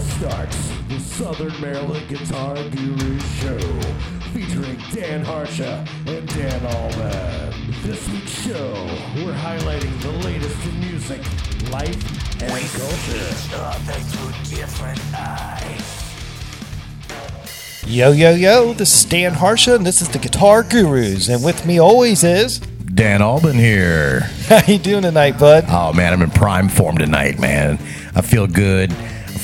starts the Southern Maryland Guitar Guru Show featuring Dan Harsha and Dan Allman. This week's show, we're highlighting the latest in music, life, and culture. Yo, yo, yo, this is Dan Harsha, and this is the Guitar Gurus. And with me always is. Dan Albin here. How you doing tonight, bud? Oh man, I'm in prime form tonight, man. I feel good.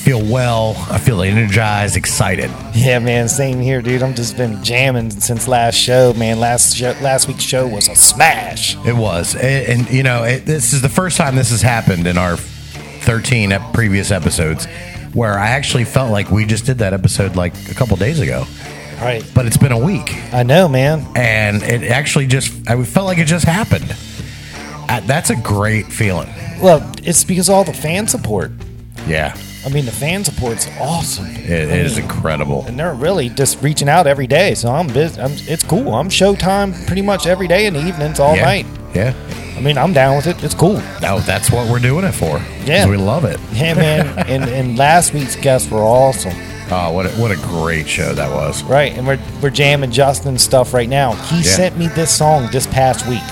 I feel well. I feel energized, excited. Yeah, man, same here, dude. I'm just been jamming since last show, man. Last show, last week's show was a smash. It was, and, and you know, it, this is the first time this has happened in our 13 previous episodes, where I actually felt like we just did that episode like a couple days ago, Right. but it's been a week, I know, man. and it actually just I felt like it just happened. Uh, That's a great feeling. Well, it's because of all the fan support. Yeah, I mean, the fan support's awesome. it, it is incredible. and they're really just reaching out every day. So I'm busy. I'm, it's cool. I'm showtime pretty much every day in the evenings, all yeah. night. Yeah. I mean, I'm down with it. It's cool. Oh, that's what we're doing it for. Yeah. we love it. Yeah, man. and, and last week's guests were awesome. Oh, what a, what a great show that was. Right. And we're, we're jamming Justin's stuff right now. He Yeah. sent me this song this past week.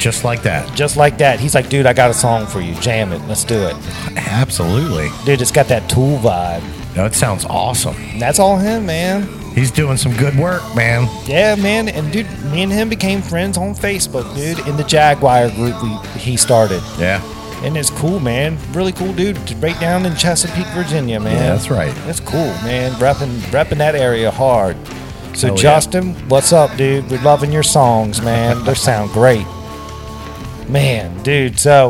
Just like that. Just like that. He's like, dude, I got a song for you. Jam it. Let's do it. Absolutely. Dude, it's got that tool vibe. No, it sounds awesome. And that's all him, man. He's doing some good work, man. Yeah, man. And dude, me and him became friends on Facebook, dude, in the Jaguar group we, he started. Yeah. And it's cool, man. Really cool dude. Right down in Chesapeake, Virginia, man. Yeah, that's right. That's cool, man. Repping, repping that area hard. So, yeah. Justin, what's up, dude? We're loving your songs, man. they sound great. Man, dude. So,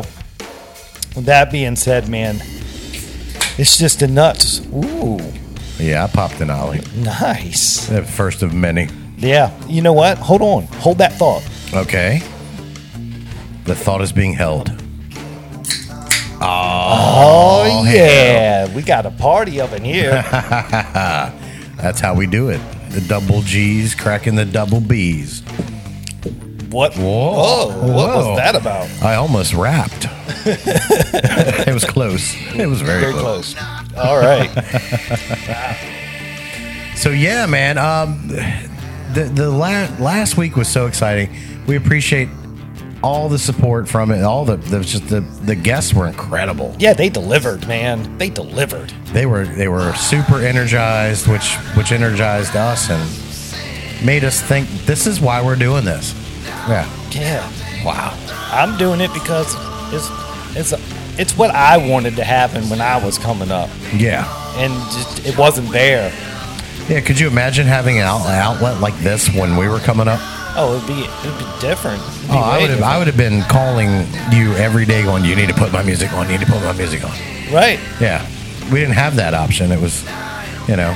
with that being said, man, it's just a nuts. Ooh, Yeah, I popped an ollie. nice. The first of many. Yeah. You know what? Hold on. Hold that thought. Okay. The thought is being held. Oh, oh yeah. We got a party up in here. That's how we do it. The double G's cracking the double B's. What? Whoa. Whoa. What Whoa. was that about? I almost rapped. it was close. It was very, Very close. close. All right. So yeah, man. Um, the the la- last week was so exciting. We appreciate all the support from it. All the, the just the the guests were incredible. Yeah, they delivered, man. They delivered. They were they were super energized, which which energized us and made us think this is why we're doing this. Yeah. Yeah. Wow. I'm doing it because it's it's it's what I wanted to happen when I was coming up, Yeah. and just, it wasn't there. Yeah. Could you imagine having an out- outlet like this when we were coming up? Oh, it'd be it'd be different. It'd be Oh, I way would have I would have been calling you every day, going, "You need to put my music on. You need to put my music on." different. right. Yeah, we didn't have that option. It was, you know,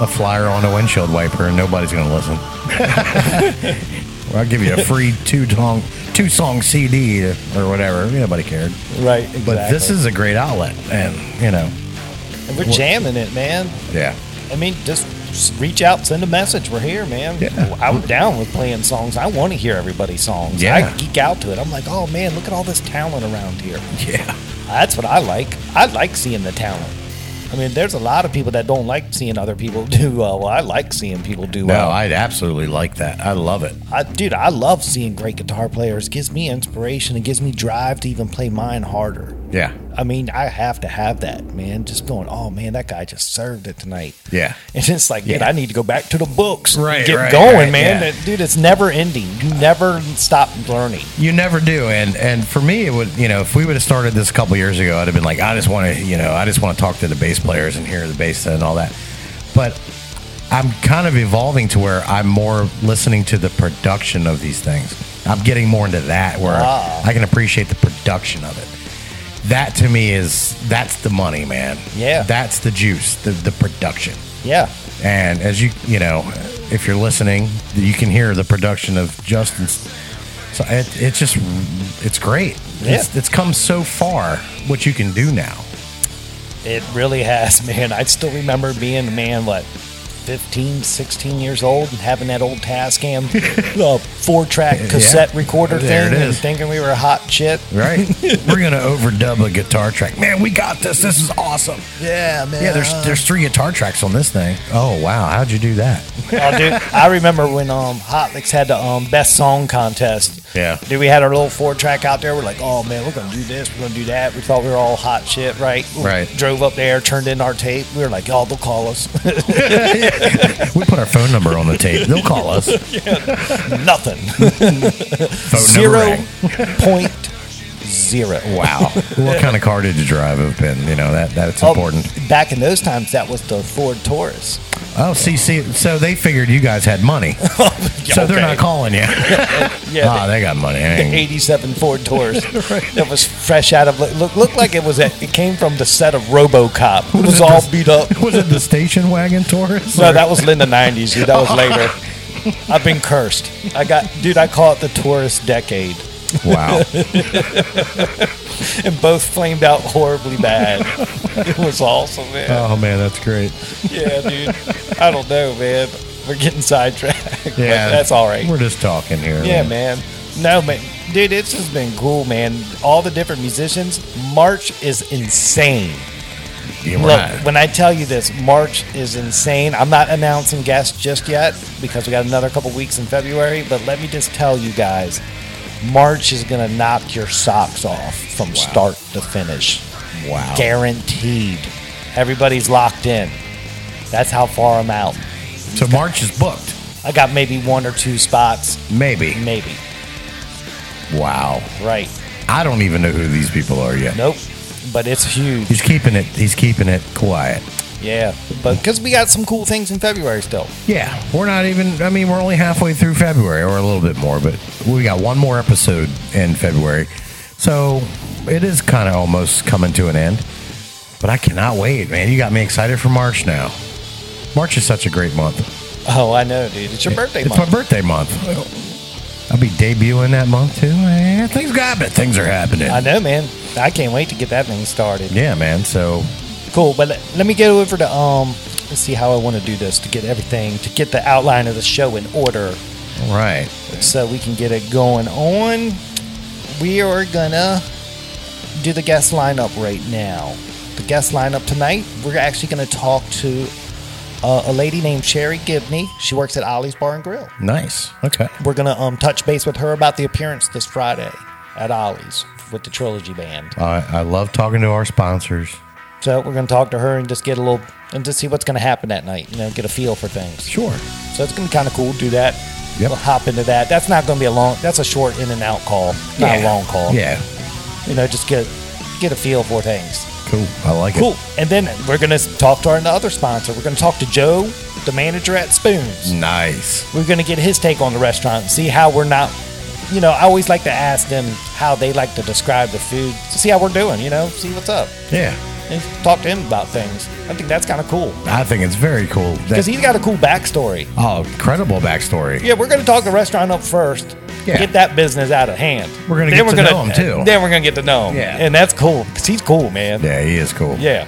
a flyer on a windshield wiper, and nobody's going to listen. well, I'll give you a free two song two song CD or whatever. Nobody cared. Right. Exactly. But this is a great outlet, and you know, and we're jamming it, man. yeah, I mean, just, just reach out, send a message. We're here, man. Yeah. I'm down with playing songs. I want to hear everybody's songs. Yeah. I geek out to it. I'm like, oh man, look at all this talent around here. yeah, That's what I like. I like seeing the talent. I mean, there's a lot of people that don't like seeing other people do well. Well, I like seeing people do no, well. I'd absolutely like that. I love it. I, dude, I love seeing great guitar players. It gives me inspiration. It gives me drive to even play mine harder. Yeah, I mean, I have to have that, man. Just going, oh man, that guy just served it tonight. yeah. And it's like, dude, I need to go back to the books. and Right, Get right, going, right, man. yeah. Dude, it's never ending. You never stop learning. You never do, and and for me, it would you know if we would have started this a couple years ago, I'd have been like, I just want to you know I just want to talk to the bass players and hear the bass and all that. But I'm kind of evolving to where I'm more listening to the production of these things. I'm getting more into that where Ah. I can appreciate the production of it. That to me is that's the money, man. Yeah. that's the juice, the the production. Yeah. And as you you know, if you're listening, you can hear the production of Justin's. So it, it's just it's great. It's, Yeah. it's come so far. What you can do now. It really has, man. I still remember being, a man, what, 15, 16 years old and having that old Tascam uh, four track cassette recorder There thing and thinking we were hot shit. Right? We're gonna overdub a guitar track. Man, we got this. This is awesome. Yeah, man. Yeah, there's there's three guitar tracks on this thing. Oh wow, how'd you do that? oh, dude, I remember when um Hot Licks had the um best song contest. Yeah. Dude, we had our little four track out there. We're like, oh man, we're gonna do this, we're gonna do that. We thought we were all hot shit, right? We Right. Drove up there, turned in our tape. We were like, oh, they'll call us. We put our phone number on the tape. They'll call us. Nothing. Phone Zero number point zero. Wow. what kind of car did you drive have been? You know that that's Oh, important. back in those times, that was the Ford Taurus. Oh, see, see, so they figured you guys had money, so they're not calling you. Yeah, ah, they got money. The ain't- '87 Ford Taurus. That was fresh out of look. Looked like it was. It came from the set of RoboCop. It was all beat up. Was it the station wagon Taurus? No, that was in the '90s, dude. That was later. I've been cursed. I got, dude. I call it the Taurus decade, wow. and both flamed out horribly bad. It was awesome, man. Oh man, that's great. Yeah, dude. I don't know, man. We're getting sidetracked. but Yeah, that's all right. We're just talking here. Yeah, man. No, man. Dude, it's just been cool, man. All the different musicians. March is insane. You're Look, right. when I tell you this, March is insane. I'm not announcing guests just yet because we got another couple weeks in February, but let me just tell you guys March is going to knock your socks off from start to finish. Wow. Guaranteed. Everybody's locked in. That's how far I'm out. So March is booked. I got maybe one or two spots, Maybe. maybe. Wow. Right. I don't even know who these people are yet. Nope. But it's huge. He's keeping it. He's keeping it quiet. Yeah. But because we got some cool things in February still. Yeah, we're not even. I mean, we're only halfway through February, or a little bit more, but we got one more episode in February, so it is kind of almost coming to an end. But I cannot wait, man. You got me excited for March now. March is such a great month. Oh, I know, dude. It's your birthday it's month. my birthday month. I'll be debuting that month too. Eh, things got happening. Things are happening. I know, man. I can't wait to get that thing started. Yeah, man. So Cool, but let, let me get over to um. Let's see how I want to do this to get everything to get the outline of the show in order, all right. so we can get it going on. We are gonna do the guest lineup right now. The guest lineup tonight, we're actually gonna talk to uh, a lady named Sherry Gibney. She works at Ollie's Bar and Grill. Nice. Okay. We're gonna um touch base with her about the appearance this Friday at Ollie's with the Trilogy Band. I I love talking to our sponsors. So we're gonna talk to her and just get a little and just see what's gonna happen that night. You know, get a feel for things. Sure. So it's gonna be kind of cool. Do that. Yep. We'll hop into that. That's not gonna be a long. That's a short in and out call, not a long call. Yeah. You know, just get get a feel for things. Cool. I like it. Cool. And then we're gonna talk to our other sponsor. We're gonna talk to Joe, the manager at Spoons. Nice. We're gonna get his take on the restaurant and see how we're not. You know, I always like to ask them how they like to describe the food to see how we're doing. You know, see what's up. Yeah. And talk to him about things. I think that's kind of cool I think it's very cool. Because he's got a cool backstory. oh, incredible backstory. Yeah, we're going to talk the restaurant up first. Yeah. Get that business out of hand. We're gonna Then get to know him, too. Then we're gonna get to know him. Yeah. and that's cool because he's cool, man. Yeah, he is cool. Yeah,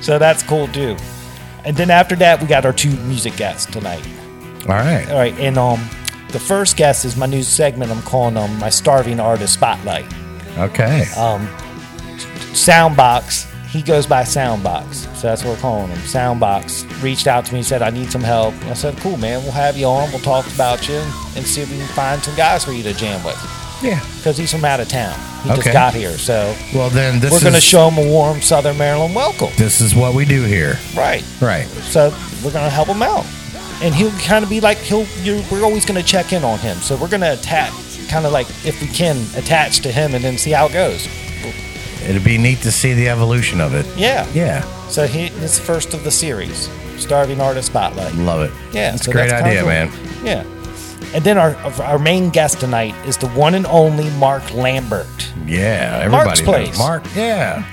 so that's cool too. And then after that, we got our two music guests tonight. All right. All right, and um, the first guest is my new segment. I'm calling um my starving artist spotlight. Okay. Um, Soundbox. He goes by Soundbox, so that's what we're calling him. Soundbox reached out to me, and said I need some help. I said, "Cool, man. We'll have you on. We'll talk about you and, see if we can find some guys for you to jam with." yeah. Because he's from out of town. He Okay. just got here, so Well, then this we're going to show him a warm Southern Maryland welcome. this is what we do here. Right. Right. So we're going to help him out, and he'll kind of be like he'll. we're always going to check in on him, so we're going to attack, kind of like if we can attach to him and then see how it goes. It'd be neat to see the evolution of it. Yeah. Yeah. So he this is first of the series, Starving Artist Spotlight. Love it. Yeah, It's so a great idea, cool. man. Yeah. And then our our main guest tonight is the one and only Mark Lambert. Yeah. Mark's Everybody place. knows. Mark. Yeah.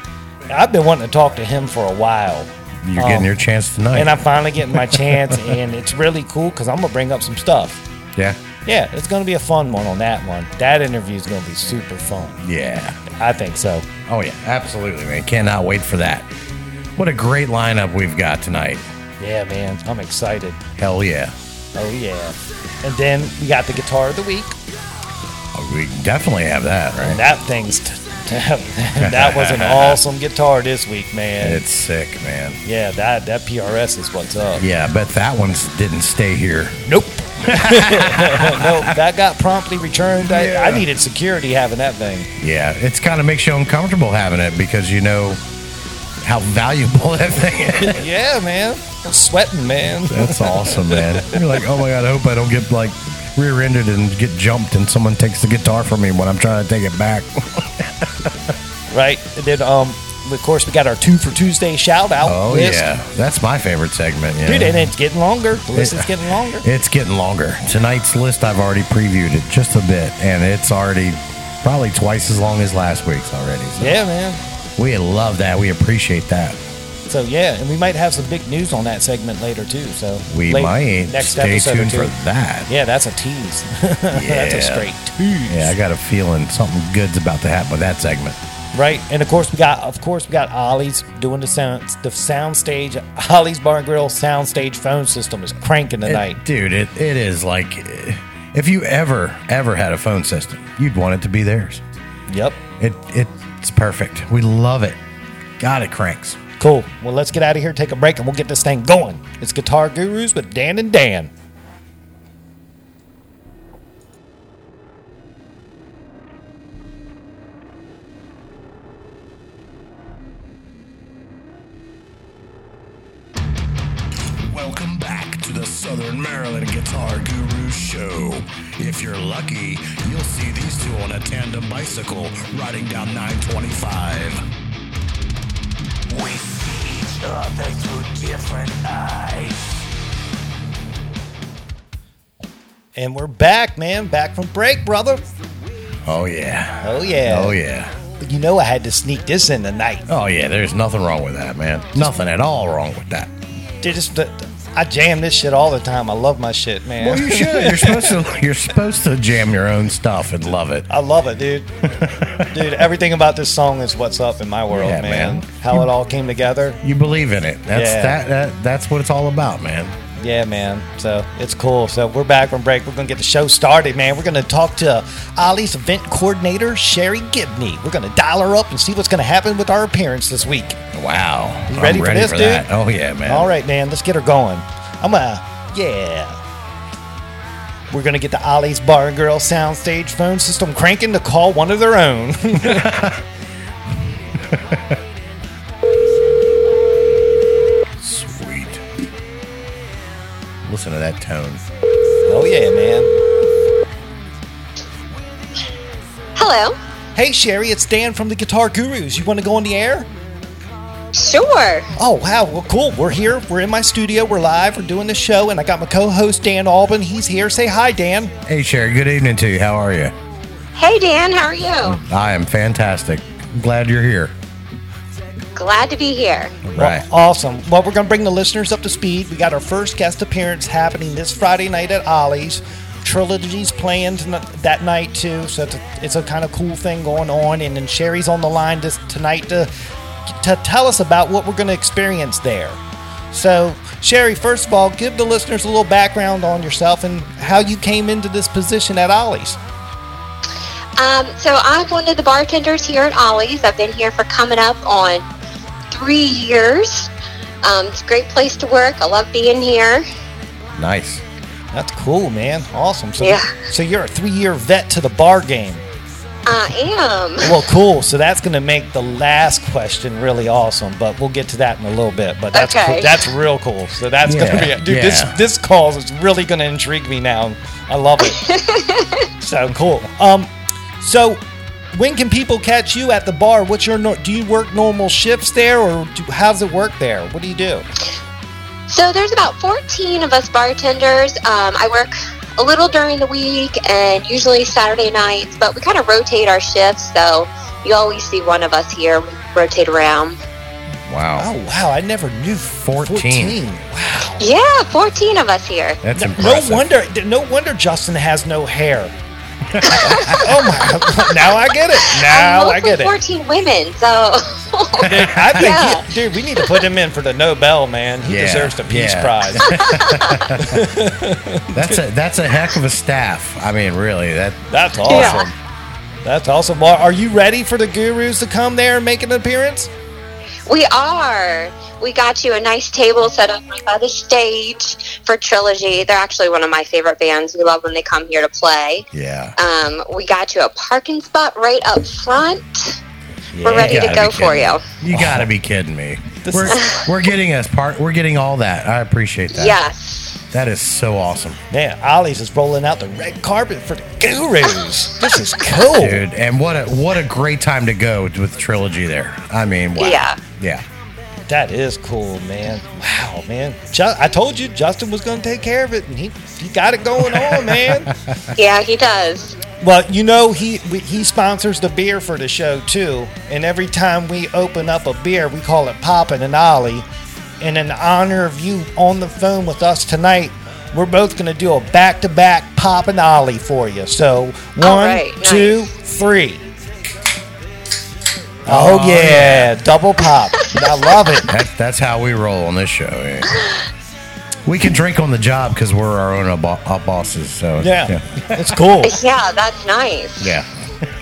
I've been wanting to talk to him for a while. You're Um, getting your chance tonight. And I'm finally getting my chance, and it's really cool because I'm gonna bring up some stuff. yeah. Yeah, it's gonna be a fun one on that one. That interview is gonna be super fun. Yeah. I think so. Oh yeah. Absolutely, man. Cannot wait for that. What a great lineup we've got tonight. Yeah, man, I'm excited. Hell yeah. Oh yeah. And then we got the guitar of the week. Oh, We definitely have that, And right? that thing's t- that was an awesome guitar this week, man. It's sick, man. yeah, that that PRS is what's up. Yeah, I bet that one didn't stay here. Nope. no, that got promptly returned. I, I needed security having that thing. Yeah, it's kind of makes you uncomfortable having it because you know how valuable that thing is. Yeah, man. I'm sweating, man. That's awesome, man. You're like, oh my god, I hope I don't get like rear-ended and get jumped and someone takes the guitar from me when I'm trying to take it back. Right. And then, um, of course, we got our two for Tuesday shout out. Oh list. yeah, that's my favorite segment. Yeah. Dude, and it's getting longer. The list is getting longer. It's getting longer. Tonight's list, I've already previewed it just a bit, and it's already probably twice as long as last week's already. So Yeah, man. we love that. We appreciate that. So yeah, and we might have some big news on that segment later too. So We late- might next stay tuned for that. Yeah, that's a tease. Yeah. that's a straight tease. Yeah, I got a feeling something good's about to happen with that segment. Right, and of course we got, of course we got Ollie's doing the sound, the sound stage. Ollie's Bar and Grill sound stage phone system is cranking It- tonight. dude, it, it is like eh, if you ever ever had a phone system, you'd want it to be theirs. Yep, It it's perfect. We love it. God, it cranks. cool. Well, let's get out of here, take a break, and we'll get this thing going. It's Guitar Gurus with Dan and Dan. Southern Maryland Guitar Guru Show. If you're lucky, you'll see these two on a tandem bicycle riding down 925. We see each other through different eyes. And we're back, man, back from break, brother. Oh yeah. Oh yeah. Oh yeah. You know I had to sneak this in tonight. Oh yeah. There's nothing wrong with that, man. Nothing at all wrong with that. Dude, this- I jam this shit all the time. I love my shit, man. Well, you should. You're supposed to. You're supposed to jam your own stuff and love it. I love it, dude. dude, everything about this song is what's up in my world, Yeah, man. man. How it all came together. You believe in it. That's Yeah. that, that. That's what it's all about, man. Yeah, man. So it's cool. So we're back from break. We're gonna get the show started, man. We're gonna talk to Ollie's event coordinator, Sherry Gibney. We're gonna dial her up and see what's gonna happen with our appearance this week. Wow. You I'm ready for this, dude? that. Oh yeah, man. All right, man. Let's get her going. I'm gonna, yeah. We're gonna get the Ollie's Bar and Girl soundstage phone system cranking to call one of their own. tone. oh yeah, man. Hello. Hey Sherry, it's Dan from the Guitar Gurus. You want to go on the air? Sure. Oh wow, well cool. We're here. We're in my studio. We're live. We're doing the show, and I got my co-host Dan Albin. He's here. Say hi, Dan. Hey, Sherry. Good evening to you. How are you? Hey, Dan. How are you? I am fantastic. I'm Glad you're here. Glad to be here. Right. Awesome. Well, we're going to bring the listeners up to speed. We got our first guest appearance happening this Friday night at Ollie's. Trilogy's playing that night too, so it's a, it's a kind of cool thing going on. And then Sherry's on the line this, tonight to to tell us about what we're going to experience there. So, Sherry, first of all, give the listeners a little background on yourself and how you came into this position at Ollie's. Um, so I'm one of the bartenders here at Ollie's. I've been here for coming up on three years. Um, it's a great place to work. I love being here. Nice. That's cool, man. Awesome. So, Yeah. so you're a three-year vet to the bar game. I am. Well, cool. So that's going to make the last question really awesome, but we'll get to that in a little bit. But that's Okay. cool. that's real cool. So that's going to be it. dude. This yeah. this call is really going to intrigue me now. I love it. so cool. Um, so when can people catch you at the bar? What's your do you work normal shifts there, or do, how's it work there? What do you do? So there's about 14 of us bartenders. Um, I work a little during the week and usually Saturday nights, but we kind of rotate our shifts. So you always see one of us here. We rotate around. Wow. Oh wow, I never knew 14. 14. Wow. Yeah, 14 of us here. That's No, no wonder no wonder Justin has no hair. Oh my! Now I get it. Now I'm I get it. 14 women, so Dude, I think, Yeah. he- dude, we need to put him in for the Nobel, man. He Yeah, deserves the Peace yeah. Prize. That's a that's a heck of a staff. I mean, really, that That's awesome. That's awesome. Well, are you ready for the Gurus to come there and make an appearance? We are. We got you a nice table set up by the stage for Trilogy. They're actually one of my favorite bands. We love when they come here to play. yeah. Um, we got you a parking spot right up front. We're ready to go for you. You got to be kidding me. This We're is- we're getting us part. We're getting all that. I appreciate that. Yes. That is so awesome, Man, Ollie's is rolling out the red carpet for the Gurus. this is cool. dude. And what a what a great time to go with trilogy there. I mean, wow. Yeah. Yeah. That is cool, man. Wow, man. Ju- I told you Justin was going to take care of it, and he he got it going on, man. Yeah, he does. Well, you know he we, he sponsors the beer for the show too, and every time we open up a beer, we call it Poppin' and Ollie. And in honor of you on the phone with us tonight, we're both going to do a back-to-back Pop and Ollie for you. So one, right, nice. two, three. Oh, Oh, yeah. double pop. I love it. That, that's how we roll on this show. yeah. We can drink on the job because we're our own abo- uh, bosses. So Yeah, it's cool. Yeah, that's nice. yeah.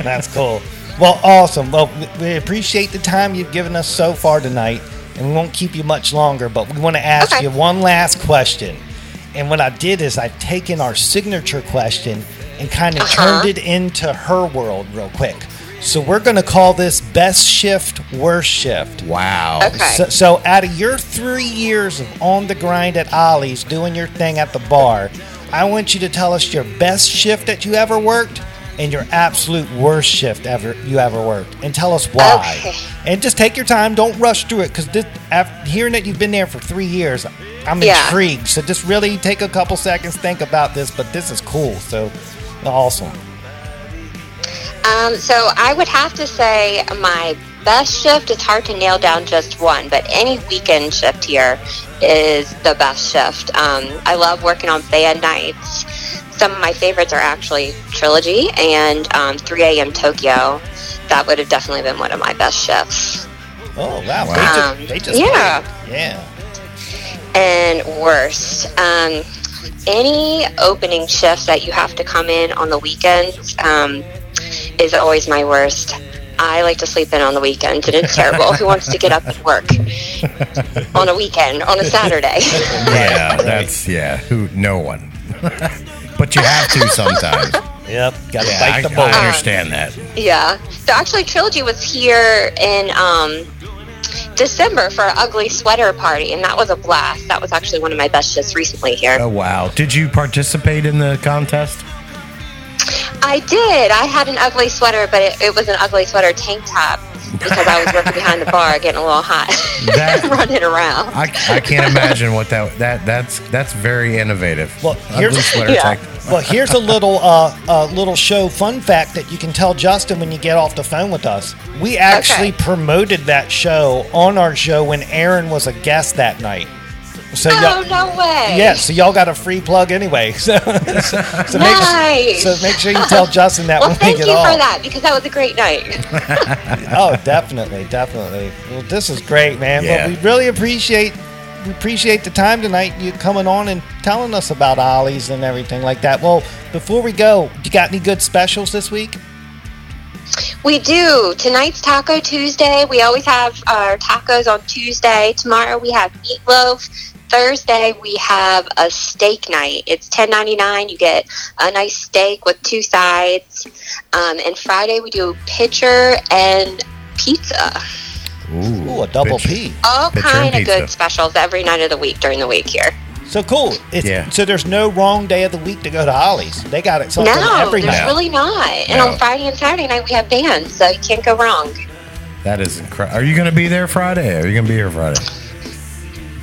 That's cool. Well, awesome. Well, we- we appreciate the time you've given us so far tonight, and we won't keep you much longer, but we want to ask Okay. you one last question. And what I did is I've taken our signature question and kind of Uh-huh. turned it into her world real quick. So we're going to call this best shift, worst shift. Wow. Okay. So, so out of your three years of on the grind at Ollie's, doing your thing at the bar, I want you to tell us your best shift that you ever worked and your absolute worst shift ever you ever worked, and tell us why. Okay. And just take your time. Don't rush through it because hearing that you've been there for three years, I'm Yeah. intrigued. So just really take a couple seconds, think about this. But this is cool. So awesome. Um, so I would have to say my best shift. It's hard to nail down just one, but any weekend shift here is the best shift. Um, I love working on band nights. Some of my favorites are actually Trilogy and um, 3 a.m. Tokyo. That would have definitely been one of my best shifts. Oh wow! Wow. They just, Um, they just yeah. played. yeah. And worst, um, any opening shifts that you have to come in on the weekends um, is always my worst. I like to sleep in on the weekends, and it's terrible. Who wants to get up and work on a weekend, on a Saturday? Yeah. That's yeah. Who? No one. but you have to sometimes. Yep. Got to Yeah, bite I, the bullet. I understand that. yeah. So actually, Trilogy was here in um, December for an ugly sweater party, and that was a blast. That was actually one of my best shifts recently here. Oh wow. Did you participate in the contest? I did. I had an ugly sweater, but it, it was an ugly sweater tank top because I was working behind the bar, getting a little hot, That- running around. I, I can't imagine what that that that's that's very innovative. Well, here's- Ugly sweater Yeah. tech. Well, here's a little uh, uh, little show fun fact that you can tell Justin when you get off the phone with us. We actually Okay. promoted that show on our show when Aaron was a guest that night. So Oh y'all, no way! yeah, so y'all got a free plug anyway. So, so, so make, so make sure you tell Justin that Well, when we thank you for that because that was a great night. Oh, definitely, definitely. Well, this is great, man. Yeah. But we really appreciate we appreciate the time tonight. You coming on and telling us about Ollie's and everything like that. Well, before we go, you got any good specials this week? We do. Tonight's Taco Tuesday. We always have our tacos on Tuesday. Tomorrow we have meatloaf. Thursday we have a steak night. It's ten ninety nine. You get a nice steak with two sides. Um, and Friday we do pitcher and pizza. Ooh, a double pitch- P. All Pitcher kind of good specials every night of the week during the week here. So cool. It's, Yeah. So there's no wrong day of the week to go to Ollie's. They got it something no, every there's night. really not. And No. on Friday and Saturday night we have bands, so you can't go wrong. That is incredible. Are you going to be there Friday? Are you going to be here Friday?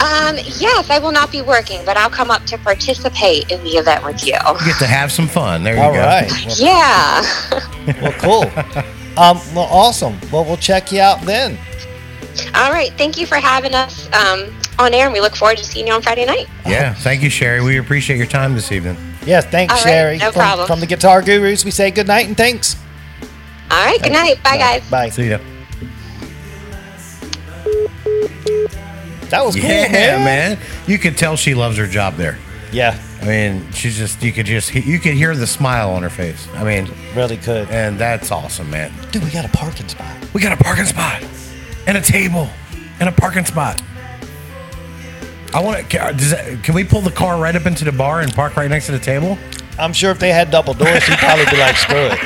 Um, yes, I will not be working, but I'll come up to participate in the event with you. You get to have some fun. There you All go. right. Well, Yeah. well, cool. Um, well, awesome. Well, we'll check you out then. All right. Thank you for having us um, on air, and we look forward to seeing you on Friday night. Yeah. Thank you, Sherry. We appreciate your time this evening. Yes, thanks, All right, Sherry. no from, problem. from the Guitar Gurus, we say good night and thanks. All right. Good night. Bye, guys. Bye. See ya. That was cool, yeah, man. man. You could tell she loves her job there. Yeah, I mean, she's just you could just you could hear the smile on her face. I mean, really could. and that's awesome, man. Dude, we got a parking spot. We got a parking spot and a table and a parking spot. I want to. Does can we pull the car right up into the bar and park right next to the table? I'm sure if they had double doors, he'd probably be like, screw it.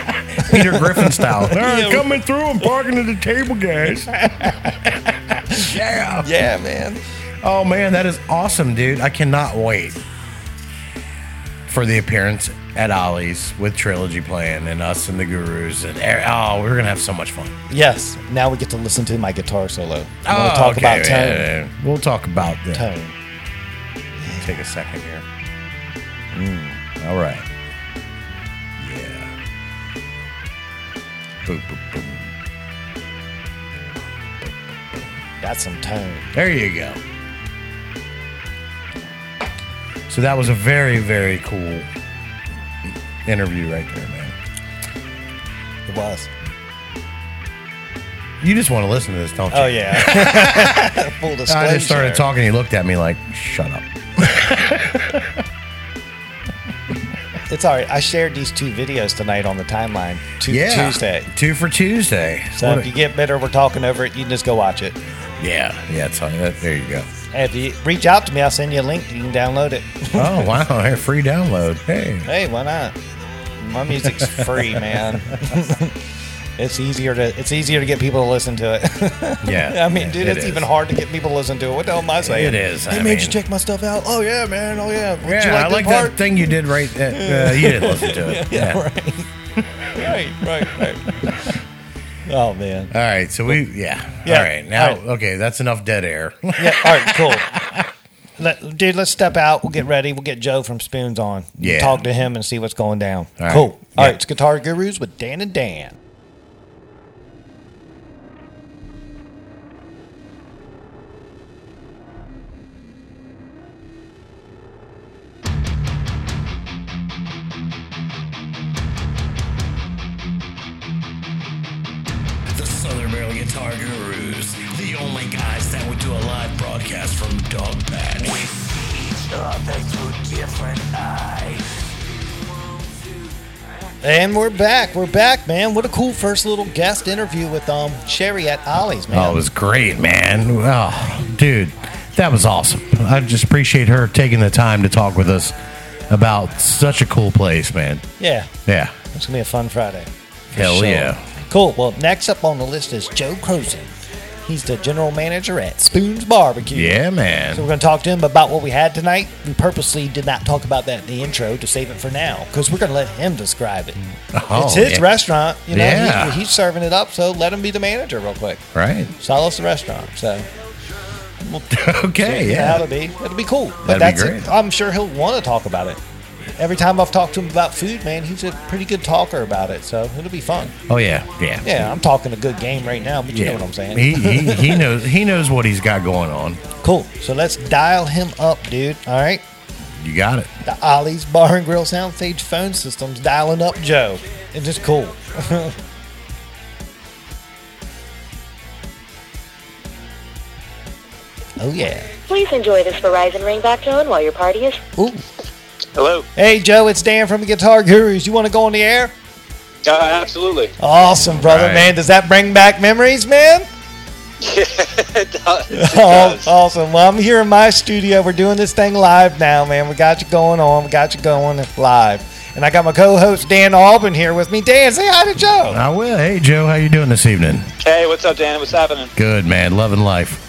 Peter Griffin style. Yeah. coming through and parking at the table, guys. yeah. Yeah, man. Oh man, that is awesome, dude. I cannot wait for the appearance at Ollie's with Trilogy playing and us and the Gurus and er, oh, we're gonna have so much fun. Yes, now we get to listen to my guitar solo. We'll Oh, talk okay, about tone. yeah, yeah. We'll talk about the, Tone. Take a second here. Hmm. All right. Yeah. Boom, boom, boom. That's some tone. There you go. So that was a very, very cool interview right there, man. It was. You just want to listen to this, don't you? Oh, yeah. Full disclosure. I just started talking. He looked at me like, "Shut up." It's all right. I shared these two videos tonight on the timeline. Two Tuesday. two for Tuesday. So What if a- you get bitter, we're talking over it. You can just go watch it. Yeah, yeah. It's, that, there you go. Hey, if you reach out to me, I'll send you a link. You can download it. Oh wow! Hey, free download. Hey, hey, why not? My music's free, man. it's easier to it's easier to get people to listen to it. Yeah, I mean, dude, it it's is. even hard to get people to listen to it. What the hell am I saying? It is, Hey, I made mean- you check my stuff out? Oh yeah, man. Oh yeah. Would yeah. you like I like part? that thing you did right. Uh, uh, you didn't listen to it. Yeah, right. right, right, right. Oh man. All right. So we, yeah. Yeah, All right. Now, all right. okay, that's enough dead air. Yeah. All right. Cool. Let, dude, let's step out. We'll get ready. We'll get Joe from Spoons on. Yeah. Talk to him and see what's going down. All right. Cool. All Yeah. right. It's Guitar Gurus with Dan and Dan. Barrel Gurus, the only guys that would do a live broadcast from Dog Patch. We see each other through different eyes. And we're back. We're back, man. What a cool first little guest interview with um Sherry at Ollie's, man. Oh, it was great, man. Oh, dude, that was awesome. I just appreciate her taking the time to talk with us about such a cool place, man. yeah. Yeah. It's gonna be a fun Friday. Hell sure. yeah. Cool. Well, next up on the list is Joe Croson. He's the general manager at Spoons Barbecue. Yeah, man. So we're going to talk to him about what we had tonight. We purposely did not talk about that in the intro to save it for now because we're going to let him describe it. Oh, it's his yeah. restaurant. You know, Yeah. he- he's serving it up, so let him be the manager real quick. Right. Sell us the restaurant. So Okay, yeah, it'll be it'll be cool. But That'd be that's great. it. I'm sure he'll want to talk about it. Every time I've talked to him about food, man, he's a pretty good talker about it. So it'll be fun. Oh, yeah. Yeah. Yeah, I'm talking a good game right now, but you Yeah. know what I'm saying. He, he, he knows he knows what he's got going on. cool. So let's dial him up, dude. All right. You got it. The Ollie's Bar and Grill Soundstage phone system's dialing up Joe. It's just cool. oh yeah. Please enjoy this Verizon ringback tone while your party is. Ooh. Hello. Hey Joe, it's Dan from the Guitar Gurus. You want to go on the air? Uh, absolutely. Awesome, brother, Right. man. Does that bring back memories, man? it does. It Oh, does. awesome. Well, I'm here in my studio. We're doing this thing live now, man. We got you going on. We got you going live. And I got my co-host Dan Albin here with me. Dan, say hi to Joe. I will. Hey, Joe, how you doing this evening? Hey, what's up, Dan? What's happening? Good, man. Loving life.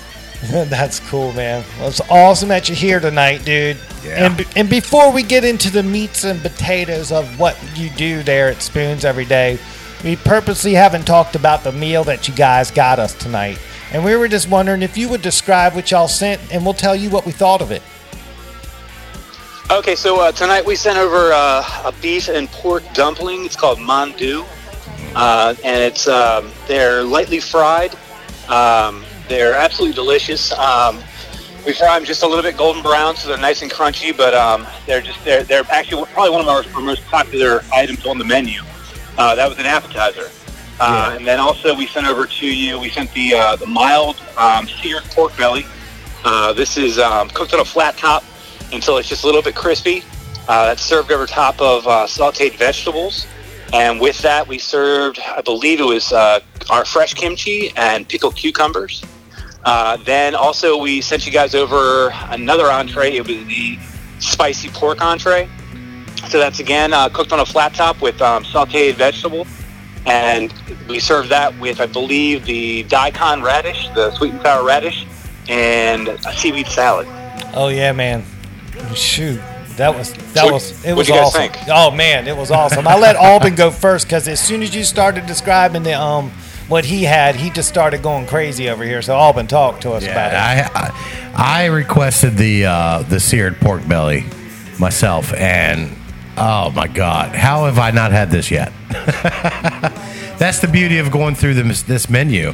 That's cool, man. Well, it's awesome that you're here tonight, dude. Yeah. And, be- and before we get into the meats and potatoes of what you do there at Spoons every day, we purposely haven't talked about the meal that you guys got us tonight. And we were just wondering if you would describe what y'all sent, and we'll tell you what we thought of it. Okay, so uh, tonight we sent over uh, a beef and pork dumpling. It's called mandu, uh, and it's um, they're lightly fried. Um, they're absolutely delicious. Um, we fry them just a little bit golden brown, so they're nice and crunchy. But um, they're just they're they're actually probably one of our, our most popular items on the menu. Uh, that was an appetizer. Uh, And then also we sent over to you. We sent the uh, the mild um, seared pork belly. Uh, this is um, cooked on a flat top until it's just a little bit crispy. Uh, that's served over top of uh, sautéed vegetables. And with that, we served, I believe it was uh, our fresh kimchi and pickled cucumbers. Uh, then also we sent you guys over another entree. It was the spicy pork entree. So that's again uh, cooked on a flat top with um, sautéed vegetable. And we served that with, I believe, the daikon radish, the sweet and sour radish, and a seaweed salad. Oh yeah, man. Shoot. That was that What- was it was you guys awesome. think? Oh man, it was awesome. I let Albin go first because as soon as you started describing the um what he had, he just started going crazy over here. So Albin, talk to us about it. I, I I requested the uh, the seared pork belly myself, and oh my god, how have I not had this yet? That's the beauty of going through this, this menu,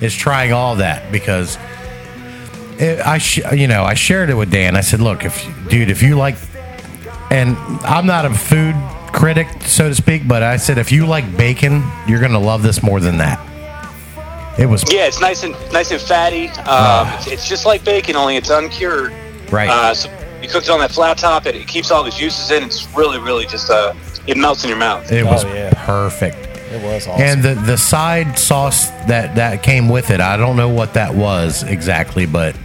is trying all that because it, I sh- you know I shared it with Dan. I said, look, if dude, if you like, and I'm not a food critic so to speak, but I said if you like bacon, you're gonna love this more than that. It was Yeah, it's nice and nice and fatty. Um, it's, it's just like bacon, only it's uncured. right. Uh, so you cook it on that flat top. It, it keeps all the juices in. It's really, really just uh, it melts in your mouth. It was Oh, yeah. perfect. It was awesome. And the the side sauce that that came with it, I don't know what that was exactly, but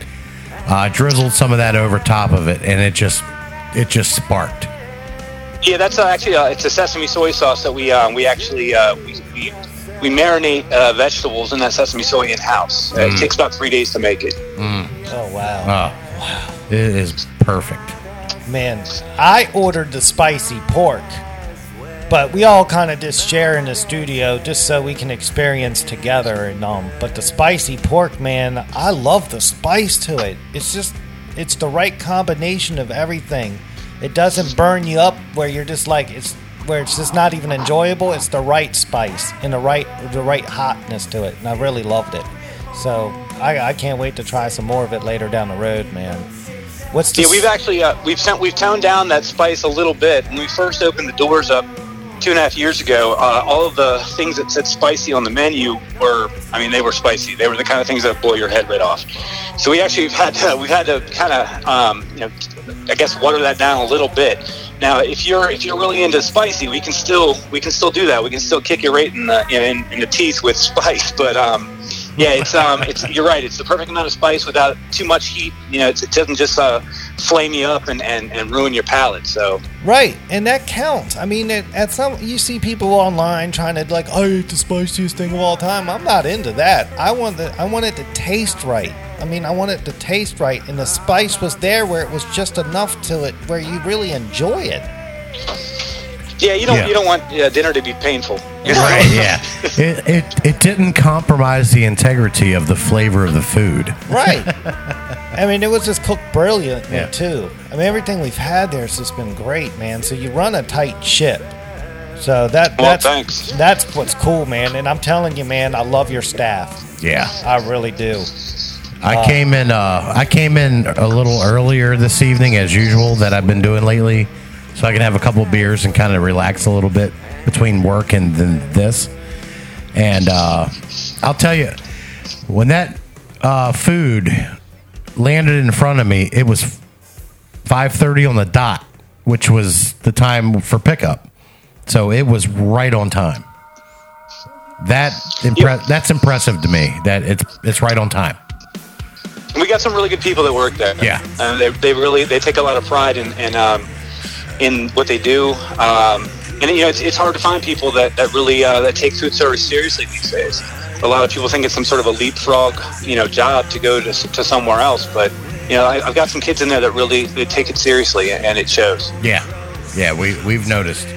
I drizzled some of that over top of it, and it just it just sparked. Yeah, that's uh, actually uh, it's a sesame soy sauce that we um, we actually uh, we, we we marinate uh, vegetables in that sesame soy in house. Uh, Mm. it takes about three days to make it. oh wow. Oh, it is perfect. Man, I ordered the spicy pork, but we all kind of just share in the studio just so we can experience together. And um, but the spicy pork, man, I love the spice to it. It's just, it's the right combination of everything. It doesn't burn you up where you're just like it's where it's just not even enjoyable. It's the right spice and the right the right hotness to it, and I really loved it. So I, I can't wait to try some more of it later down the road, man. What's the Yeah, we've actually uh, we've sent, we've toned down that spice a little bit. When we first opened the doors up two and a half years ago, uh, all of the things that said spicy on the menu were, I mean, they were spicy. They were the kind of things that blow your head right off. So we actually have had to, we've had to kind of, um, you know, I guess water that down a little bit. Now, if you're if you're really into spicy, we can still we can still do that. We can still kick you right in the in, in the teeth with spice. But um, yeah, it's um, it's you're right. It's the perfect amount of spice without too much heat. You know, it doesn't just uh, flame you up and, and, and ruin your palate. So Right, and that counts. I mean, at some you see people online trying to like, oh, I eat the spiciest thing of all time. I'm not into that. I want the, I want it to taste right. I mean, I want it to taste right, and the spice was there where it was just enough to it where you really enjoy it. Yeah, you don't Yeah. you don't want uh, dinner to be painful. Right? Yeah. It, it it didn't compromise the integrity of the flavor of the food. Right. I mean, it was just cooked brilliantly Yeah. too. I mean, everything we've had there has just been great, man. So you run a tight ship. So that Well, that's thanks. that's what's cool, man. And I'm telling you, man, I love your staff. Yeah. I really do. I came in. Uh, I came in a little earlier this evening, as usual, that I've been doing lately, so I can have a couple beers and kind of relax a little bit between work and then this. And uh, I'll tell you, when that uh, food landed in front of me, it was five thirty on the dot, which was the time for pickup. So it was right on time. That impre- that's impressive to me. That it's it's right on time. we got some really good people that work there. Yeah. and they, they really they take a lot of pride in in, um, in what they do. Um, and you know, it's, it's hard to find people that that really uh, that take food service seriously these days. A lot of people think it's some sort of a leapfrog, you know, job to go to, to somewhere else. But you know, I, I've got some kids in there that really they take it seriously, and it shows. Yeah, yeah, we we've noticed.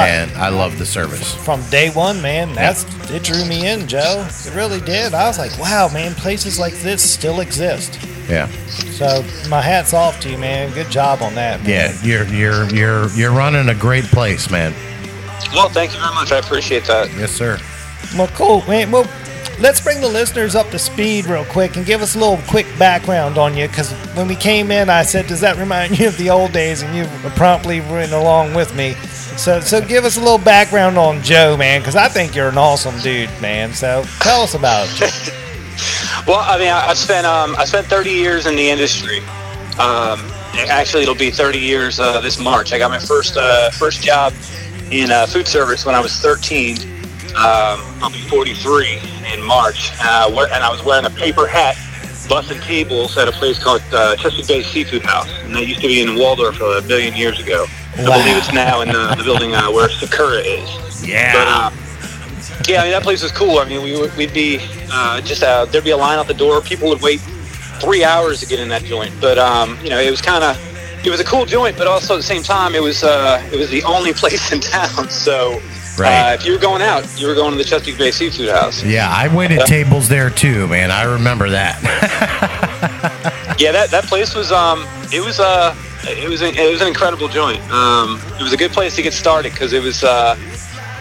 And I love the service. from day one, man. That's it drew me in, Joe. It really did. I was like, wow, man, places like this still exist. Yeah, So my hat's off to you, man. Good job on that. Man. yeah, you're you're you're you're running a great place, man. Well, thank you very much. I appreciate that. Yes, sir. Well, cool, man. Well, let's bring the listeners up to speed real quick and give us a little quick background on you. Because when we came in, I said, "Does that remind you of the old days?" And you promptly went along with me. So, so give us a little background on Joe, man, because I think you're an awesome dude, man. So, tell us about you. Well, I mean, I, I've spent um, I spent 30 years in the industry. Um, actually, it'll be 30 years uh, this March. I got my first uh, first job in uh, food service when I was 13. Um, I'll be 43 in March, uh, where- and I was wearing a paper hat, bussing tables at a place called uh, Chesapeake Bay Seafood House, and that used to be in Waldorf a billion years ago. I believe it's now in the, the building uh, where Sakura is. Yeah. But, uh, yeah, I mean that place was cool. I mean, we we'd be uh, just uh, there'd be a line out the door. People would wait three hours to get in that joint. But um, you know, it was kind of it was a cool joint, but also at the same time, it was uh, it was the only place in town. So Right. uh, if you were going out, you were going to the Chesapeake Bay Seafood House. Yeah, I waited tables there too, man. I remember that. Yeah, that, that place was um it was uh it was a, it was an incredible joint. Um, it was a good place to get started because it was uh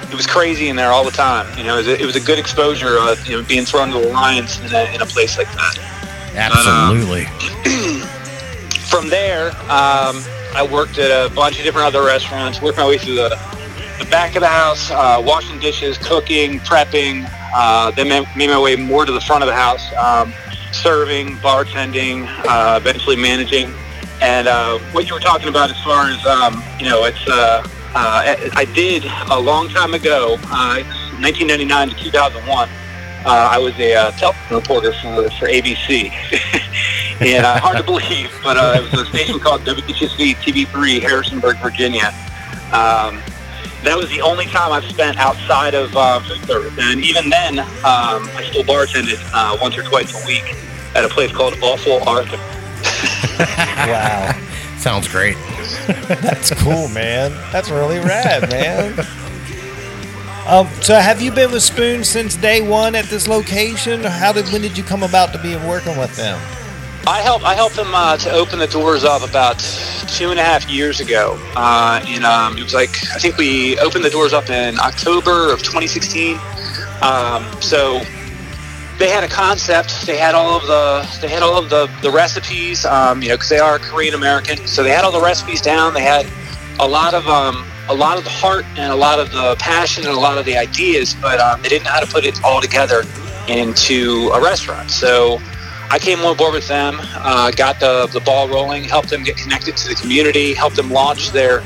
it was crazy in there all the time. You know, it was a, it was a good exposure. Uh, you know, being thrown to the lions in a, in a place like that. Absolutely. From there, um, I worked at a bunch of different other restaurants. Worked my way through the, the back of the house, uh, washing dishes, cooking, prepping. Uh, then made my way more to the front of the house, um, serving, bartending, uh, eventually managing. And uh, what you were talking about as far as um, you know, it's uh, uh, I did a long time ago, uh, 1999 to 2001. Uh, I was a television reporter for, for ABC. and hard to believe, but it was a station called WHSV TV3, Harrisonburg, Virginia. Um, that was the only time I've spent outside of uh, food service. And even then, um, I still bartended uh, once or twice a week at a place called Awful Arthur. Wow, Sounds great. that's cool, man. That's really rad, man. Um, so have you been with Spoon since day one at this location? Or How did when did you come about to be working with them? I helped I helped them uh, to open the doors up about two and a half years ago, uh, and um, it was like I think we opened the doors up in October of 2016. Um, so they had a concept. They had all of the they had all of the the recipes. Um, you know, because they are Korean American, so they had all the recipes down. They had a lot of um, a lot of the heart and a lot of the passion and a lot of the ideas, but um, they didn't know how to put it all together into a restaurant. So I came on board with them, uh, got the, the ball rolling, helped them get connected to the community, helped them launch their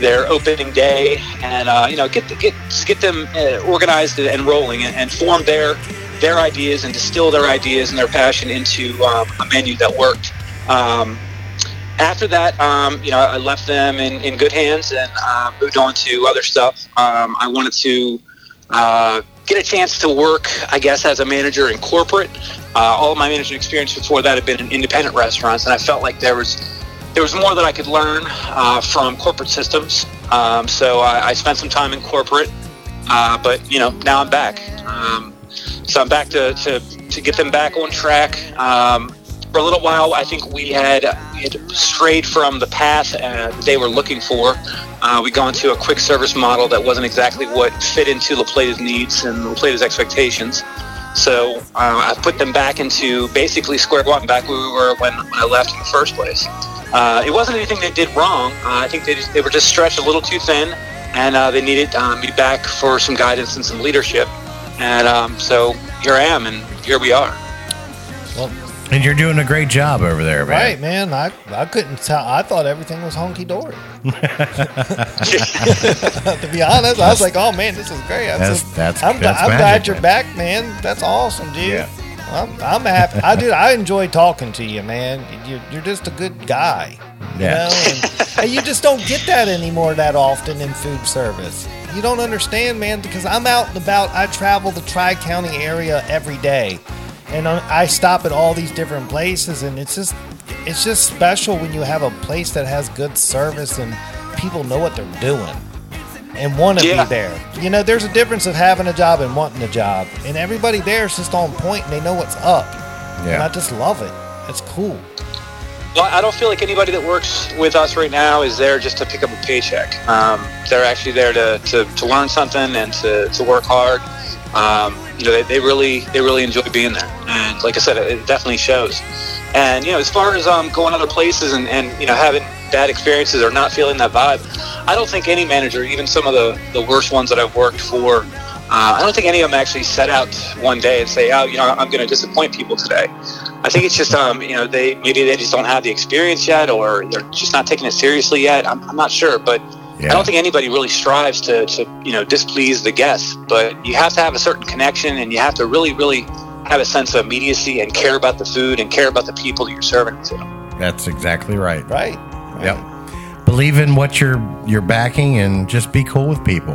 their opening day, and uh, you know get get get them uh, organized and rolling, and, and form their their ideas and distill their ideas and their passion into um, a menu that worked. Um, after that, um, you know, I left them in, in good hands and uh, moved on to other stuff. Um, I wanted to uh, get a chance to work, I guess, as a manager in corporate. Uh, all of my management experience before that had been in independent restaurants, and I felt like there was there was more that I could learn uh, from corporate systems. Um, so I, I spent some time in corporate, uh, but you know, now I'm back. Um, so I'm back to, to, to get them back on track. Um, for a little while, I think we had, we had strayed from the path uh, they were looking for. Uh, we gone to a quick service model that wasn't exactly what fit into La needs and La expectations. So uh, I put them back into basically square one, back where we were when, when I left in the first place. Uh, it wasn't anything they did wrong. Uh, I think they, just, they were just stretched a little too thin, and uh, they needed me back for some guidance and some leadership. And um, so here I am, and here we are. And you're doing a great job over there, man. Right, man. I, I couldn't tell. I thought everything was honky dory. to be honest, I was like, "Oh man, this is great." I That's- said, that's- I'm, that's I'm glad magic, you're man. back, man. That's awesome, dude. Yeah. I'm, I'm happy. I did. I enjoy talking to you, man. You're, you're just a good guy. You Yeah. know, and, and you just don't get that anymore that often in food service. You don't understand, man, because I'm out and about. I travel the Tri County area every day, and I I stop at all these different places, and it's just it's just special when you have a place that has good service and people know what they're doing and want to Yeah. be there. You know, there's a difference of having a job and wanting a job, and everybody there is just on point and they know what's up. And I just love it. It's cool. Well, I don't feel like anybody that works with us right now is there just to pick up a paycheck. Um, they're actually there to, to, to learn something and to, to work hard. Um, you know, they, they really they really enjoy being there. And like I said, it, it definitely shows. And you know, as far as um, going other places and, and you know having bad experiences or not feeling that vibe, I don't think any manager, even some of the the worst ones that I've worked for, uh, I don't think any of them actually set out one day and say, oh, you know, I'm going to disappoint people today. I think it's just, um, you know, they maybe they just don't have the experience yet, or they're just not taking it seriously yet. I'm, I'm not sure, but Yeah. I don't think anybody really strives to, to, you know, displease the guests. But you have to have a certain connection, and you have to really, really have a sense of immediacy and care about the food and care about the people that you're serving to. That's exactly right. Right. Yep. Believe in what you're you're backing and just be cool with people.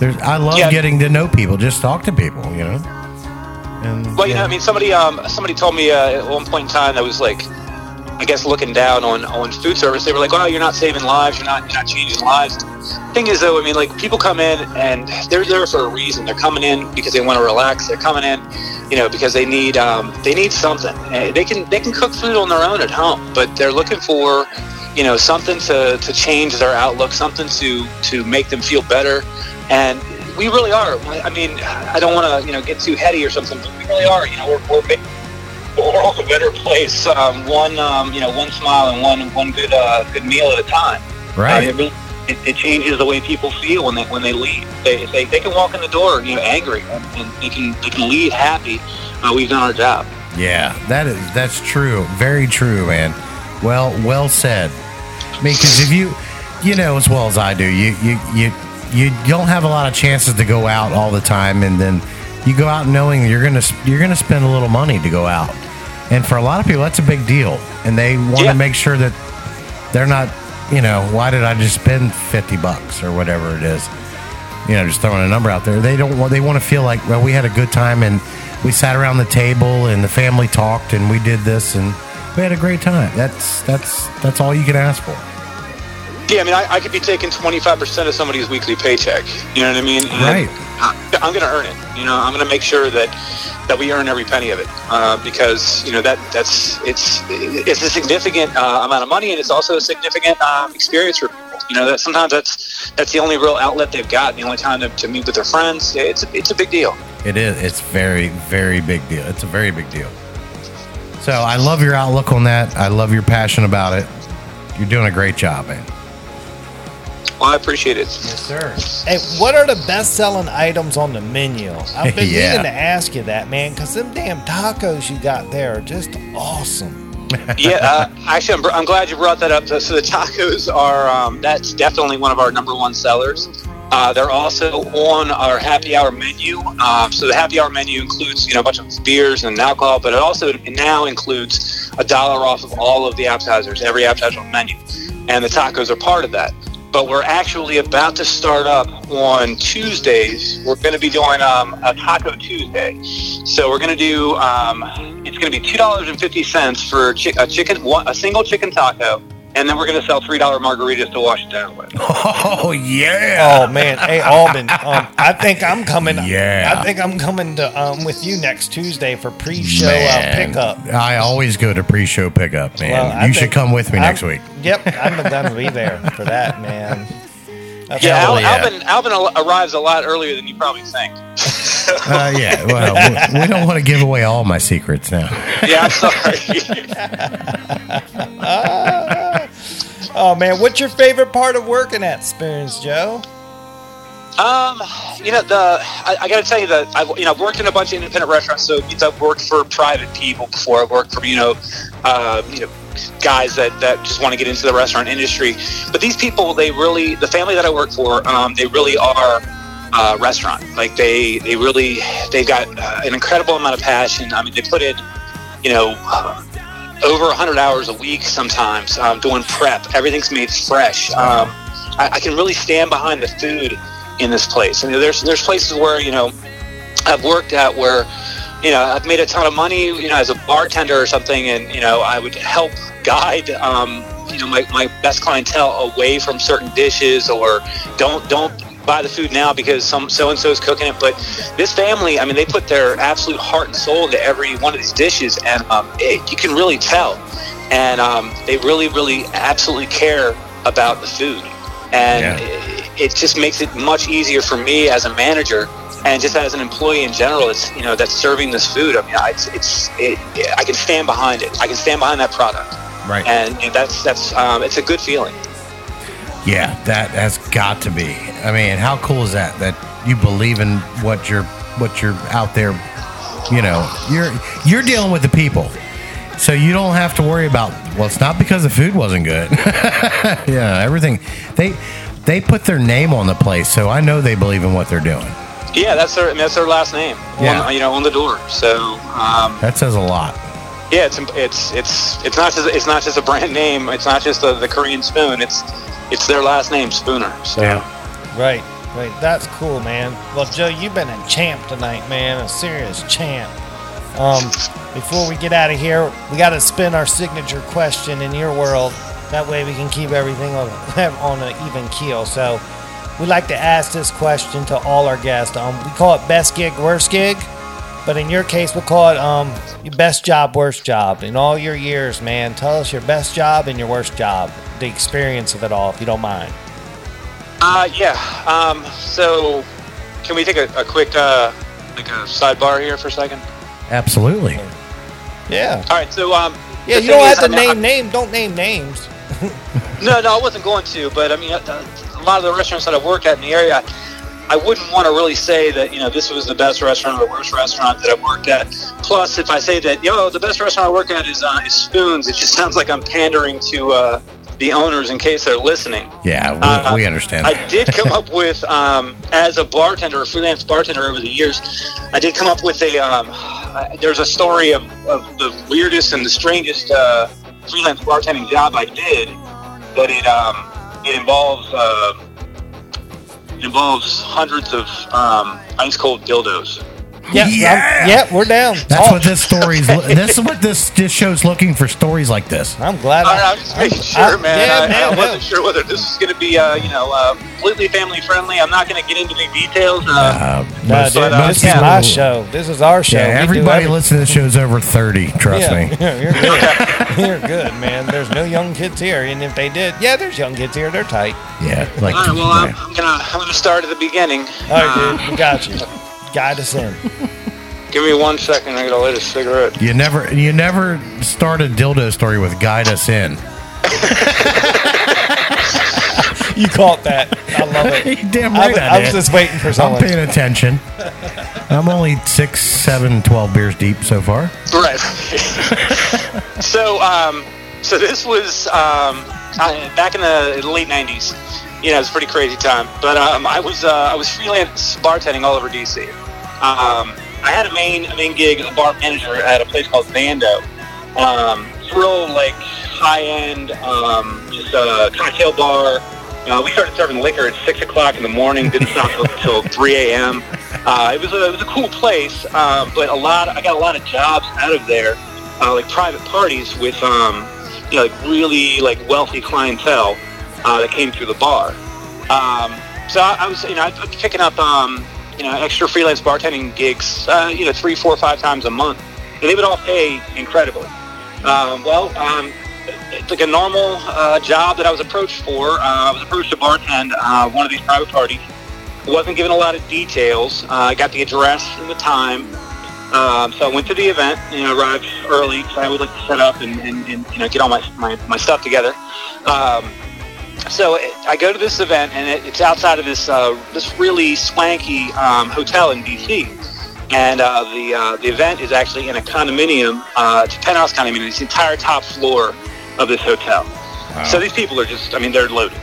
There's I love Yeah. getting to know people. Just talk to people, you know. And Well, you yeah. know, I mean, somebody um, somebody told me uh, at one point in time that was like, I guess looking down on, on food service, they were like, "Oh, you're not saving lives. You're not you're not changing lives." Thing is, though, I mean, like people come in and they're there for a reason. They're coming in because they want to relax. They're coming in, you know, because they need um, they need something. Uh, They can they can cook food on their own at home, but they're looking for, you know, something to, to change their outlook, something to to make them feel better. And we really are. I mean, I don't want to you know get too heady or something, but we really are. You know, we're we're, we're all a better place. Um, one um, you know one smile and one one good uh, good meal at a time. right. Uh, it, it, changes the way people feel when they when they leave. They they, they can walk in the door you know angry and, and they can they can leave happy. Uh, we've done our job. Yeah, that is that's true. Very true, man. Well, well said. I mean, because if you, you know as well as I do, you you you you don't have a lot of chances to go out all the time, and then you go out knowing you're gonna you're gonna spend a little money to go out, and for a lot of people that's a big deal, and they want to Yeah. make sure that they're not, you know, why did I just spend fifty bucks or whatever it is, you know, just throwing a number out there. They don't want they want to feel like well we had a good time and we sat around the table and the family talked and we did this and we had a great time. That's that's that's all you can ask for. Yeah, I mean, I, I could be taking 25% of somebody's weekly paycheck. You know what I mean? Right. I, I'm going to earn it. You know, I'm going to make sure that that we earn every penny of it uh, because you know that that's it's it's a significant uh, amount of money and it's also a significant uh, experience for people. You know, that sometimes that's that's the only real outlet they've got, the only time to, to meet with their friends. It's a, it's a big deal. It is. It's very very big deal. It's a very big deal. So I love your outlook on that. I love your passion about it. You're doing a great job, man. Well, I appreciate it. Yes, sir. Hey, what are the best selling items on the menu? I've been Yeah. meaning to ask you that, man, because them damn tacos you got there are just awesome. yeah, uh, actually, I'm, I'm glad you brought that up. So, so the tacos are um, that's definitely one of our number one sellers. Uh, they're also on our happy hour menu. Um, so the happy hour menu includes you know a bunch of beers and alcohol, but it also now includes a dollar off of all of the appetizers, every appetizer on the menu, and the tacos are part of that. But we're actually about to start up on Tuesdays. We're going to be doing um, a Taco Tuesday. So we're going to do. Um, it's going to be two dollars and fifty cents for chi- a chicken, one, a single chicken taco, and then we're going to sell three dollar margaritas to wash it down with. Oh yeah. Oh man, hey Albin, um, I think I'm coming. Yeah. I think I'm coming to um, with you next Tuesday for pre-show uh, pickup. I always go to pre-show pickup, man. Well, you should come with me I'm- next week. Yep, I'm gonna be there for that, man. That's Yeah, all- Al- yeah. Albin, Albin arrives a lot earlier than you probably think. Uh, yeah. Well, we, we don't want to give away all my secrets now. yeah, I'm sorry. Oh man, what's your favorite part of working at Spoons, Joe? Um, you know, the I, I got to tell you that I've you know worked in a bunch of independent restaurants, so I've worked for private people before. I've worked for you know, uh, you know, guys that that just want to get into the restaurant industry. But these people, they really, the family that I work for, um, they really are uh, restaurant. Like they they really they've got uh, an incredible amount of passion. I mean, they put in, you know. Over 100 hours a week sometimes um, doing prep. Everything's made fresh. Um, I, I can really stand behind the food in this place. And there's there's places where you know I've worked at where you know I've made a ton of money, you know, as a bartender or something, and you know I would help guide. Um, you know my, my best clientele away from certain dishes or don't don't buy the food now because some so and so is cooking it but this family i mean they put their absolute heart and soul into every one of these dishes and um, it, you can really tell and um, they really really absolutely care about the food and Yeah. it, it just makes it much easier for me as a manager and just as an employee in general, it's you know that's serving this food. I mean, I- it's it's it, I can stand behind it. I can stand behind that product, Right. and know, that's that's um, it's a good feeling. Yeah, that has got to be. I mean, how cool is that? That you believe in what you're what you're out there. You know, you're you're dealing with the people, so you don't have to worry about. Well, it's not because the food wasn't good. yeah, everything they they put their name on the place, so I know they believe in what they're doing. Yeah, that's their I mean, that's their last name. Yeah. on, you know, on the door. So um, That says a lot. Yeah, it's it's it's it's not just it's not just a brand name. It's not just the, the Korean spoon. It's it's their last name, Spooner. So Right, right. That's cool, man. Well, Joe, you've been a champ tonight, man. A serious champ. Um, before we get out of here, we got to spin our signature question in your world. That way, we can keep everything on on an even keel. So, we like to ask this question to all our guests. Um, we call it best gig, worst gig, but in your case, we'll call it um your best job, worst job. In all your years, man, tell us your best job and your worst job, the experience of it all, if you don't mind. Uh, yeah. Um, so, can we take a, a quick uh, like a sidebar here for a second? Absolutely. Yeah. All right. So, um, Yeah, you don't have is, to I mean, name name. Don't name names. No, no, I wasn't going to. But I mean, uh, a lot of the restaurants that I've worked at in the area, I wouldn't want to really say that you know this was the best restaurant or the worst restaurant that I've worked at. Plus, if I say that yo, the best restaurant I work at is uh, is Spoons, it just sounds like I'm pandering to uh, the owners in case they're listening. Yeah, we, Uh, we understand. I did come up with, um, as a bartender, a freelance bartender over the years, I did come up with a. Um, there's a story of, of the weirdest and the strangest uh, freelance bartending job I did, but it um, it involves uh, involves hundreds of um, ice cold dildos. Yeah, Yeah! Yeah, we're down. That's Oh, what this story's. this is what this this show's looking for stories like this. I'm glad. I, I'm just making sure, I- man. yeah, I, man, I wasn't yeah. sure whether this was going to be, uh, you know, uh, completely family friendly. I'm not going to get into any details. Uh, Uh, No, dude, but, uh, this is yeah. my show. This is our show. Yeah, everybody every- listening to the show's over thirty. Trust yeah, me. yeah, you're good. you're good, man. There's no young kids here, and if they did, yeah, there's young kids here. They're tight. Yeah, like all right, well, I'm. I'm gonna I'm gonna start at the beginning. All right, dude, we got you. Guide us in. Give me one second. I gotta light a cigarette. you never you never start a dildo story with guide us in. You caught that. I love it. Damn right I I was just waiting for something. I'm paying attention. I'm only six, seven, twelve beers deep so far. Right. so, um, so this was um, I- back in the late '90s. You know, it was a pretty crazy time. But um, I was uh, I was freelance bartending all over DC. Um, I had a main a main gig, as a bar manager at a place called Vando. Um, it's real like high end, um, just a cocktail bar. Uh, we started serving liquor at six o'clock in the morning. Didn't stop until three a.m. Uh, it was a it was a cool place, uh, but a lot I got a lot of jobs out of there, uh, like private parties with um, you know like really like wealthy clientele uh, that came through the bar. Um, so I, I was you know I was picking up um, you know extra freelance bartending gigs uh, you know three four five times a month, and they would all pay incredibly. Um, well, um, it's like a normal uh, job that I was approached for. Uh, I was approached to bartend uh, one of these private parties. Wasn't given a lot of details. Uh, I got the address and the time. Um, so I went to the event. You know, arrived early. So I would like to set up and, and, and you know get all my, my, my stuff together. Um, so it, I go to this event, and it, it's outside of this uh, this really swanky um, hotel in DC. And uh, the uh, the event is actually in a condominium. Uh, it's a penthouse condominium. It's the entire top floor of this hotel. So these people are just, I mean, they're loaded.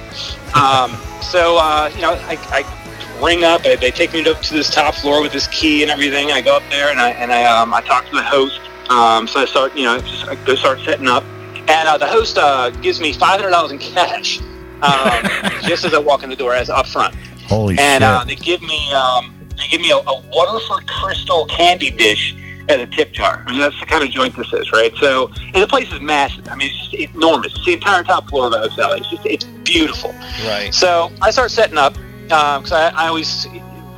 Um, so, uh, you know, I, I ring up. They, they take me up to this top floor with this key and everything. I go up there and I and I um, I talk to the host. Um, so I start, you know, just I go start setting up. And uh, the host uh, gives me five hundred dollars in cash um, just as I walk in the door, as up front. Holy And shit! uh, they give me um, they give me a, a Waterford crystal candy dish as a tip jar. I mean, that's the kind of joint this is, right? So, and the place is massive. I mean, it's just enormous. It's the entire top floor of the hotel. It's just it's beautiful. Right. So I start setting up because I, I always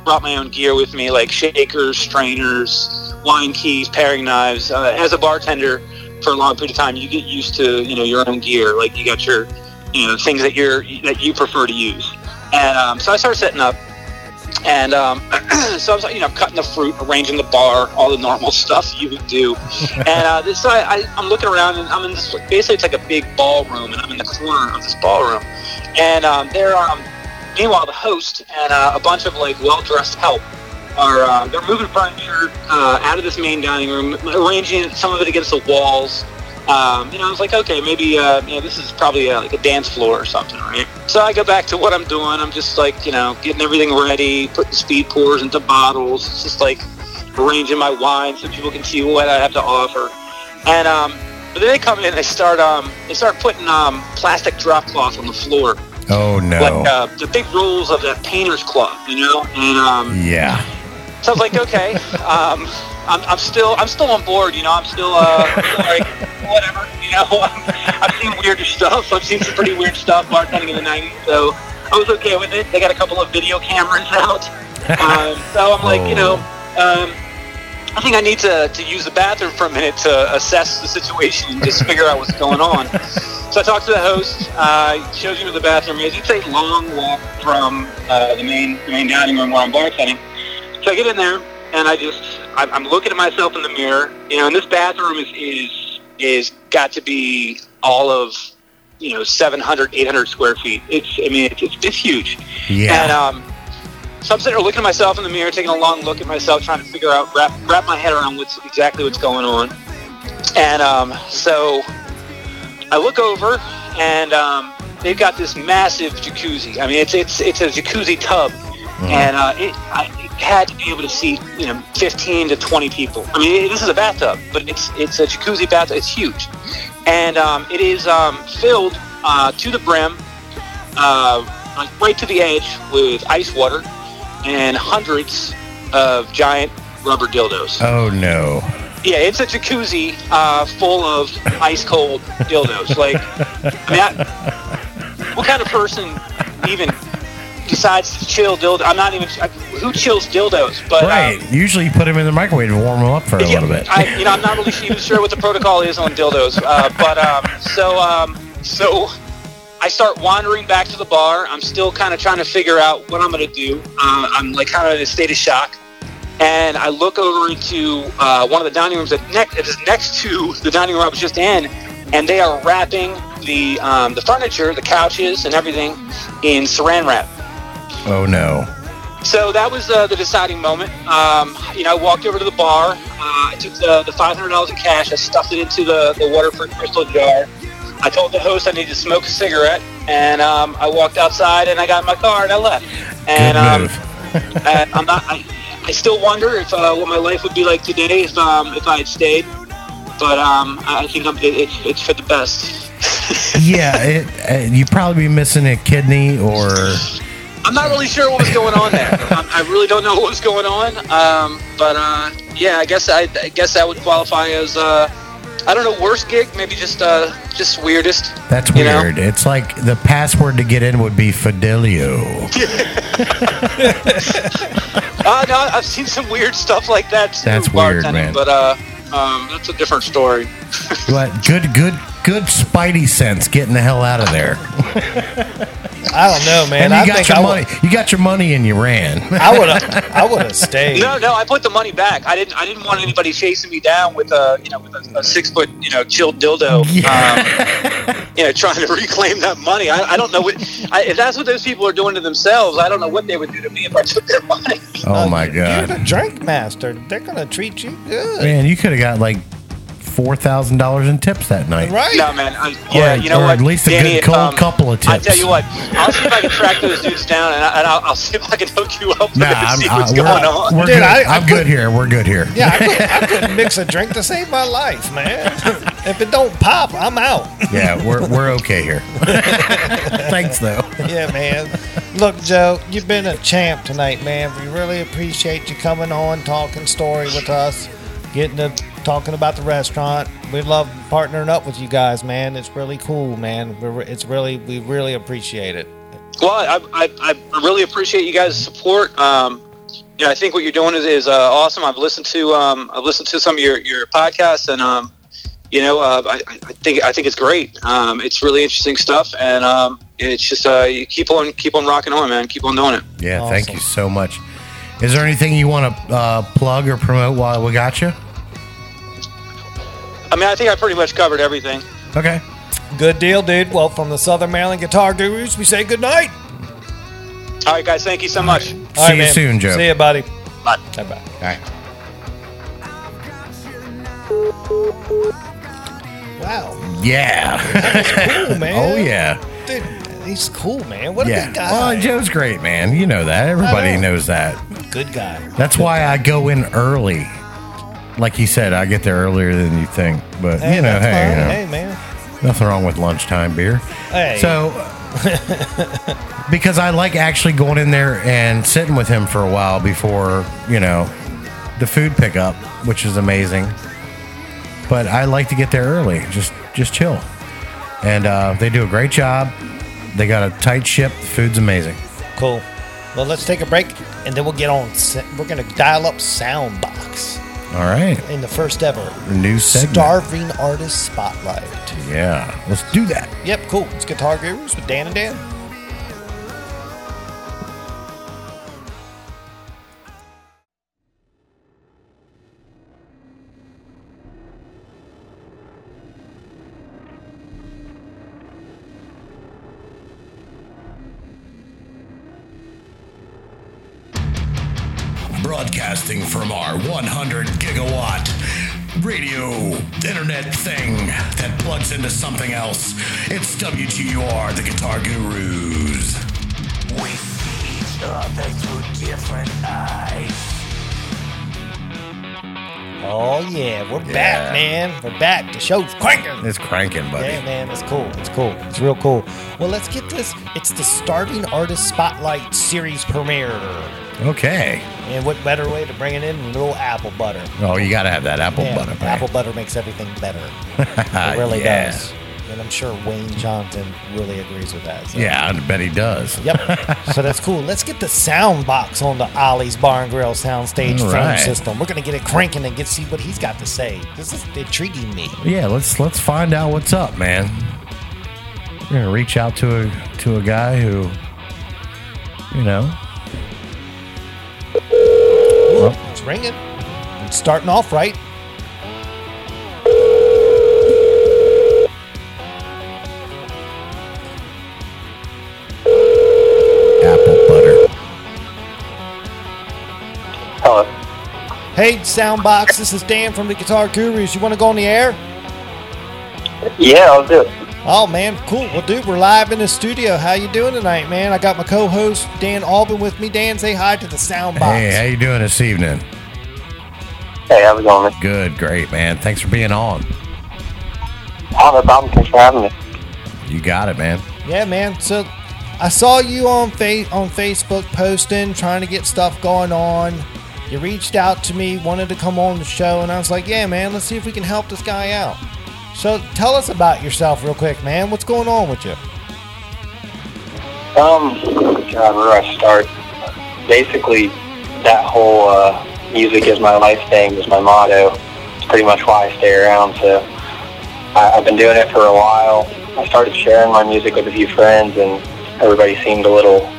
brought my own gear with me, like shakers, strainers, wine keys, paring knives. Uh, as a bartender for a long period of time, you get used to you know your own gear. Like you got your you know things that you're that you prefer to use. And um, so I started setting up. And um, so I was, you know, cutting the fruit, arranging the bar, all the normal stuff you would do. and uh, so I, I, I'm looking around, and I'm in this. Basically, it's like a big ballroom, and I'm in the corner of this ballroom. And um, there, um, meanwhile, the host and uh, a bunch of like well-dressed help are uh, they're moving furniture uh, out of this main dining room, arranging some of it against the walls. Um, you know, I was like, okay, maybe uh, you know this is probably uh, like a dance floor or something, right? So I go back to what I'm doing. I'm just like, you know, getting everything ready, putting speed pours into bottles. It's just like arranging my wine so people can see what I have to offer. And um, but then they come in and they start um, they start putting um, plastic drop cloth on the floor, Oh no. like uh, the big rolls of that painter's cloth, you know. And um, yeah. so I was like, okay, um, I'm, I'm still I'm still on board. You know, I'm still uh, like whatever. You know, I've seen weirder stuff. I've seen some pretty weird stuff bartending in the '90s, so I was okay with it. They got a couple of video cameras out, um, so I'm like, you know, um, I think I need to, to use the bathroom for a minute to assess the situation and just figure out what's going on. So I talked to the host. Uh, he shows you where the bathroom is. It's a long walk from uh, the main the main dining room where I'm bartending. So I get in there and I just I'm, I'm looking at myself in the mirror. You know, and this bathroom is is is got to be all of you know 700 800 square feet. It's I mean it's it's, it's huge. Yeah. And um, so I'm sitting there looking at myself in the mirror, taking a long look at myself, trying to figure out wrap wrap my head around what's exactly what's going on. And um, so I look over, and um, they've got this massive jacuzzi. I mean, it's it's it's a jacuzzi tub, and uh, it, I, it had to be able to seat you know 15 to 20 people. I mean, this is a bathtub, but it's it's a jacuzzi bathtub. It's huge, and um, it is um, filled uh, to the brim, uh, like right to the edge with ice water, and hundreds of giant rubber dildos. oh no. Yeah, it's a jacuzzi uh, full of ice cold dildos. Like, I mean, I, what kind of person even decides to chill dildo? I'm not even. I, who chills dildos? But um, Right. Usually you put them in the microwave to warm them up for a yeah, little bit. I, you know, I'm not really even sure what the protocol is on dildos. Uh, but um, so um, so I start wandering back to the bar. I'm still kind of trying to figure out what I'm going to do. Uh, I'm like kind of in a state of shock. And I look over into uh, one of the dining rooms that next, it is next to the dining room I was just in, and they are wrapping the um, the furniture, the couches, and everything in Saran wrap. Oh no. So that was uh, the deciding moment. Um, you know, I walked over to the bar. Uh, I took the, the $500 in cash. I stuffed it into the, the Waterford crystal jar. I told the host I needed to smoke a cigarette, and um, I walked outside and I got in my car and I left. And Good um, and I'm not. I, I still wonder if uh, what my life would be like today if um, if I had stayed. But um, I think I'm, it, it's it's for the best. yeah, it, uh, you'd probably be missing a kidney or I'm not really sure what was going on there. Um, I really don't know what was going on. Um, but uh, yeah, I guess I, I guess that would qualify as uh, I don't know worst gig, maybe just uh, just weirdest. that's You know? weird. It's like the password to get in would be Fidelio. Uh, no, I've seen some weird stuff like that. Too, That's weird, man. But uh, um, that's a different story. But good, good, good Spidey sense getting the hell out of there. I don't know, man. and you I got think your I money. You got your money and you ran. I would have. I would have stayed. No, no, I put the money back. I didn't. I didn't want anybody chasing me down with a, you know, with a, a six foot, you know, chilled dildo. Um, you know, trying to reclaim that money. I, I don't know what. I, if that's what those people are doing to themselves, I don't know what they would do to me if I took their money. oh my You're the god, drink master. They're gonna treat you good. man! You could have got like four thousand dollars in tips that night. Right? No, man. I, yeah, Or- you know or what? at least a Danny, good cold um, couple of tips. I tell you what. I'll see if I can track those dudes down, and, I, and I'll, I'll see if I can hook you up Nah, and I'm, see uh, what's we're, going on. we're Dude, good. I- I I'm put- good here. We're good here. Yeah, I couldn't, I couldn't mix a drink to save my life, man. if it don't pop, I'm out. Yeah, we're we're okay here. Thanks though. Yeah, man. Look, Joe, you've been a champ tonight, man. We really appreciate you coming on, talking story with us, getting to talking about the restaurant. We love partnering up with you guys, man. It's really cool, man. We're, it's really, we really appreciate it. Well, I, I, I really appreciate you guys' support. Um, you know, I think what you're doing is, is uh, awesome. I've listened to um, I've listened to some of your, your podcasts, and um, you know, uh, I, I think I think it's great. Um, it's really interesting stuff, and um, it's just uh, you keep on keep on rocking on, man. Keep on doing it. Yeah, thank you so much. Is there anything you want to uh, plug or promote while we got you? I mean, I think I pretty much covered everything. Okay. Good deal, dude. Well, from the Southern Maryland Guitar Gurus, we say good night. All right, guys. Thank you so much. See All right, you man. soon, Joe. See you, buddy. Bye. Bye bye. All right. Wow. Yeah. Cool, man. oh yeah. Dude, he's cool, man. What a Yeah. good guy. Well, Joe's great, man. You know that. Everybody know. knows that. good guy. That's why I go in early. Like he said, I get there earlier than you think. But Hey, you know, that's hey, you know, hey, man. nothing wrong with lunchtime beer. Hey. So, because I like actually going in there and sitting with him for a while before, you know, the food pickup, which is amazing. But I like to get there early, just just chill. And uh, they do a great job. They got a tight ship. The food's amazing. Cool. Well, let's take a break, and then we'll get on. We're gonna dial up Soundbox All right, in the first ever new segment. Starving Artist Spotlight. Yeah, let's do that. Yep, cool. It's Guitar Gurus with Dan and Dan. Man. We're back. The show's cranking. It's cranking, buddy. Yeah, man, it's cool. It's cool. It's real cool. Well, let's get this. It's the Starving Artist Spotlight series premiere. Okay. And what better way to bring it in than a little apple butter? Oh, you got to have that apple Yeah, butter. man. Apple butter makes everything better. It really Yeah. does. And I'm sure Wayne Johnson really agrees with that. so. Yeah, I bet he does. Yep. so that's cool. Let's get the Soundbox on the Ollie's Bar and Grill soundstage All phone right. system. We're gonna get it cranking and get see what he's got to say. This is intriguing me. Yeah, let's let's find out what's up, man. We're gonna reach out to a to a guy who, you know, Well, it's ringing. It's starting off right. Hey, Soundbox, this is Dan from the Guitar Gurus. You want to go on the air? Yeah, I'll do it. Oh man, cool. Well, dude, we're live in the studio. How you doing tonight, man? I got my co-host Dan Albin with me. Dan, say hi to the Soundbox. Hey, how you doing this evening? Hey, how's it going, man? Good, great, man. Thanks for being on. Oh, no problem. Thanks for having me. You got it, man. Yeah, man. So I saw you on fa- on Facebook posting, trying to get stuff going on. You reached out to me, wanted to come on the show, and I was like, "Yeah, man, let's see if we can help this guy out." So tell us about yourself, real quick, man. What's going on with you? Um, God, where I start? Basically, that whole uh, music is my life thing is my motto. It's pretty much why I stay around. So I, I've been doing it for a while. I started sharing my music with a few friends, and everybody seemed a little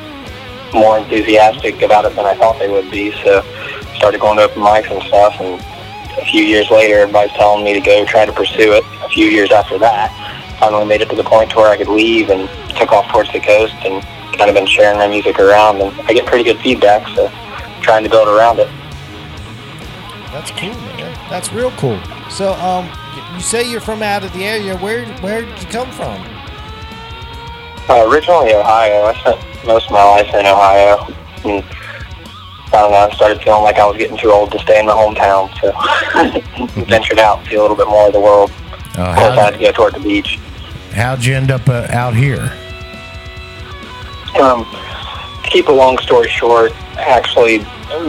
more enthusiastic about it than I thought they would be. So started going to open mics and stuff, and a few years later, everybody's telling me to go try to pursue it. A few years after that, finally made it to the point to where I could leave and took off towards the coast and kind of been sharing my music around, and I get pretty good feedback, so trying to build around it. That's cool, man. That's real cool. So, um, you say you're from out of the area. Where where did you come from? Uh, originally Ohio. I spent most of my life in Ohio. And I don't know, I started feeling like I was getting too old to stay in my hometown, so ventured out, see a little bit more of the world. Uh, Of course, I had to go toward the beach. how'd you end up uh, out here? Um, to keep a long story short, I actually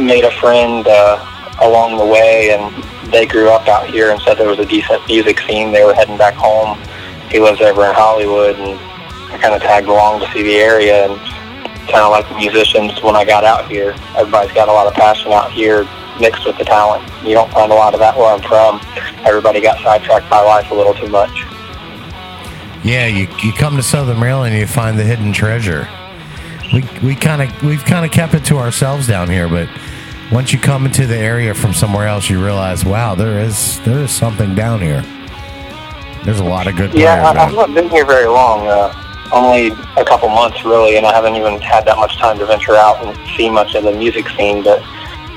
made a friend uh, along the way, and they grew up out here and said there was a decent music scene. They were heading back home. He lives over in Hollywood, and I kind of tagged along to see the area and kind of like the musicians when I got out here. Everybody's got a lot of passion out here mixed with the talent. You don't find a lot of that where I'm from. Everybody got sidetracked by life a little too much. Yeah, you, you come to Southern Maryland and you find the hidden treasure. We we kind of we've kind of kept it to ourselves down here, but once you come into the area from somewhere else, you realize, wow, there is there is something down here. There's a lot of good. Yeah, I, I've not been here very long. Uh, only a couple months, really, and I haven't even had that much time to venture out and see much of the music scene. But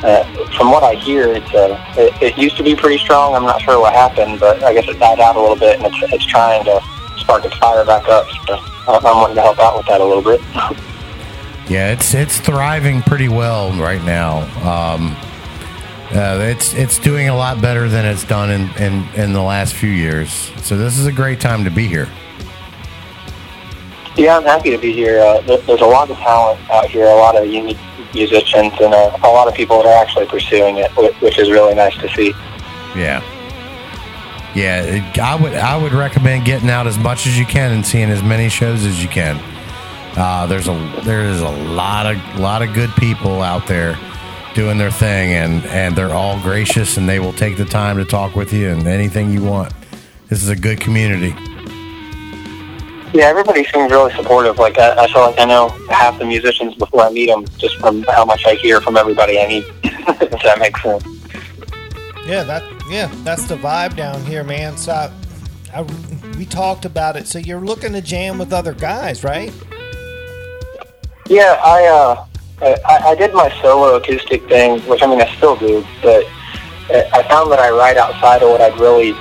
uh, from what I hear, it's uh, it, used to be pretty strong. I'm not sure what happened, but I guess it died out a little bit, and it's it's trying to spark its fire back up. So I'm wanting to help out with that a little bit. Yeah, it's it's thriving pretty well right now. Um, uh, it's it's doing a lot better than it's done in, in, in the last few years. So this is a great time to be here. Yeah, I'm happy to be here. Uh, there's a lot of talent out here, a lot of unique musicians, and uh, a lot of people that are actually pursuing it, which is really nice to see. Yeah, yeah. I would I would recommend getting out as much as you can and seeing as many shows as you can. Uh, there's a there is a lot of lot of good people out there doing their thing, and and they're all gracious, and they will take the time to talk with you and anything you want. This is a good community. Yeah, everybody seems really supportive. Like I, I feel like I know half the musicians before I meet them, just from how much I hear from everybody I meet. if that makes sense. Yeah, that yeah, that's the vibe down here, man. So I, I, we talked about it. So you're looking to jam with other guys, right? Yeah, I uh, I, I did my solo acoustic thing, which I mean I still do, but uh, I found that I write outside of what I'd really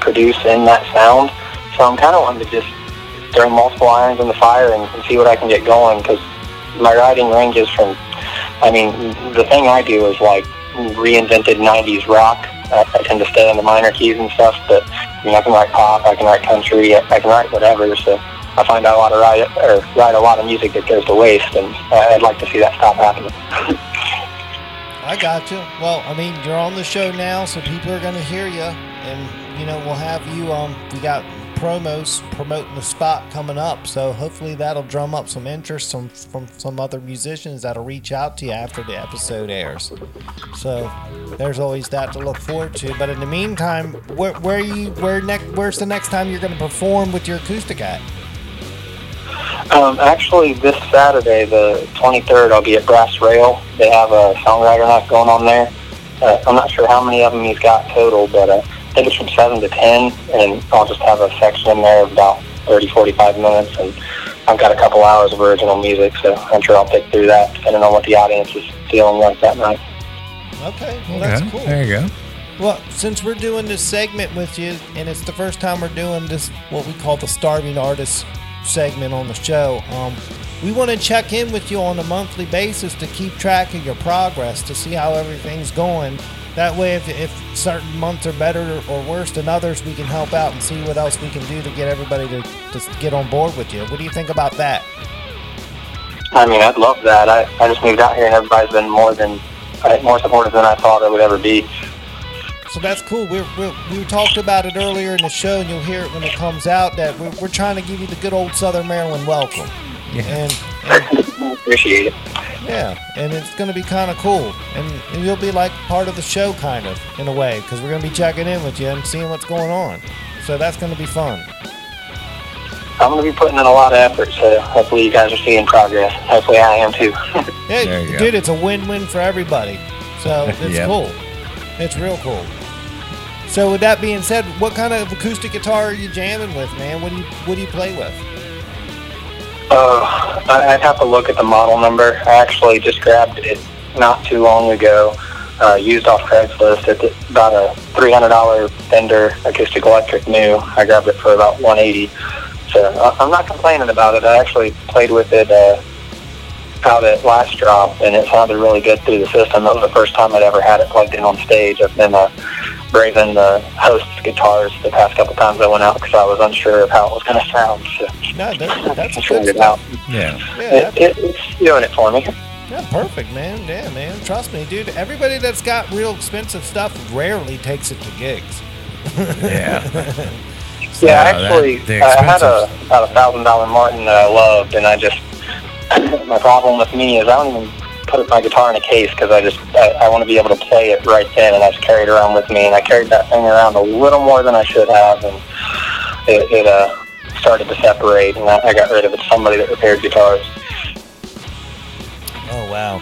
produce in that sound. So I'm kind of wanting to just throw multiple irons in the fire and, and see what I can get going because my writing ranges from. I mean, the thing I do is like reinvented '90s rock. I, I tend to stay in the minor keys and stuff, but I I can write pop, I can write country, I can write whatever. So I find out a lot of write or write a lot of music that goes to waste, and I'd like to see that stop happening. I got you. Well, I mean, you're on the show now, so people are going to hear you, and you know we'll have you. Um, we got promos promoting the spot coming up, so hopefully that'll drum up some interest from from some other musicians that'll reach out to you after the episode airs. So there's always that to look forward to. But in the meantime, where where you where next where's the next time you're going to perform with your acoustic act? Um, actually, this Saturday, the 23rd, I'll be at Brass Rail. They have a songwriter night going on there. Uh, I'm not sure how many of them he's got total, but uh, I think it's from 7 to 10, and I'll just have a section in there of about 30, 45 minutes, and I've got a couple hours of original music, so I'm sure I'll pick through that, depending on what the audience is feeling like that night. Okay, well that's Okay, cool. There you go. Well, since we're doing this segment with you, and it's the first time we're doing this, what we call the starving artist segment on the show, um, we want to check in with you on a monthly basis to keep track of your progress, to see how everything's going. That way, if, if certain months are better or worse than others, we can help out and see what else we can do to get everybody to, to get on board with you. What do you think about that? I mean, I'd love that. I, I just moved out here, and everybody's been more than uh, more supportive than I thought it would ever be. So that's cool. We're, we're, talked about it earlier in the show, and you'll hear it when it comes out. That we're, we're trying to give you the good old Southern Maryland welcome. Yeah. And, and I appreciate it. yeah, and it's going to be kind of cool, and, and you'll be like part of the show, kind of in a way, because we're going to be checking in with you and seeing what's going on. So that's going to be fun. I'm going to be putting in a lot of effort, so hopefully you guys are seeing progress. Hopefully I am too. Yeah, There you go. dude, it's a win-win for everybody. So it's Yep. cool. It's real cool. So with that being said, what kind of acoustic guitar are you jamming with, man? What do you what do you play with? Uh, I'd have to look at the model number. I actually just grabbed it not too long ago, uh, used off Craigslist. It's about a $300 Fender acoustic electric new. I grabbed it for about 180 So I'm not complaining about it. I actually played with it uh, out at last drop, and it sounded really good through the system. That was the first time I'd ever had it plugged in on stage. I've been uh, braving the host's guitars the past couple times I went out because I was unsure of how it was going to sound. So No, that, that's I good figured it out. Yeah. Yeah, It, it, it's doing it for me. yeah, perfect, man. Yeah, man. Trust me, dude. Everybody that's got real expensive stuff rarely takes it to gigs. Yeah. Yeah, that- actually, the I had a about a thousand dollar Martin that I loved, and I just my problem with me is I don't even put my guitar in a case because I just I, I want to be able to play it right then, and I just carry it around with me. And I carried that thing around a little more than I should have, and it, it uh, started to separate, and I, I got rid of it. Somebody that repaired guitars. Oh wow,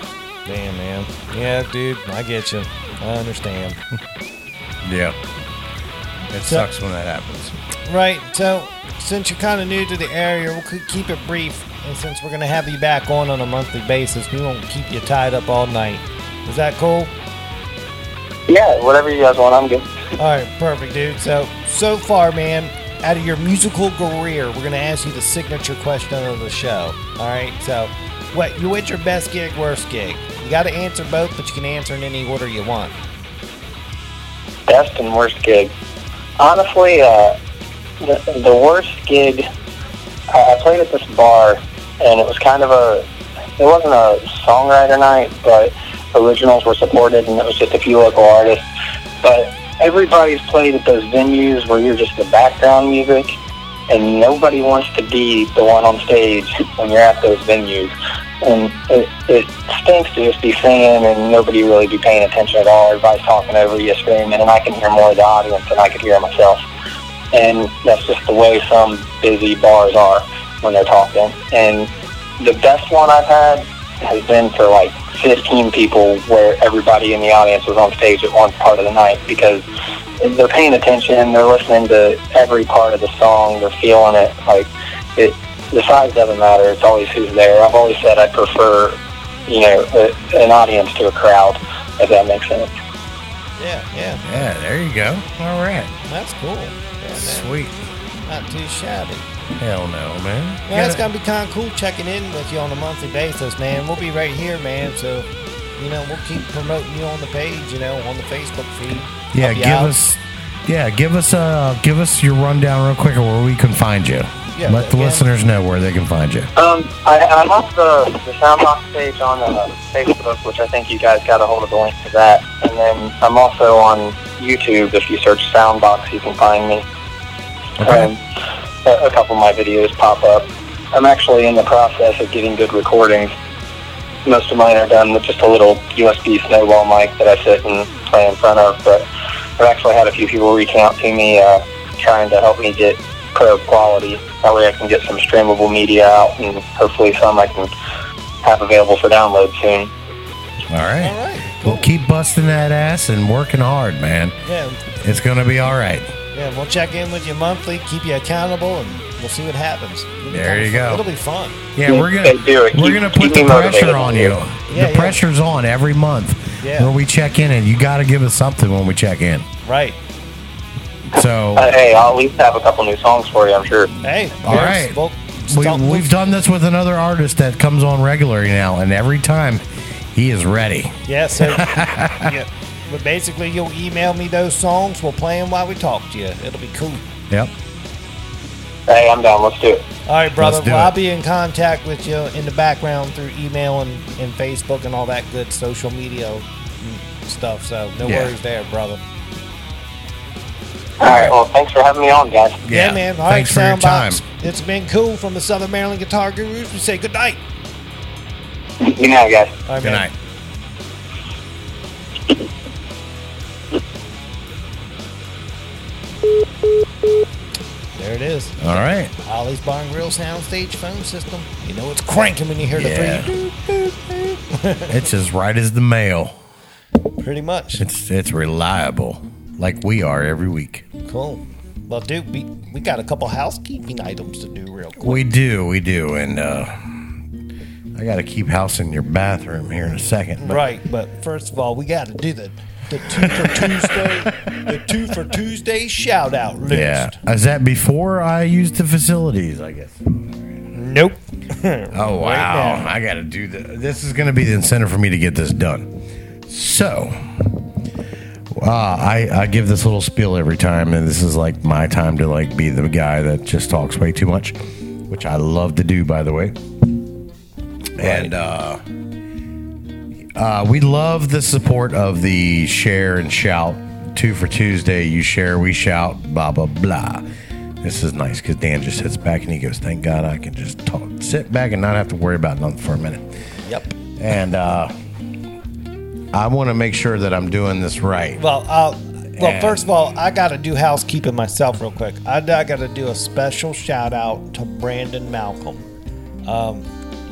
damn man. Yeah, dude, I get you. I understand. Yeah. It So- sucks when that happens. Right. So, since you're kind of new to the area, we'll keep it brief. And since we're gonna have you back on on a monthly basis, we won't keep you tied up all night. Is that cool? Yeah, whatever you guys want, I'm good. All right, perfect, dude. So, so far, man, out of your musical career, we're gonna ask you the signature question of the show. All right. So, what you what's your best gig, worst gig? You got to answer both, but you can answer in any order you want. Best and worst gig. Honestly, uh, the, the worst gig, I I played at this bar, and it was kind of a, it wasn't a songwriter night, but originals were supported, and it was just a few local artists. But everybody's played at those venues where you're just the background music, and nobody wants to be the one on stage when you're at those venues. And it, it stinks to just be singing and nobody really be paying attention at all. Everybody's talking over you, screaming, and I can hear more of the audience than I could hear myself. And that's just the way some busy bars are when they're talking. And the best one I've had has been for like 15 people where everybody in the audience was on stage at one part of the night because they're paying attention, they're listening to every part of the song, they're feeling it. Like it, the size doesn't matter. It's always who's there. I've always said I prefer, you know, a, an audience to a crowd, if that makes sense. Yeah, yeah, Yeah, there you go. All right. that's cool. Yeah. Sweet. Not too shabby. Hell no, man. Yeah, it's gonna be kind of cool checking in with you on a monthly basis, man. We'll be right here, man. So, you know, we'll keep promoting you on the page, you know, on the Facebook feed. Yeah, give out. us. Yeah, give us uh give us your rundown real quick of where we can find you. Yeah, Let the yeah. listeners know where they can find you. Um, I, I have the, the Soundbox page on uh, Facebook, which I think you guys got a hold of the link to that. And then I'm also on YouTube. If you search Soundbox, you can find me. Okay. Um, a, a couple of my videos pop up. I'm actually in the process of getting good recordings. Most of mine are done with just a little USB snowball mic that I sit and play in front of. But I've actually had a few people reach out to me uh, trying to help me get pro quality. That way I can get some streamable media out and hopefully some I can have available for download soon. All right. All right, Well, keep busting that ass and working hard, man. Yeah, It's gonna be all right. Yeah. We'll check in with you monthly, keep you accountable, and we'll see what happens. It'll There you fun. go. It'll be fun. Yeah, we're gonna do it. we're Keep- gonna put the pressure on you. Yeah, the yeah. pressure's on every month Yeah. where we check in, and you got to give us something when we check in. Right. So Uh, hey, I'll at least have a couple new songs for you, I'm sure. Hey. All yes, right. Well, we, we've done this with another artist that comes on regularly now, and every time he is ready. Yeah, so yeah. But basically, you'll email me those songs. We'll play them while we talk to you. It'll be cool. Yep. Hey, I'm down. Let's do it. All right, brother. Let's do Well, I'll be in contact with you in the background through email and, and Facebook and all that good social media stuff. So no Yeah. worries there, brother. All right. Well, thanks for having me on, guys. Yeah, man. All Thanks right, for your time. Soundbox. It's been cool from the Southern Maryland Guitar Gurus. We say good night. Good night, guys. All right, Good man. night. There it is. All right. Ollie's Bar and Grill soundstage phone system. You know it's cranking when you hear Yeah. the three. It's as right as the mail. Pretty much. It's it's reliable, like we are every week. Cool. Well, dude, we, we got a couple housekeeping items to do real quick. We do, we do, and uh, I got to keep house in your bathroom here in a second. but- Right, but first of all, we got to do the the two for Tuesday, the two for Tuesday shout out list. Yeah. Is that before I use the facilities? I guess. Nope. Oh wow! I got to do that. This is going to be the incentive for me to get this done. So, uh, I I give this little spiel every time, and this is like my time to like be the guy that just talks way too much, which I love to do, by the way. And uh, uh, we love the support of the share and shout. Two for Tuesday, you share, we shout, blah blah blah. This is nice because Dan just sits back and he goes, "Thank God I can just talk, sit back and not have to worry about nothing for a minute." Yep. and uh, I want to make sure that I'm doing this right. Well, uh, well, And- first of all, I got to do housekeeping myself real quick. I, I got to do a special shout out to Brandon Malcolm. Um,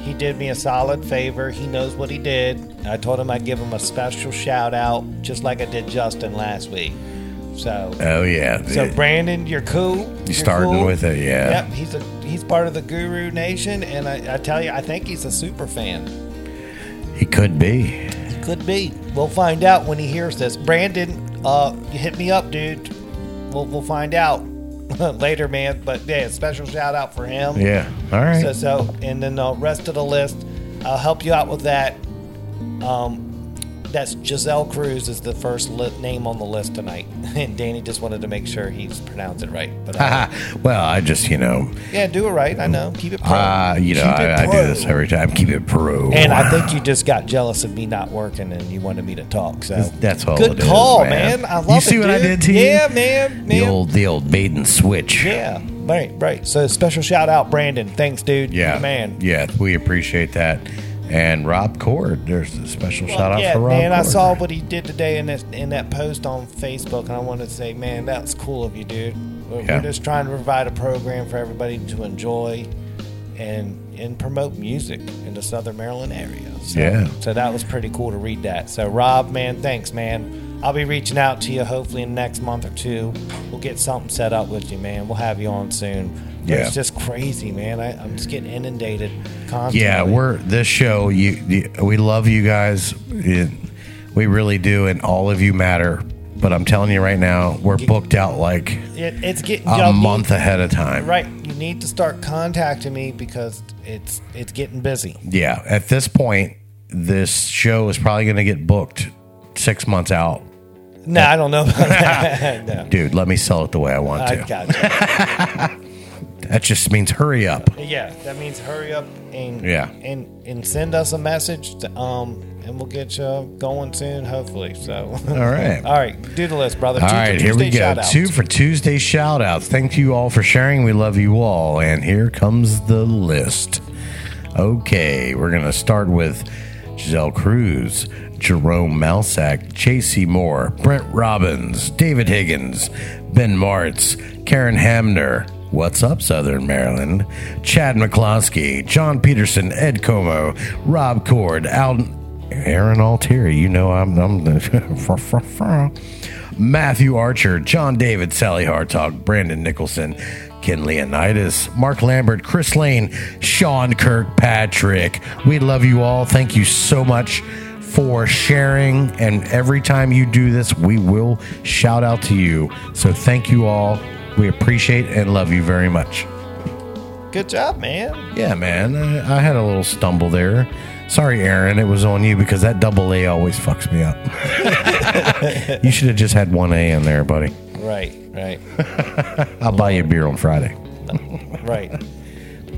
he did me a solid favor. He knows what he did. I told him I'd give him a special shout out, just like I did Justin last week. So, Oh yeah, so Brandon, you're cool. You're starting cool. with it, yeah. Yep, he's a he's part of the Guru Nation, and I, I tell you, I think he's a super fan. he could be. He could be. We'll find out when he hears this. Brandon, uh, you hit me up, dude. We'll we'll find out later, man. But yeah, special shout out for him. Yeah. All right. So so, and then the rest of the list, I'll help you out with that. Um, that's Giselle Cruz is the first li- name on the list tonight, and Danny just wanted to make sure he's pronounced it right. But uh, well, I just you know, yeah, do it right. I know. Keep it pro. uh, you know, it I, I do this every time. Keep it pro. And I think you just got jealous of me not working, and you wanted me to talk. So That's all Good it is, call, man. man. I love You it. see what I did to you? Yeah, man. the man. old the old maiden switch. Yeah, right, right. So special shout out, Brandon. Thanks, dude. Yeah, man. Yeah, we appreciate that. And Rob Cord, there's a special shout out yeah, for Rob. man. I saw what he did today in that in that post on Facebook, and I wanted to say, man, that's cool of you, dude. We're, Yeah. we're just trying to provide a program for everybody to enjoy and and promote music in the Southern Maryland area. So, Yeah. So that was pretty cool to read that. So Rob, man, thanks, man. I'll be reaching out to you hopefully in the next month or two. We'll get something set up with you, man. We'll have you on soon. But Yeah. It's just crazy, man. I, I'm just getting inundated constantly. Yeah, we're this show. You, you, we love you guys. It- we really do, and all of you matter. But I'm telling you right now, we're booked out like It, it's getting a y'all need- month ahead of time. Right. You need to start contacting me because it's it's getting busy. Yeah. At this point, this show is probably going to get booked six months out. No, I don't know about that. no. Dude, let me sell it the way I want I to. got you. That just means hurry up. Yeah, that means hurry up and Yeah. and and send us a message. To, um, and we'll get you going soon, hopefully. So. All right. all right. Do the list, brother. All for right, here we Tuesday go. shout-outs. Two for Tuesday shout outs. Thank you all for sharing. We love you all. And here comes the list. Okay, we're going to start with Giselle Cruz, Jerome Malsack, Chasey Moore, Brent Robbins, David Higgins, Ben Martz, Karen Hamner. What's up, Southern Maryland? Chad McCloskey, John Peterson, Ed Como, Rob Cord, Al, Aaron Altieri. You know I'm, I'm the. Matthew Archer, John David, Sally Hartog, Brandon Nicholson, Ken Leonidas, Mark Lambert, Chris Lane, Sean Kirkpatrick. We love you all. Thank you so much for sharing. And every time you do this, we will shout out to you. So thank you all. We appreciate and love you very much. Good job, man. Yeah, man. I, I had a little stumble there. Sorry, Aaron. It was on you because that double A always fucks me up. you should have just had one A in there, buddy. Right, right, I'll buy you a beer on Friday. right,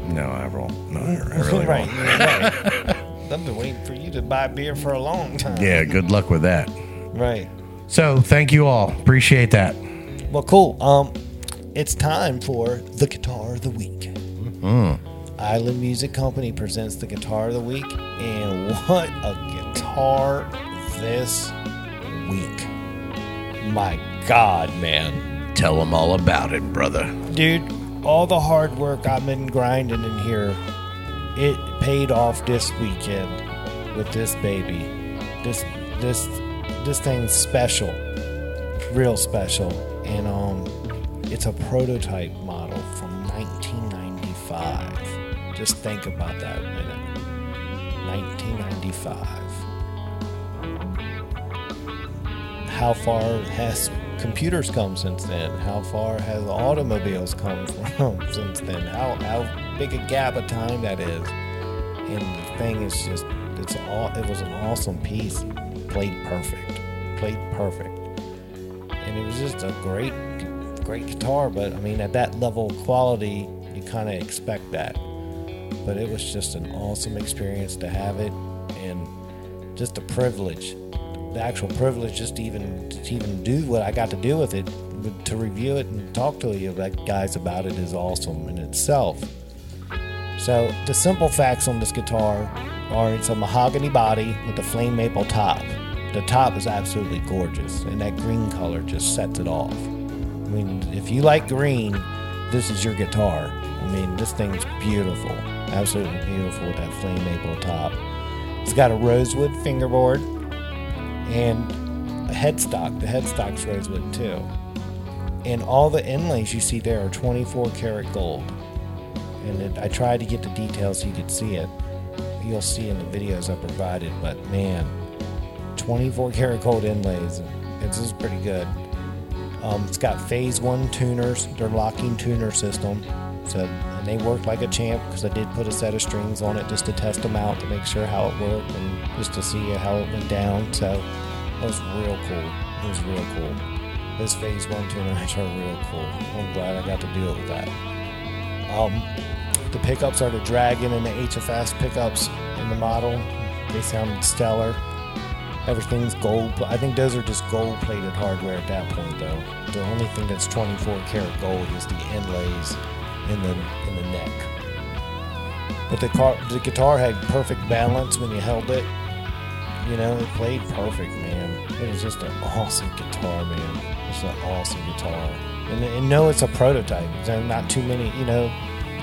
No, I won't. No, I I really right, won't. right. I've been waiting for you to buy beer for a long time. Yeah, good luck with that. Right. So, thank you all. Appreciate that. Well, cool. Um, it's time for the guitar of the week. Island Music Company presents the guitar of the week, and what a guitar this week! My God, man, Tell them all about it, brother. dude, all the hard work I've been grinding in here, it paid off this weekend with this baby. This, this, this thing's special, real special, and um, it's a prototype model from 1995. Just think about that a minute. 1995. How far has computers come since then? How far has automobiles come from since then? How how big a gap of time that is? And the thing is just it's all it was an awesome piece. Played perfect. Played perfect. And it was just a great great guitar, but I mean at that level of quality you kinda expect that. But it was just an awesome experience to have it and just a privilege. The actual privilege just to even to even do what I got to do with it, to review it and talk to you guys about it is awesome in itself. So the simple facts on this guitar are it's a mahogany body with a flame maple top. The top is absolutely gorgeous, and that green color just sets it off. I mean, if you like green, this is your guitar. I mean, this thing's beautiful, absolutely beautiful with that flame maple top. It's got a rosewood fingerboard and a headstock. The headstock's rosewood too. And all the inlays you see there are 24 karat gold. And it, I tried to get the details so you could see it. You'll see in the videos I provided, but man, 24 karat gold inlays. This is pretty good. Um, it's got phase one tuners, their locking tuner system. So, and they work like a champ because I did put a set of strings on it just to test them out to make sure how it worked and just to see how it went down. So, it was real cool. It was real cool. Those phase one tuners are real cool. I'm glad I got to it with that. Um, the pickups are the Dragon and the HFS pickups in the model. They sound stellar. Everything's gold. I think those are just gold plated hardware at that point, though. The only thing that's 24 karat gold is the inlays in the in the neck. But the car, the guitar had perfect balance when you held it. You know, it played perfect, man. It was just an awesome guitar, man. It's an awesome guitar. And, and no, it's a prototype. There are not too many, you know,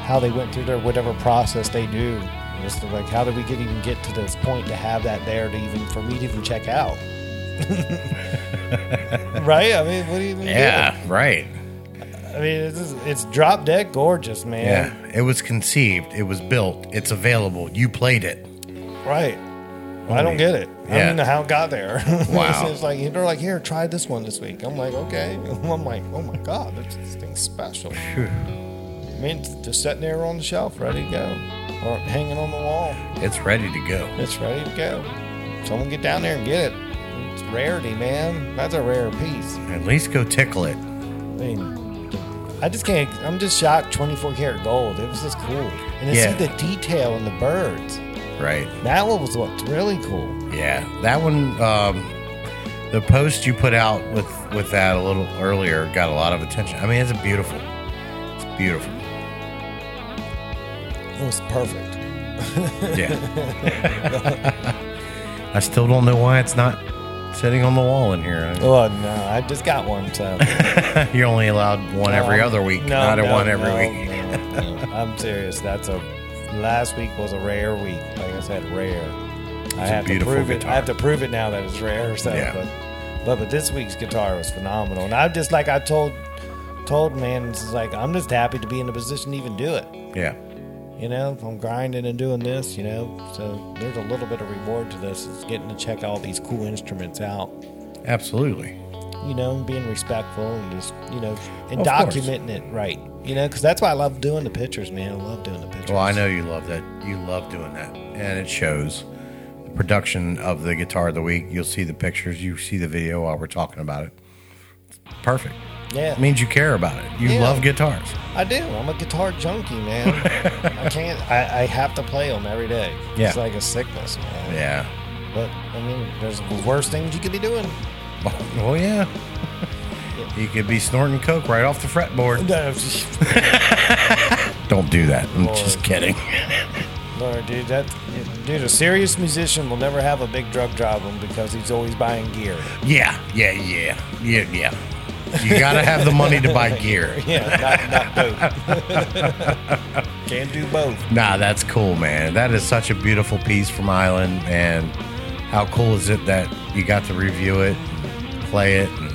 how they went through their whatever process they do. It's like, how did we get even get to this point to have that there to even for me to even check out? right? I mean, what do you even Yeah, right. I mean, it's, just- it's drop dead gorgeous, man. Yeah, it was conceived, it was built, it's available. You played it. Right. Well, I don't get it. I Yeah. don't know how it got there. Wow. it's like they're like, here, try this one this week. I'm like, okay. I'm like, oh my god, this, this thing's special. I mean, just sitting there on the shelf, ready to go, or hanging on the wall. It's ready to go. It's ready to go. Someone get down there and get it. It's rarity, man. That's a rare piece. At least go tickle it. I mean, I just can't. I'm just shocked. 24 karat gold. It was just cool, and to Yeah. see the detail in the birds. Right. That one was what's really cool. Yeah, that one. Um, the post you put out with with that a little earlier got a lot of attention. I mean, it's a beautiful. It's beautiful. It was perfect. Yeah. I still don't know why it's not sitting on the wall in here. Oh no, I just got one. So You're only allowed one every other week, no, not no, one every no, week. no. I'm serious. That's a last week was a rare week. Like I said, rare. I a have to prove it. I have to prove it now that it's rare. So, Yeah. but, but but this week's guitar was phenomenal, and I just like I told told man, it's like I'm just happy to be in a position to even do it. Yeah. You know, I'm grinding and doing this. You know, so there's a little bit of reward to this. It's getting to check all these cool instruments out. Absolutely. you know, being respectful and just, you know, and Of course. documenting it right. You know, because that's why I love doing the pictures, man. I love doing the pictures. Well, I know you love that. You love doing that, and it shows. The production of the guitar of the week. You'll see the pictures. You see the video while we're talking about it. It's perfect. Yeah, It means you care about it. You Yeah. love guitars. I do. I'm a guitar junkie, man. I can't. I, I have to play them every day. Yeah. It's like a sickness, man. Yeah. But I mean, there's worse things you could be doing. Oh, oh yeah. You could be snorting coke right off the fretboard. Don't do that. I'm just kidding. Lord, dude, that dude, a serious musician will never have a big drug problem because he's always buying gear. Yeah, yeah, yeah, yeah, yeah. You gotta have the money to buy gear. Yeah, not, not both. Can't do both. Nah, that's cool, man. That is such a beautiful piece from Island, and how cool is it that you got to review it, play it, and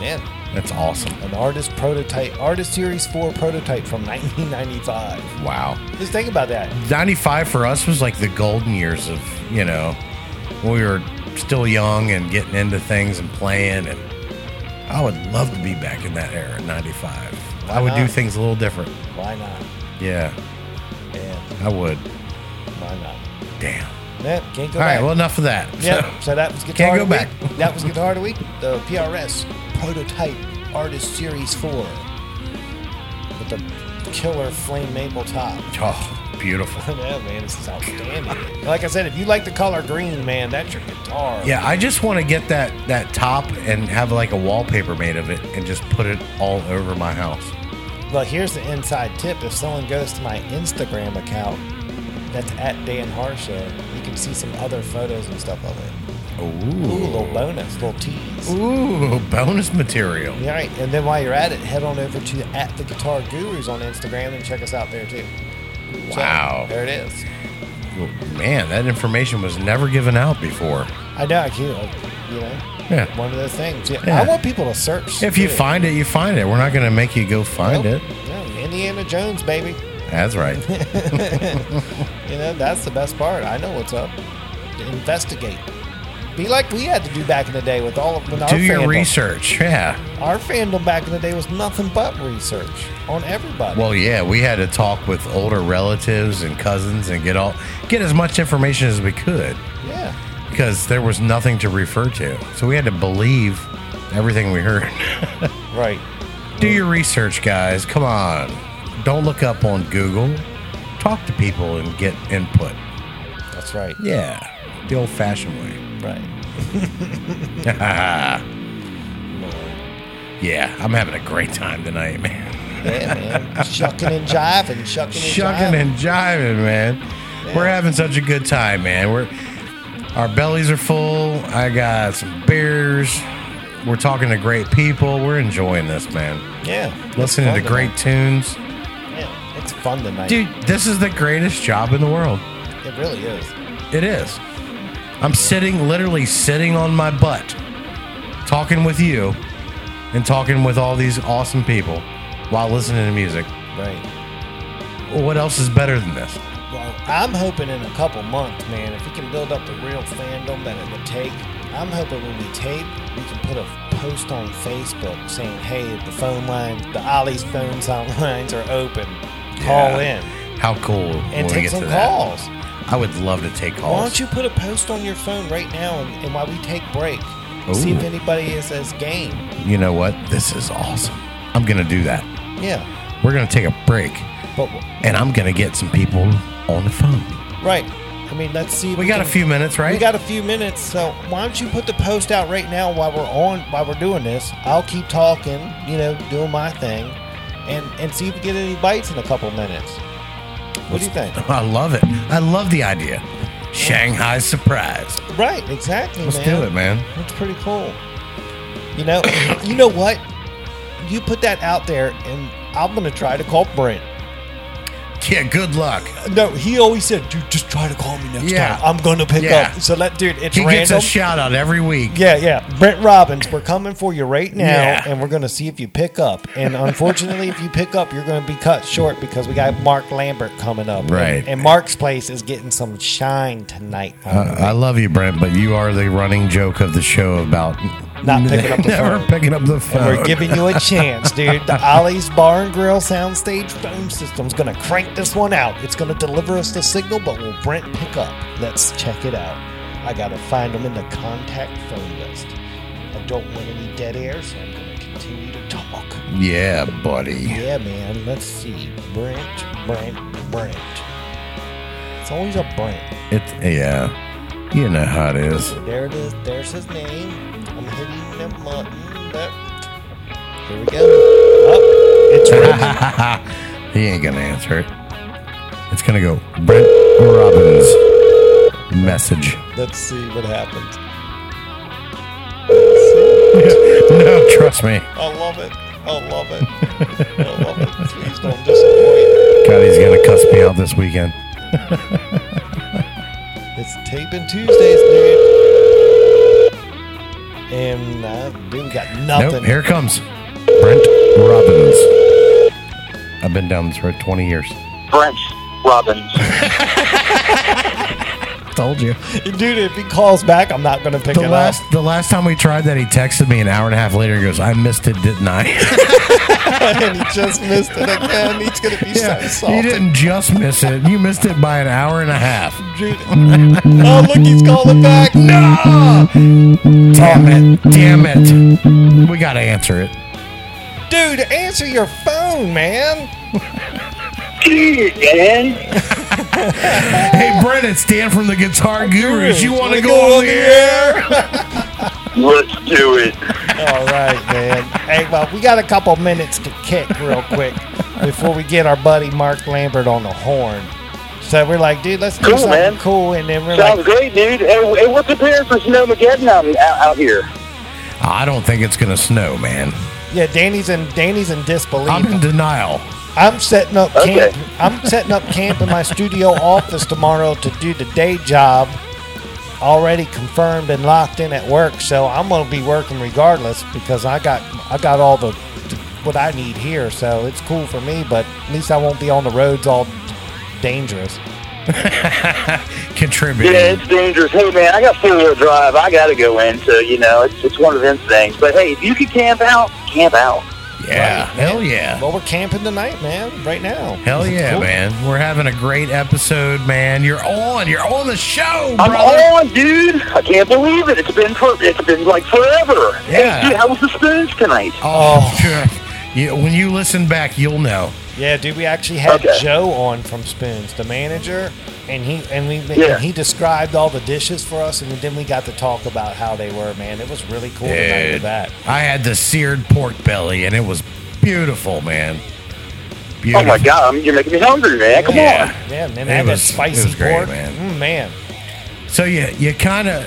Man, that's awesome. an artist prototype, artist series four prototype from 1995. Wow. Just think about that. 95 for us was like the golden years of, you know, when we were still young and getting into things and playing. And I would love to be back in that era, 95. I would do not? things a little different. Why not? Yeah, Yeah, I would. why not? Damn. Man, can't go All back. right, well, enough of that. yeah. So that was guitar. Can't of go the back. Week. That was guitar of the week. The PRS prototype artist series four with the killer flame maple top. Oh, beautiful. yeah, man, this is outstanding. like I said, if you like the color green, man, that's your guitar. Yeah, I just want to get that that top and have like a wallpaper made of it and just put it all over my house. But here's the inside tip: if someone goes to my Instagram account, that's at Dan Harsha, you can see some other photos and stuff of it. Ooh, a little bonus, little tease. Ooh, bonus material. All right. And then while you're at it, head on over to at the Guitar Gurus on Instagram and check us out there too. So, Wow. there it is. Well, Man, that information was never given out before. I know, I can't, you know, Yeah. one of those things. Yeah, Yeah. I want people to search. If you too. find it, you find it. We're not going to make you go find Nope. it. Yeah, Indiana Jones, baby. That's right. You know, that's the best part. I know what's up. Investigate. Be like we had to do back in the day with all of when our Do your fandom. research. Yeah. Our fandom back in the day was nothing but research on everybody. Well, yeah, we had to talk with older relatives and cousins and get all get as much information as we could yeah. because there was nothing to refer to. So we had to believe everything we heard. Right. Do your research, guys. Come on. Don't look up on Google. Talk to people and get input. That's right. Yeah, the old-fashioned way. Right. yeah, I'm having a great time tonight, man. Yeah, man. Shucking and jiving, shucking and Shucking jiving. and jiving, man. We're having such a good time, man. We're our bellies are full. I got some beers. We're talking to great people. We're enjoying this, man. Yeah. Listening to fun great tonight. tunes. Yeah, it's fun tonight. Dude, this is the greatest job in the world. It really is. It is. I'm sitting, literally sitting on my butt, talking with you and talking with all these awesome people while listening to music. Right. What else is better than this? Well, I'm hoping in a couple months, man, if we can build up the real fandom that it would take, I'm hoping when we tape, we can put a post on Facebook saying, hey, the phone lines, the Ollie's phone lines are open. Call in How cool. and when we take get some to that. calls. I would love to take calls. Why don't you put a post on your phone right now and, and while we take break, see if anybody is as game. You know what? This is awesome. I'm going to do that. Yeah. We're going to take a break But, and I'm going to get some people on the phone. right. I mean, let's see. if We got a few minutes, right? We got a few minutes, so why don't you put the post out right now while we're on while we're doing this? I'll keep talking, you know, doing my thing, and and see if we get any bites in a couple minutes. What do you think? I love it. I love the idea. Shanghai surprise. Right, exactly. Let's man. do it, man. That's pretty cool. You know, you know what? You put that out there, and I'm gonna try to call Brent. Yeah, good luck. No, he always said, "Dude, just try to call me next Yeah. time. I'm gonna pick Yeah. up." So let, dude, it's He random. gets a shout out every week. Yeah, yeah. Brent Robbins, we're coming for you right now, Yeah. and we're going to see if you pick up. And unfortunately, if you pick up, you're going to be cut short because we got Mark Lambert coming up. Right. And, and Mark's place is getting some shine tonight. Uh, I love you, Brent, but you are the running joke of the show about Not picking up the never phone. picking up the phone. and we're giving you a chance, dude. The Ollie's Bar and Grill Soundstage phone system's going to crank this one out. It's going to deliver us the signal, but will Brent pick up? Let's check it out. I got to find him in the contact phone list. I don't want any dead air, so I'm to continue to talk. yeah, buddy. Yeah, man. Let's see. Brent, Brent, Brent. It's always a Brent. It's yeah. You know how it is. There it is. There's his name. I'm hitting the button. But here we go. Oh, it's he ain't gonna answer it. It's gonna go Brent Robbins message. Let's see what happens. Let's see. no, trust me. I love it. I love it. I love it. Please don't disappoint. God, he's gonna cuss me out this weekend. It's taping Tuesdays, dude. And uh, dude, we got nothing. Nope, here it comes. Brent Robbins. I've been down this road 20 years. Brent Robbins. Told you. Dude, if he calls back, I'm not going to pick The it last up. the last time we tried that, he texted me an hour and a half later. He goes, "I missed it, didn't I?" and he just missed it again. He's going to be yeah, so you didn't just miss it. You missed it by an hour and a half. Dude. oh, look, he's calling back. No! Damn it! Damn it! We gotta answer it. Dude, answer your phone, man. Jeez, Dan. Hey, Brent, it's Dan from the Guitar Gurus. You want to Wanna go on the air? Let's do it. All right, man. Hey, well, we got a couple minutes to kick real quick before we get our buddy Mark Lambert on the horn. So we're like, dude, let's do Cool, something man. cool, and then we're Sounds like, great, dude. Hey, hey, what's the plan for Snowmageddon out, out, out here? I don't think it's gonna snow, man. yeah, Danny's in Danny's in disbelief. I'm in denial. I'm setting up Okay. camp. I'm setting up camp in my studio office tomorrow to do the day job. Already confirmed and locked in at work, so I'm gonna be working regardless because I got I got all the what I need here, so it's cool for me. But at least I won't be on the roads all dangerous. Contributing. Yeah, it's dangerous. Hey, man, I got four-wheel drive. I got to go in, so, you know, it's, it's one of them things. But, hey, if you can camp out, camp out. Yeah. Right, Hell yeah. Well, we're camping tonight, man. Right now. Hell yeah, cool. man. We're having a great episode, man. You're on. You're on the show, I'm brother. on, dude. I can't believe it. It's been for, it's been like forever. Yeah. Hey, dude, how was the spoons tonight? Oh, yeah, when you listen back, you'll know. Yeah, dude, we actually had Okay. Joe on from Spoons, the manager, and he and we Yeah. and he described all the dishes for us, and then we got to talk about how they were. Man, it was really cool tonight with Dude, that. I had the seared pork belly, and it was beautiful, man. Oh, my God. I'm, you're making me hungry, man. Come Yeah. on. Yeah, man, It that was- spicy it was great, pork, man. Mm, man. So you you kind of.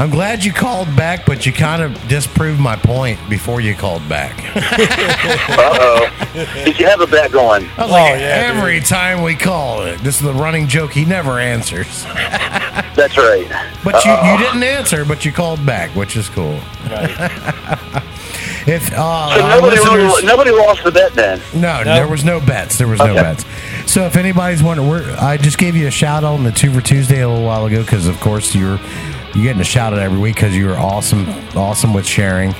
I'm glad you called back, but you kind of disproved my point before you called back. Uh-oh. Did you have a bet going? I was like, Oh, yeah, every time we call it, this is the running joke. He never answers. That's right. But you, Uh-oh. you didn't answer, but you called back, which is cool. Right. If uh, So nobody, really, nobody lost the bet then. no, No. there was no bets. There was no bets. So if anybody's wondering, we're, I just gave you a shout out on the Two for Tuesday a little while ago because, of course, you're you're getting a shout out every week because you are awesome, awesome with sharing.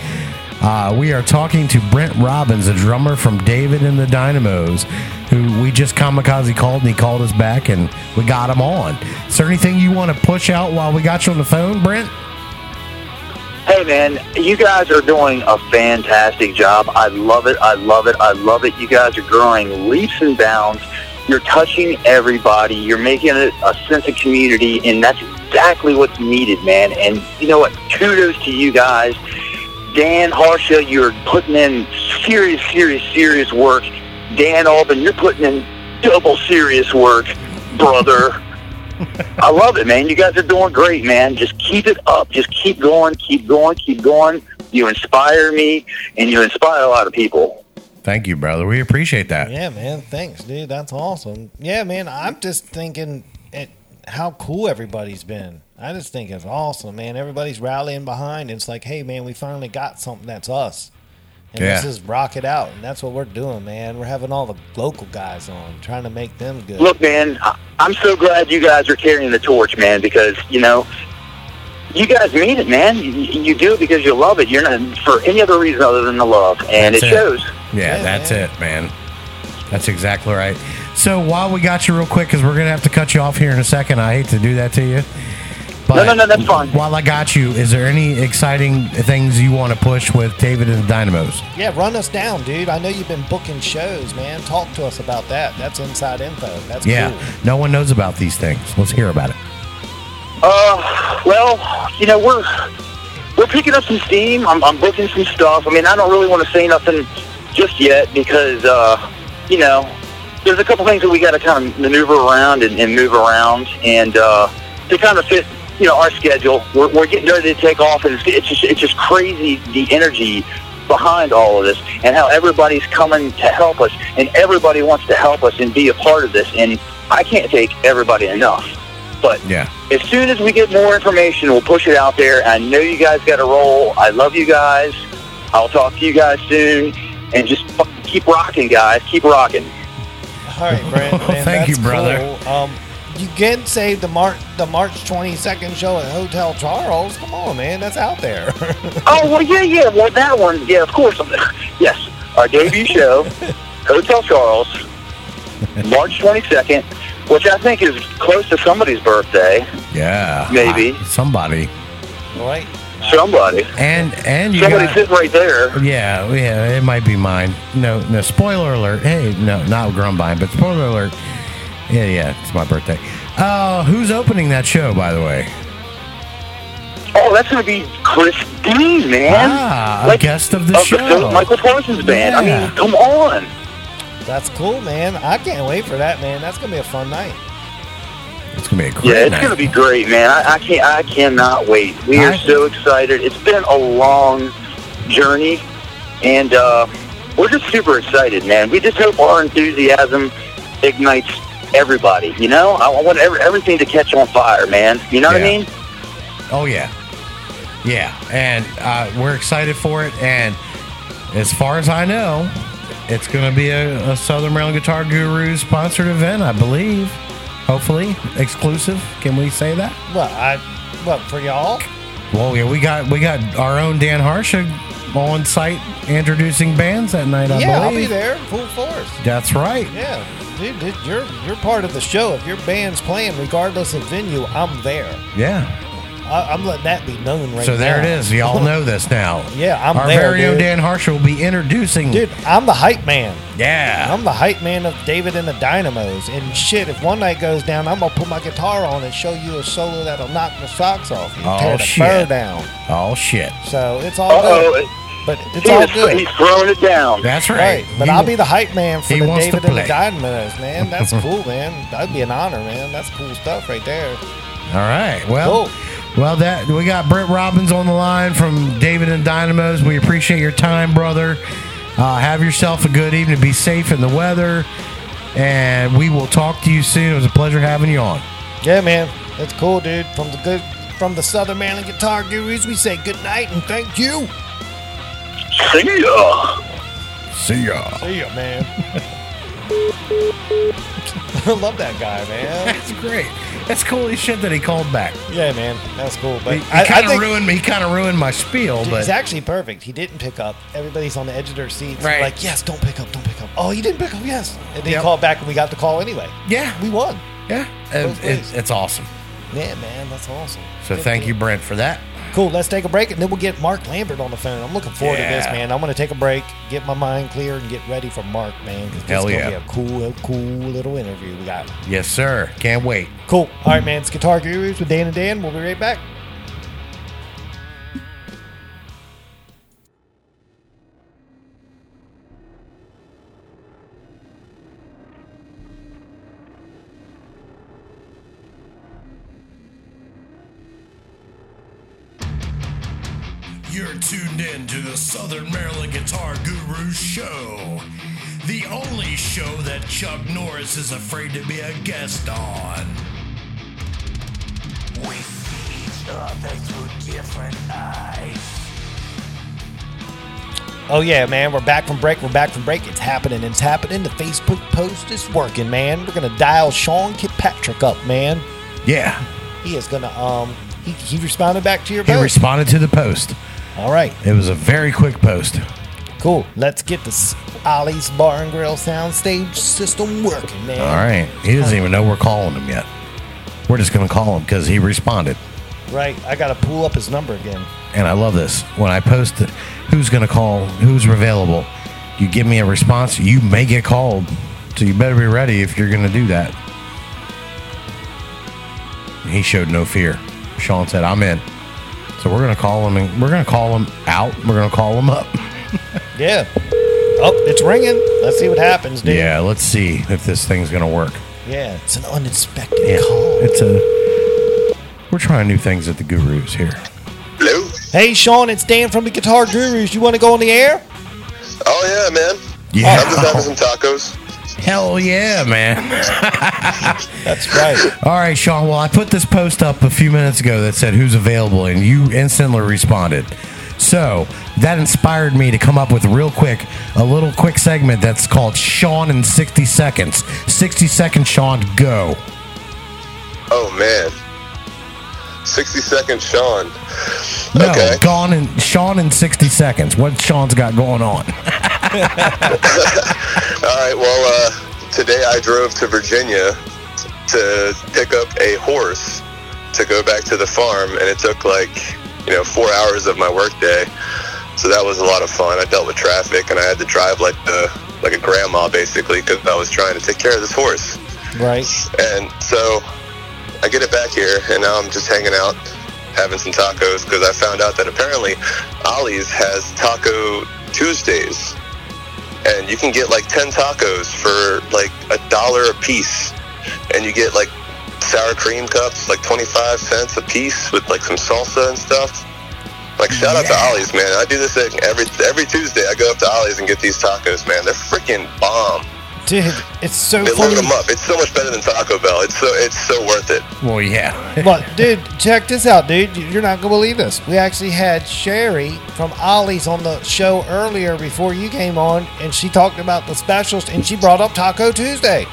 Uh, we are talking to Brent Robbins, a drummer from David and the Dynamos, who we just kamikaze called and he called us back and we got him on. Is there anything you want to push out while we got you on the phone, Brent? Hey, man, you guys are doing a fantastic job. I love it. I love it. I love it. You guys are growing leaps and bounds. You're touching everybody. You're making it a sense of community, and that's exactly what's needed, man. And you know what? Kudos to you guys. Dan Harsha, you're putting in serious, serious, serious work. Dan Albin, you're putting in double serious work, brother. I love it, man. You guys are doing great, man. Just keep it up. Just keep going, keep going, keep going. You inspire me, and you inspire a lot of people. Thank you, brother. We appreciate that. Yeah, man. Thanks, dude. That's awesome. Yeah, man. I'm just thinking it, how cool everybody's been. I just think it's awesome, man. Everybody's rallying behind. It's like, hey, man, we finally got something that's us. And Yeah. this is rock it out. And that's what we're doing, man. We're having all the local guys on, trying to make them good. Look, man, I- I'm so glad you guys are carrying the torch, man, because, you know, you guys mean it, man. You, you do it because you love it. You're not for any other reason other than the love, and it it. shows. Yeah, Yeah, that's man. it, man. That's exactly right. So while we got you real quick, because we're gonna have to cut you off here in a second. I hate to do that to you. But No, no, no, that's fine. While I got you, is there any exciting things you want to push with David and the Dynamos? Yeah, run us down, dude. I know you've been booking shows, man. Talk to us about that. That's inside info. That's Yeah, cool. no one knows about these things. Let's hear about it. Uh, well, you know, we're we're picking up some steam. I'm, I'm booking some stuff. I mean, I don't really want to say nothing just yet because, uh, you know, there's a couple things that we got to kind of maneuver around and, and move around, and uh, to kind of fit, you know, our schedule. We're, we're getting ready to take off, and it's, it's just it's just crazy the energy behind all of this and how everybody's coming to help us and everybody wants to help us and be a part of this and I can't take everybody enough. But Yeah, as soon as we get more information, we'll push it out there. I know you guys got a roll. I love you guys. I'll talk to you guys soon. And just keep rocking, guys. Keep rocking. All right, Brent. Man, Thank you, brother. cool. Um, you can say the March the March twenty second show at Hotel Charles. Come on, man, that's out there. Oh, well, yeah, yeah. Well, that one, yeah, of course. Yes, our debut show, Hotel Charles, March 22nd, which I think is close to somebody's birthday. yeah, Maybe. I- somebody, right? Somebody. and and you Somebody got, sitting right there. Yeah, yeah, it might be mine. No, no. Spoiler alert. Hey, no, not Grumbine, but spoiler alert. Yeah, yeah, it's my birthday. Uh, who's opening that show, by the way? Oh, that's gonna be Chris Dean, man. Ah, a guest of the of show. Michael Parsons band. I mean, come on. That's cool, man. I can't wait for that, man. That's gonna be a fun night. It's gonna be a great Yeah, it's night. gonna be great, man. I, I can't. I cannot wait. We are so excited. It's been a long journey, and uh, we're just super excited, man. We just hope our enthusiasm ignites everybody. You know, I want every, everything to catch on fire, man. You know what I mean? Oh yeah, yeah, and uh, we're excited for it. And as far as I know, it's going to be a, a Southern Maryland Guitar Guru sponsored event, I believe. Hopefully, exclusive. Can we say that? What I what for y'all? Well, yeah, we got we got our own Dan Harsha on site introducing bands that night. I yeah, I'll believe. be there, full force. That's right. Yeah, dude, dude, you're you're part of the show. If your band's playing, regardless of venue, I'm there. Yeah. I, I'm letting that be known right so there it is. Y'all know this now. Yeah, I'm there. Our there, very own. Dan Harsha will be introducing. Dude, I'm the hype man. Yeah. I'm the hype man of David and the Dynamos. And shit, if one night goes down, I'm gonna put my guitar on and show you a solo that'll knock the socks off you, Oh, tear the shit. fur down. Oh shit. So it's all Uh-oh. good. But it's He all is- good. He's throwing it down. That's Right, right. but He I'll be the hype man for the David and the play. Dynamos, man. That's cool, man. That'd be an honor, man. That's cool stuff right there. All right. Well, Cool. Well, that we got Brent Robbins on the line from David and Dynamos. We appreciate your time, brother. Uh, have yourself a good evening. Be safe in the weather, and we will talk to you soon. It was a pleasure having you on. Yeah, man. That's cool, dude. From the good from the Southern Maryland Guitar Gurus, we say good night and thank you. See ya. See ya. See ya, man. I love that guy, man. That's great. That's cool as shit that he called back. Yeah, man. That's cool. But He, I kind of ruined me. He kind of ruined my spiel, but he's actually perfect. He didn't pick up. Everybody's on the edge of their seats. Right. Like, yes, don't pick up, don't pick up. Oh, you didn't pick up, yes. And they Yep. called back and we got the call anyway. yeah, We won. yeah, it- it- it's awesome. Yeah, man, that's awesome. So Good thank you, Brent, for that. Cool. Let's take a break and then we'll get Mark Lambert on the phone. I'm looking forward to this, man. I'm going to take a break, get my mind clear, and get ready for Mark, man. this Hell is yeah. going to be a cool, cool little interview we got. Yes, sir. Can't wait. Cool. All right, man. It's Guitar Gurus with Dan and Dan. We'll be right back. Tuned in to the Southern Maryland Guitar Guru Show, the only show that Chuck Norris is afraid to be a guest on. We see each other through different eyes. Oh yeah, man, we're back from break. We're back from break. It's happening. It's happening. The Facebook post is working, man. We're gonna dial Sean Kirkpatrick up, man. Yeah, He is gonna um he, he responded back to your he post. responded to the post. All right, It was a very quick post. cool. Let's get this Ollie's Bar and Grill soundstage system working, man. All right. He doesn't even know we're calling him yet. We're just going to call him because he responded. Right. I gotta pull up his number again. And I love this. When I post it, who's going to call, who's available, you give me a response, you may get called. So you better be ready if you're going to do that. He showed no fear. Sean said, I'm in. So we're going to call him and we're going to call him out. We're going to call him up. Yeah. Oh, it's ringing. Let's see what happens, dude. Yeah, let's see if this thing's going to work. Yeah. It's an uninspected Yeah, call. it's a. We're trying new things at the Gurus here. Hello? Hey, Sean, it's Dan from the Guitar Gurus. You want to go on the air? Oh, yeah, man. Yeah. I'm just having some tacos. Hell yeah, man. That's right. All right, Sean. Well, I put this post up a few minutes ago that said who's available, and you instantly responded. So that inspired me to come up with real quick a little quick segment that's called Sean in 60 seconds. 60 seconds, Sean, go. Oh, man. 60 seconds, Sean. No, Okay. gone in Sean in 60 seconds. What Sean's got going on? All right, well, uh, today I drove to Virginia to pick up a horse to go back to the farm, and it took like, you know, four hours of my workday. So that was a lot of fun. I dealt with traffic, and I had to drive like the like a grandma basically because I was trying to take care of this horse. Right. And so I get it back here, and now I'm just hanging out having some tacos because I found out that apparently Ollie's has Taco Tuesdays, and you can get like ten tacos for like a dollar a piece, and you get like sour cream cups, like twenty five cents a piece with like some salsa and stuff. Like shout out to Ollie's, man. I do this thing every every Tuesday. I go up to Ollie's and get these tacos, man. They're freaking bomb. Dude, it's so They funny. load them up. It's so much better than Taco Bell. It's so it's so worth it. Well, yeah. But dude, check this out, dude. You're not gonna believe this. We actually had Sherry from Ollie's on the show earlier before you came on, and she talked about the specials, and she brought up Taco Tuesday.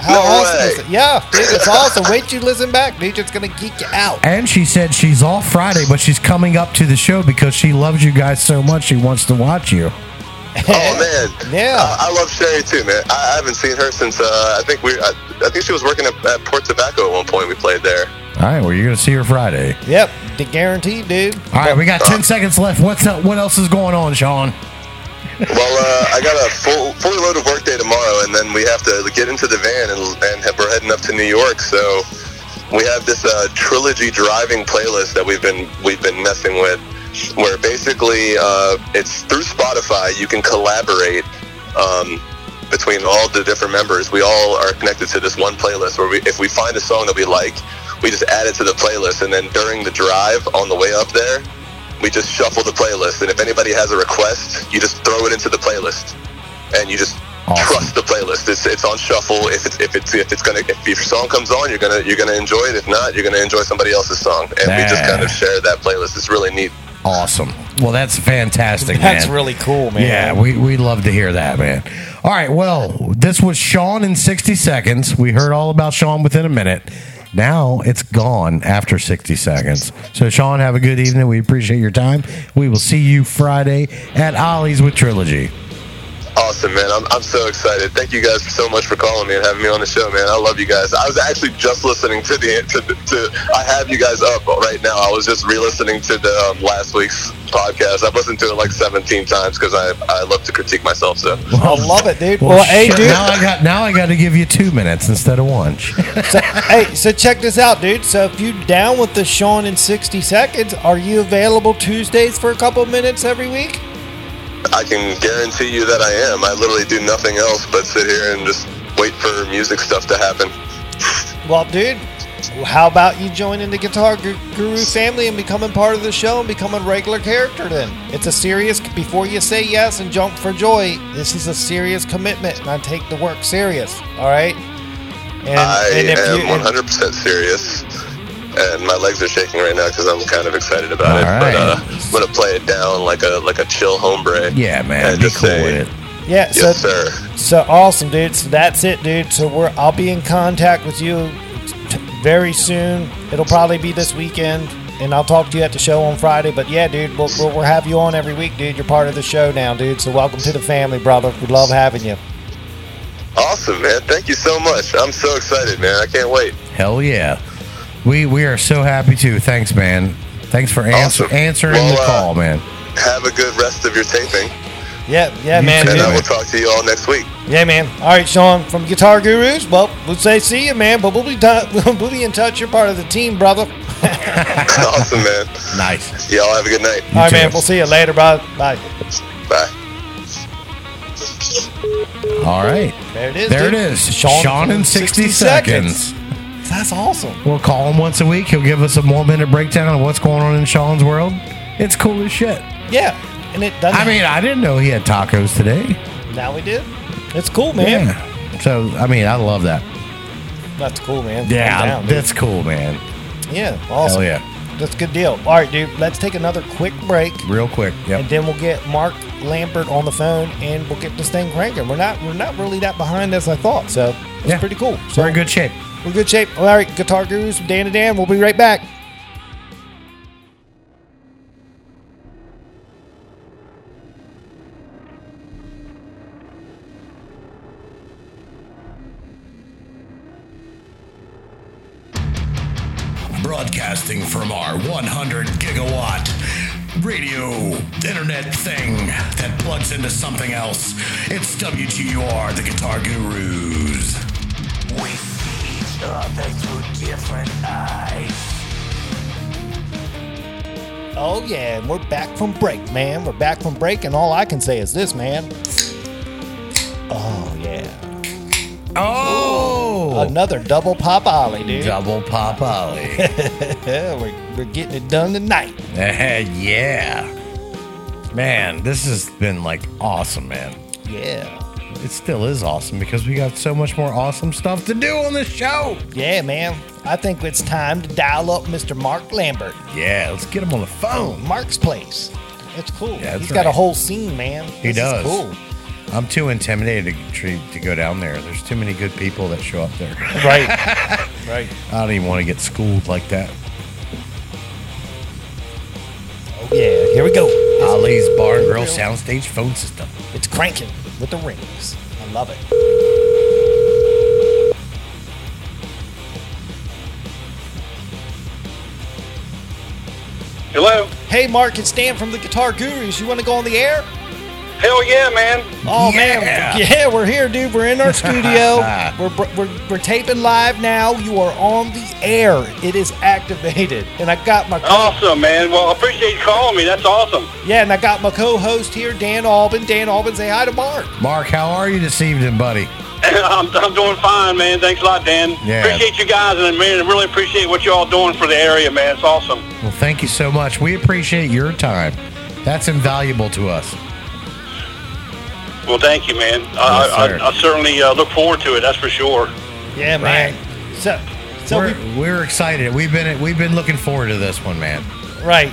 How No awesome way. is it? Yeah, dude, it's awesome. Wait you listen back, dude. It's gonna geek you out. And she said she's off Friday, but she's coming up to the show because she loves you guys so much she wants to watch you. Oh man, Yeah. I, I love Sherry too, man. I, I haven't seen her since uh, I think we. I, I think she was working at, at Port Tobacco at one point. We played there. All right, well, you're going to see her Friday. Yep, guaranteed, dude. All right, we got 10 seconds left. What's up? What else is going on, Sean? Well, uh, I got a full, fully loaded workday tomorrow, and then we have to get into the van, and, and have, we're heading up to New York. So we have this uh, trilogy driving playlist that we've been we've been messing with, where basically uh, it's through Spotify. You can collaborate um, between all the different members. We all are connected to this one playlist. Where we, if we find a song that we like, we just add it to the playlist, and then during the drive on the way up there, we just shuffle the playlist. And if anybody has a request, you just throw it into the playlist, and you just Awesome. trust the playlist. It's it's on shuffle. If it's if it's if it's gonna if your song comes on, you're gonna you're gonna enjoy it. If not, you're gonna enjoy somebody else's song. And we just kind of share that playlist. It's really neat. Awesome. Well, that's fantastic, That's man. really cool, man. Yeah, we, we love to hear that, man. All right, well, this was Sean in 60 seconds. We heard all about Sean within a minute. Now it's gone after 60 seconds. So, Sean, have a good evening. We appreciate your time. We will see you Friday at Ollie's with Trilogy. Awesome, man. I'm, I'm so excited. Thank you guys so much for calling me and having me on the show, man. I love you guys. I was actually just listening to the to, to I have you guys up right now. I was just re-listening to the um, last week's podcast. I've listened to it like 17 times because I I love to critique myself. So I love it, dude. Well, Well, hey, dude. Now I got now I got to give you two minutes instead of one. So, hey, so check this out, dude. So if you down with the Sean in 60 seconds, are you available Tuesdays for a couple minutes every week? I can guarantee you that I am. I literally do nothing else but sit here and just wait for music stuff to happen. Well, dude, how about you joining the Guitar Guru family and becoming part of the show and become a regular character then? It's a serious, before you say yes and jump for joy, this is a serious commitment and I take the work serious, all right? And, I and if am you- and- 100% serious, and my legs are shaking right now because I'm kind of excited about it. All But uh, I'm gonna play it down like a like a chill hombre. yeah, man, And be just cool say, with it. yeah, so, Yes, sir. so awesome, dude. So that's it, dude. So we're, I'll be in contact with you t- very soon. It'll probably be this weekend. And I'll talk to you at the show on Friday. But yeah, dude, we'll, we'll, we'll have you on every week, dude. You're part of the show now, dude. So welcome to the family, brother. We love having you. Awesome, man. Thank you so much. I'm so excited, man. I can't wait. Hell yeah. We we are so happy too. Thanks, man. Thanks for answer, Awesome. answering Well, the uh, call, man. Have a good rest of your taping, Yeah, yeah, You man. too, and dude. I man. will talk to you all next week. Yeah, man. All right, Sean from Guitar Gurus. Well, we'll say see you, man. But we'll be done. We'll be in touch. You're part of the team, brother. awesome, man. Nice. Y'all have a good night. All right, too. man. We'll see you later, brother. Bye. Bye. All right. There it is. There it dude. is. Sean, in 60, seconds. That's awesome. We'll call him once a week. He'll give us a one minute breakdown of what's going on in Sean's world. It's cool as shit. Yeah, and it doesn't. I mean, I didn't know he had tacos today. now we did. It's cool, man. Yeah. So, I mean, I love that. That's cool, man. Yeah, down, that's cool, man. yeah, awesome. Hell yeah. That's a good deal. All right, dude. Let's take another quick break, Real quick. Yeah. And then we'll get Mark Lambert on the phone, and we'll get this thing cranking. We're not we're not really that behind as I thought, so it's Yeah. pretty cool. So We're in good shape. We're in good shape. All right, Guitar Gurus, Dan to Dan. We'll be right back. And we're back from break, man. We're back from break, and all I can say is this, man. Oh yeah. Oh, Another double pop ollie, dude. double pop ollie. we're, we're getting it done tonight. yeah, man, this has been like awesome, man. Yeah. It still is awesome because we got so much more awesome stuff to do on this show. Yeah, man. I think it's time to dial up Mr. Mark Lambert. Yeah, let's get him on the phone. Mark's place. It's cool. Yeah, He's got a whole scene, man. He This is does. cool. I'm too intimidated to, to go down there. There's too many good people that show up there. Right. right. I don't even want to get schooled like that. Oh yeah. Here we go. Ali's Bar and Grill Soundstage phone system. it's cranking with the rings. I love it. Hello. Hey, Mark, it's Dan from the Guitar Gurus. You want to go on the air? Hell yeah, man. Oh Yeah. man, yeah, we're here, dude. We're in our studio. we're, we're we're taping live now. You are on the air. It is activated, and I got my co- Awesome, man. Well, I appreciate you calling me. That's awesome. yeah, and I got my co-host here, Dan Albin. Dan Albin, say hi to Mark. Mark, how are you this evening, buddy? I'm, I'm doing fine, man. Thanks a lot, Dan. Yeah. Appreciate you guys, and man, I really appreciate what you all doing for the area, man. It's awesome. Well, thank you so much. We appreciate your time. That's invaluable to us. Well, thank you, man. Yes, I. I, I certainly uh, look forward to it. That's for sure. Yeah, man. So, so we're, we, we're excited. We've been we've been looking forward to this one, man. right.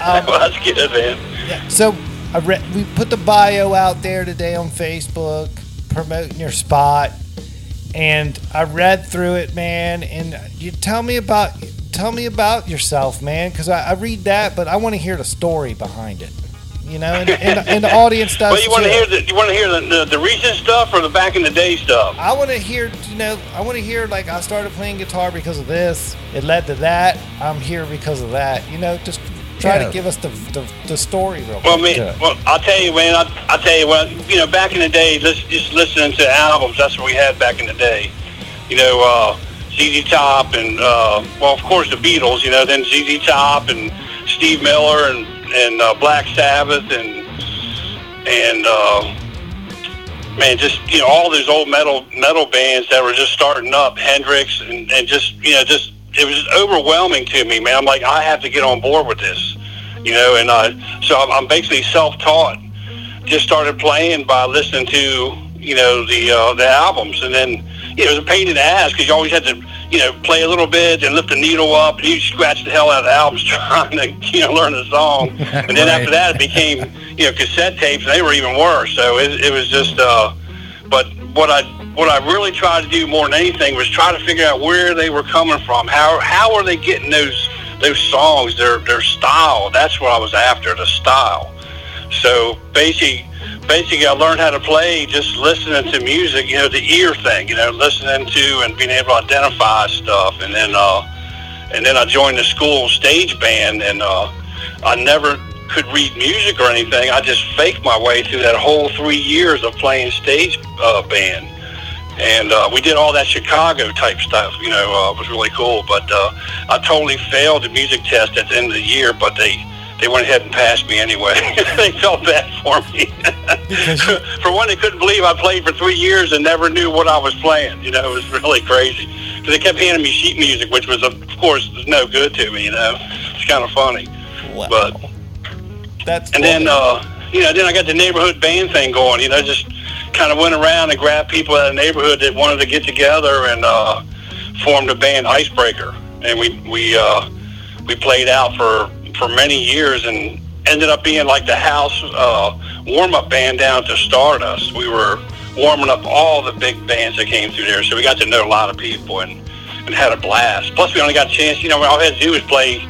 Um, well, that's good, man. So I read we put the bio out there today on Facebook promoting your spot, and I read through it, man. And you tell me about tell me about yourself, man, because I, I read that, but I want to hear the story behind it. You know, and, and, and the audience does. Well, you want to hear the you want to hear the, the the recent stuff or the back in the day stuff? I want to hear, you know, I want to hear like I started playing guitar because of this. It led to that. I'm here because of that. You know, just try Yeah. to give us the the, the story real Well, quick. man, well, I'll tell you, man. I'll, I'll tell you what. You know, back in the day, just just listening to albums. That's what we had back in the day. You know, uh, ZZ Top and uh, well, of course, the Beatles. You know, then ZZ Top and Steve Miller and and uh, Black Sabbath and and uh, man, just you know, all those old metal metal bands that were just starting up, Hendrix, and, and just you know, just it was overwhelming to me, man. I'm like, I have to get on board with this, you know, and uh, so I'm, I'm basically self-taught. Just started playing by listening to you know the uh, the albums, and then you know, it was a pain in the ass because you always had to you know play a little bit and lift the needle up, and you scratch the hell out of the albums trying to you know learn the song, and then after that it became you know cassette tapes, and they were even worse. So it, it was just. Uh, but what I what I really tried to do more than anything was try to figure out where they were coming from. How how are they getting those those songs? Their their style. That's what I was after. The style. So basically, basically, I learned how to play just listening to music. You know, the ear thing. You know, listening to and being able to identify stuff, and then uh, and then I joined the school stage band, and uh, I never could read music or anything. I just faked my way through that whole three years of playing stage uh, band. And uh, we did all that Chicago type stuff, you know, uh, it was really cool. But uh, I totally failed the music test at the end of the year, but they, they went ahead and passed me anyway. they felt bad for me. for one, they couldn't believe I played for three years and never knew what I was playing. You know, it was really crazy. Because they kept handing me sheet music, which was, of course, no good to me, you know. It's kind of funny. Wow. But That's and then, uh, you know, then I got the neighborhood band thing going. You know, just kind of went around and grabbed people out of the neighborhood that wanted to get together and uh, formed a band, Icebreaker. And we we uh, we played out for for many years and ended up being like the house uh, warm up band down to Stardust. We were warming up all the big bands that came through there, so we got to know a lot of people and and had a blast. Plus, we only got a chance. You know, all we had to do was play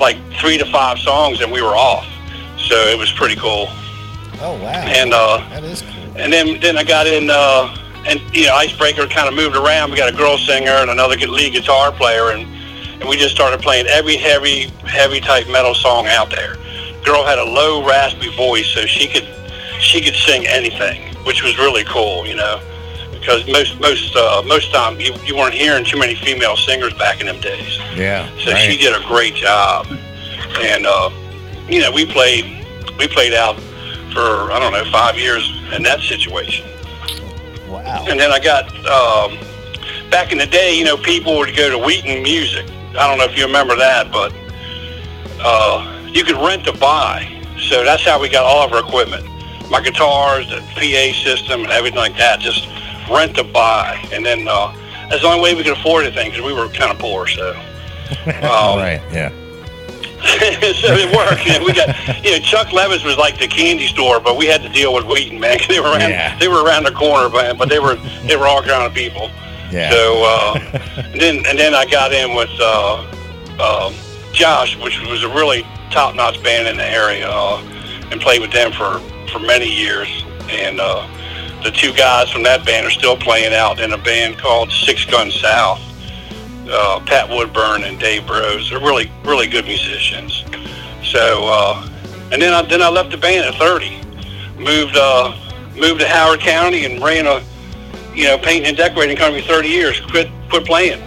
like three to five songs, and we were off. So it was pretty cool. oh wow, And uh, that is cool. and then then I got in, uh, and you know, Icebreaker kind of moved around. We got a girl singer and another lead guitar player, and and we just started playing every heavy heavy type metal song out there. Girl had a low raspy voice, so she could she could sing anything, which was really cool, you know. Because most most uh, most time you, you weren't hearing too many female singers back in them days. Yeah. So right. she did a great job. And uh, you know, we played we played out for I don't know five years in that situation. Wow. And then I got um, back in the day, you know, people would go to Wheaton Music. I don't know if you remember that, but uh, you could rent to buy. So that's how we got all of our equipment. My guitars, the PA system, and everything like that. Just rent to buy. And then uh, that's the only way we could afford anything because we were kind of poor. So. Um, right. Yeah. so it worked. You know, we got, you know, Chuck Levin's was like the candy store, but we had to deal with Wheaton, man. 'cause they were around, Yeah. they were around the corner, man, but they were they were all kind of people. Yeah. So uh, and then and then I got in with uh, uh, Josh, which was a really top notch band in the area, uh, and played with them for for many years. And uh, the two guys from that band are still playing out in a band called Six Gun South. Uh, Pat Woodburn and Dave Bros. They're really really good musicians. So uh, and then I then I left the band at 30, moved uh, moved to Howard County and ran a you know painting and decorating company 30 years. Quit quit playing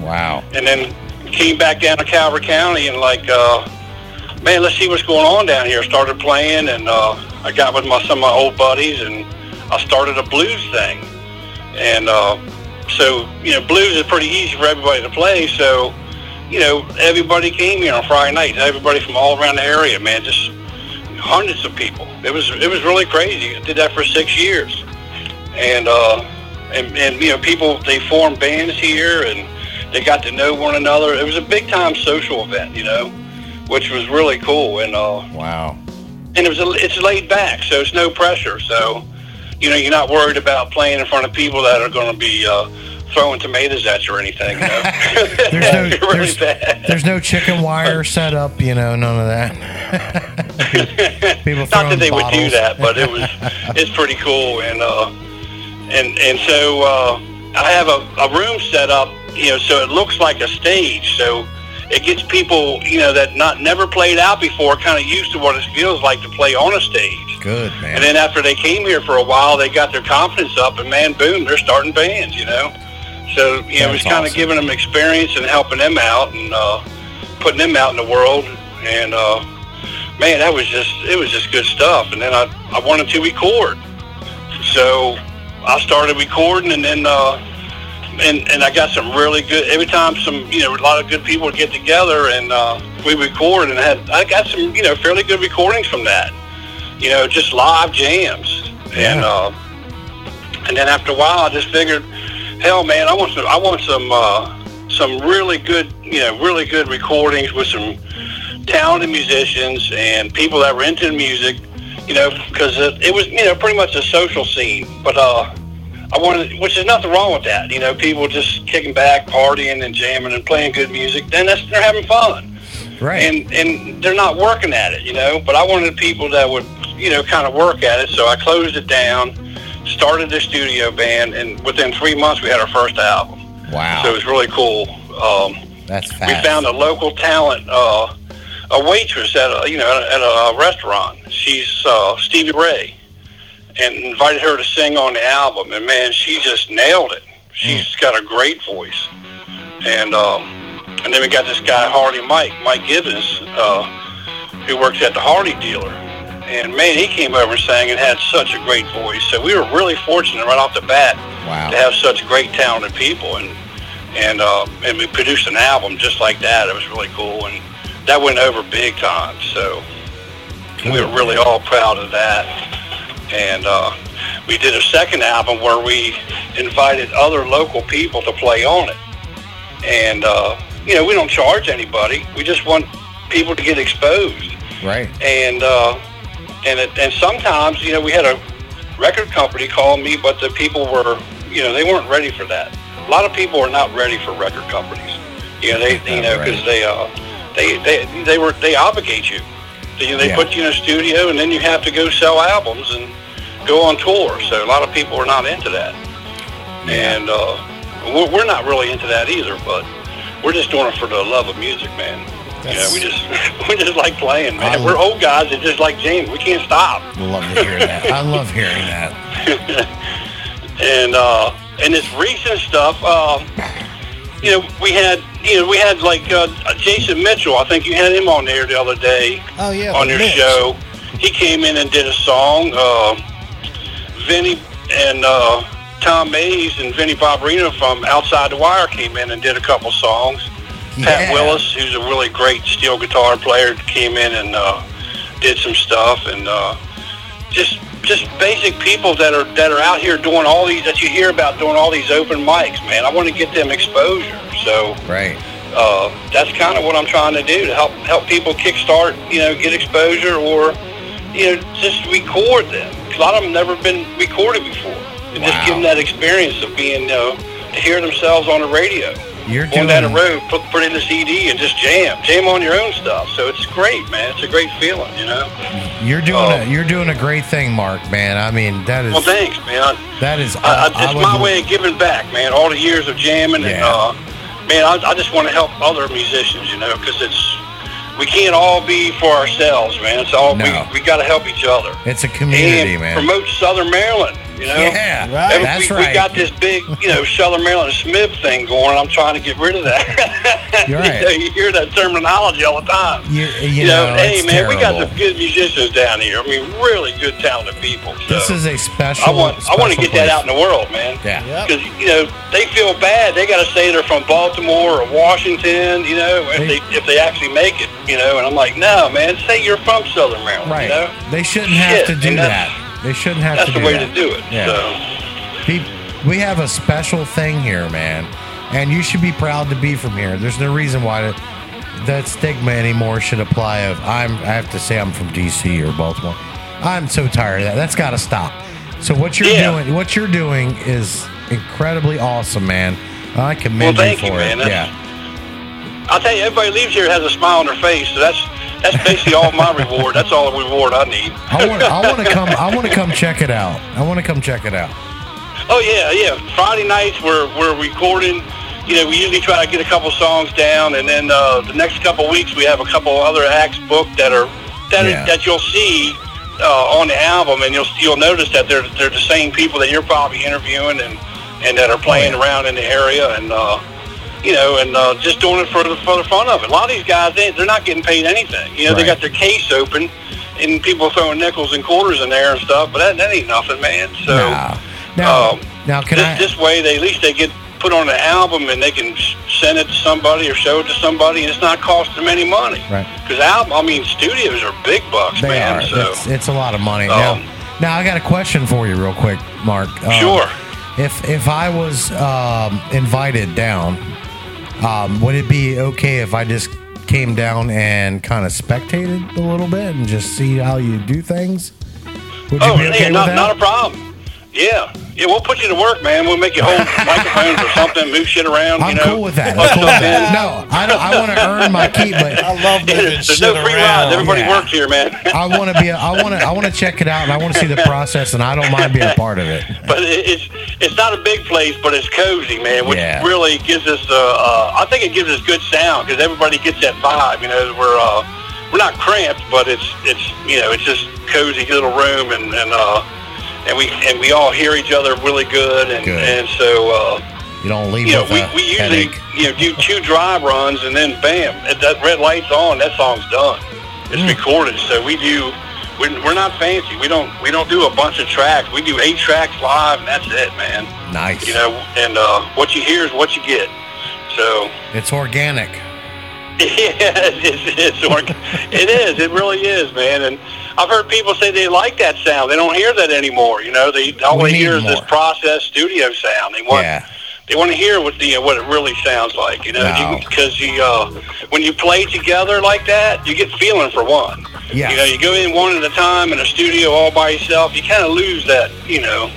Wow. and then came back down to Calvert County and like, uh, man, let's see what's going on down here. Started playing and uh, I got with my some of my old buddies and I started a blues thing. And uh, so you know, blues is pretty easy for everybody to play. So you know, everybody came here on Friday nights. Everybody from all around the area, man, just hundreds of people. It was it was really crazy. I did that for six years, and uh, and and you know, people they formed bands here and they got to know one another. It was a big time social event, you know, which was really cool. And uh, wow, and it was a, it's laid back, so it's no pressure. So you know, you're not worried about playing in front of people that are going to be uh, throwing tomatoes at you or anything. You know, There's no, really there's, there's no chicken wire set up, you know, none of that. People Not that they would do that, but it was it's pretty cool. And uh, and and so uh, I have a, a room set up, you know, so it looks like a stage. So it gets people, you know, that not never played out before, kind of used to what it feels like to play on a stage. Good man. And then after they came here for a while, they got their confidence up, and man, boom, they're starting bands, you know. So you know, it was That's kind of giving them experience and helping them out and uh, putting them out in the world. And uh, man, that was just it was just good stuff. And then I I wanted to record, so I started recording, and then uh, and and I got some really good. Every time some you know a lot of good people would get together and uh, we record, and I had I got some you know fairly good recordings from that you know, just live jams. And uh, and then after a while, I just figured, hell, man, I want some, I want some, uh, some really good, you know, really good recordings with some talented musicians and people that were into music, you know, because it, it was, you know, pretty much a social scene. But uh, I wanted, which is nothing wrong with that, you know, people just kicking back, partying and jamming and playing good music. Then that's they're having fun Right. and and they're not working at it, you know. But I wanted people that would, you know, kind of work at it. So I closed it down, started the studio band, and within three months we had our first album. wow. So it was really cool. Um, That's fast. we found a local talent, uh, a waitress at a, you know at a, restaurant. She's uh, Stevie Ray, and invited her to sing on the album. And man, she just nailed it. She's got a great voice. And um, and then we got this guy Harley Mike, Mike Gibbons, uh, who works at the Harley dealer. And man, he came over and sang and had such a great voice. So we were really fortunate right off the bat Wow. to have such great talented people and and uh, and we produced an album just like that. It was really cool and that went over big time. So we were really all proud of that. And uh, we did a second album where we invited other local people to play on it. And uh, you know, we don't charge anybody. We just want people to get exposed right. and uh, and it, and sometimes you know we had a record company call me, but the people were you know they weren't ready for that. A lot of people are not ready for record companies. You know they you know because they uh they they they were they obligate you. They, they Yeah. put you in a studio and then you have to go sell albums and go on tour. So a lot of people are not into that, and uh, we're, we're not really into that either. But we're just doing it for the love of music, man. You know, we just we just like playing, man. I- We're old guys that just like James. We can't stop. We love to hear that. I love hearing that. and uh, and this recent stuff, um, you know, we had, you know, we had like uh, Jason Mitchell. I think you had him on there the other day. Oh, yeah, on your Mitch. show. He came in and did a song. Uh, Vinny and uh, Tom Mays and Vinny Barbarino from Outside the Wire came in and did a couple songs. Pat Willis, who's a really great steel guitar player, came in and uh, did some stuff, and uh, just just basic people that are that are out here doing all these that you hear about doing all these open mics, man. I want to get them exposure, so Right. uh, that's kind of what I'm trying to do to help help people kickstart, you know, get exposure or you know just record them. A lot of them never been recorded before, and just give them that experience of being, you know, to hear themselves on the radio. You're Going down the road, put put in the CD and just jam, jam on your own stuff. So it's great, man. It's a great feeling, you know. You're doing Oh. a, you're doing a great thing, Mark. Man, I mean that is Well, thanks, man. I, that is. I, I, it's would- my way of giving back, man. All the years of jamming, and uh, man, I, I just want to help other musicians, you know, because it's we can't all be for ourselves, man. It's all No. we we got to help each other. It's a community, and man. Promote Southern Maryland, you know. Yeah, right. And That's we, right. We got this big, you know, Southern Maryland Smith thing going. and I'm trying to get rid of that. You're right. you, know, you hear that terminology all the time. You, you know, hey it's man, we got some good musicians down here. I mean, really good, talented people. So. This is a special. I want I want to special get that out in the world, man. Yeah. Because you know they feel bad. They got to say they're from Baltimore or Washington. You know, if they if they actually make it. You know, and I'm like, no, man. Say you're from Southern Maryland. Right. You know, They shouldn't have Shit, to do that. They shouldn't have that's to the do way that. to do it. Yeah. So we have a special thing here, man, and you should be proud to be from here. There's no reason why that, that stigma anymore should apply. Of I'm, I have to say I'm from D.C. or Baltimore. I'm so tired of that. That's got to stop. So what you're Yeah. doing, what you're doing, is incredibly awesome, man. I commend Well, you thank for you, it. man. That's- Yeah. I'll tell you, everybody leaves here has a smile on their face. So that's that's basically all my reward. That's all the reward I need. I want, I want to come. I want to come check it out. I want to come check it out. Oh yeah, yeah. Friday nights we're we're recording. You know, we usually try to get a couple songs down, and then uh, the next couple weeks we have a couple other acts booked that are that Yeah. that you'll see uh, on the album, and you'll you'll notice that they're they're the same people that you're probably interviewing and and that are playing around in the area, and uh, you know, and uh, just doing it for the for the fun of it. A lot of these guys, they, they're not getting paid anything. You know, they got their case open, and people throwing nickels and quarters in there and stuff, but that, that ain't nothing, man. So. Now, now, Um, now can this, I? this way, they at least they get put on an album and they can send it to somebody or show it to somebody, and it's not costing them any money. Right. Because album, I mean, studios are big bucks, They man. are. So It's, it's a lot of money. Um, now, now I got a question for you, real quick, Mark. Um, Sure. If if I was um, invited down, um, would it be okay if I just came down and kind of spectated a little bit and just see how you do things? Would you oh, be okay yeah, with not, that? not a problem. Yeah, yeah, we'll put you to work, man. We'll make you hold microphones or something, move shit around. I'm you know, cool with that. I'm cool with that. No, I don't. I want to earn my keep, but I love moving There's shit no free around. rides. Everybody Yeah. works here, man. I want to be. A, I want to. I want to check it out, and I want to see the process, and I don't mind being a part of it. but it's it's not a big place, but it's cozy, man. Which Yeah. really gives us, uh, uh, I think it gives us good sound because everybody gets that vibe. You know, we're uh, we're not cramped, but it's it's you know it's just cozy little room, and and uh, and we and we all hear each other really good, and Good. and so. Uh, You don't leave you know, we, we usually headache. you know do two dry runs and then bam, that red light's on, that song's done. It's Mm. recorded, so we do. We're, we're not fancy. We don't we don't do a bunch of tracks. We do eight tracks live, and that's it, man. Nice. You know, and uh, what you hear is what you get. So It's organic. Yeah, it's, it's org- it is. It really is, man. And I've heard people say they like that sound. They don't hear that anymore. You know, they all they hear is this processed studio sound. They want Yeah. they want to hear what the what it really sounds like. You know, No. because you, uh, when you play together like that, you get feeling for one. Yeah. You know, you go in one at a time in a studio all by yourself. You kind of lose that, you know,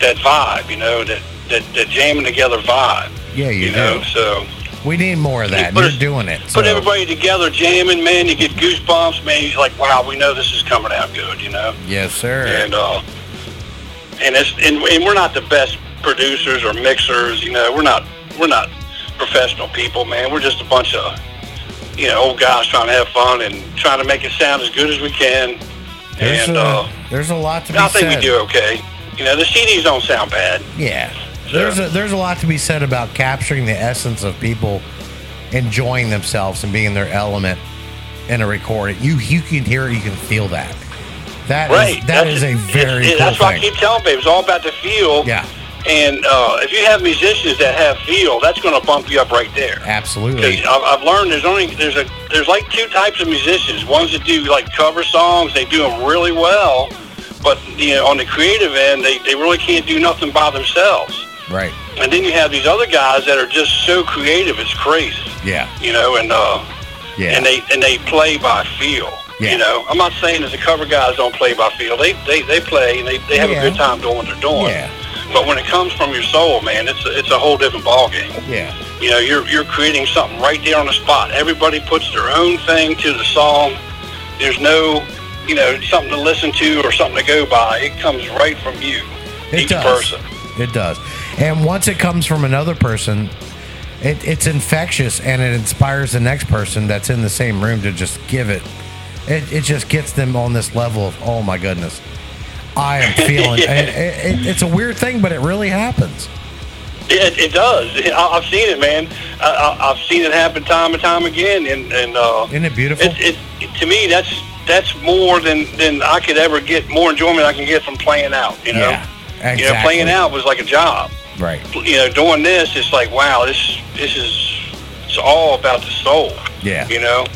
that vibe. You know, that that, that jamming together vibe. Yeah, you, You do. know, so We need more of that. You're doing it. put everybody together jamming, man. You get goosebumps, man. You're like, wow, we know this is coming out good. You know. Yes, sir. and uh, and it's and, and we're not the best producers or mixers. You know, we're not we're not professional people, man. We're just a bunch of you know old guys trying to have fun and trying to make it sound as good as we can. there's, and a, uh, there's a lot to be I think said. we do okay. You know, the CDs don't sound bad. Yeah. There's a, there's a lot to be said about capturing the essence of people enjoying themselves and being in their element in a recording. You you can hear it, you can feel that. That is right. that That's- is a very it- cool That's why I keep telling people it's all about the feel. Yeah. And uh, if you have musicians that have feel, that's going to bump you up right there. Absolutely. I've, I've learned there's only there's a there's like two types of musicians. Ones that do like cover songs, they do them really well, but you know on the creative end, they, they really can't do nothing by themselves. Right. And then you have these other guys that are just so creative, it's crazy. Yeah. You know, and uh, Yeah. and they and they play by feel. Yeah. You know, I'm not saying that the cover guys don't play by feel. They they, they play and they, they have Yeah. a good time doing what they're doing. Yeah. But when it comes from your soul, man, it's a, it's a whole different ballgame. Yeah. You know, you're you're creating something right there on the spot. Everybody puts their own thing to the song. There's no, you know, something to listen to or something to go by. It comes right from you, It each does. person. It does. And once it comes from another person, it, it's infectious and it inspires the next person that's in the same room to just give it. It, it just gets them on this level of, oh my goodness, I am feeling. Yeah. it, it, it's a weird thing, but it really happens. It, it does. I, I've seen it, man. I, I've seen it happen time and time again, and and uh, Isn't it beautiful? it, it, to me, that's that's more than than I could ever get. More enjoyment I can get from playing out. You know, Yeah, you know, playing out was like a job. Right. You know, doing this, it's like wow, this this is it's all about the soul. Yeah. You know,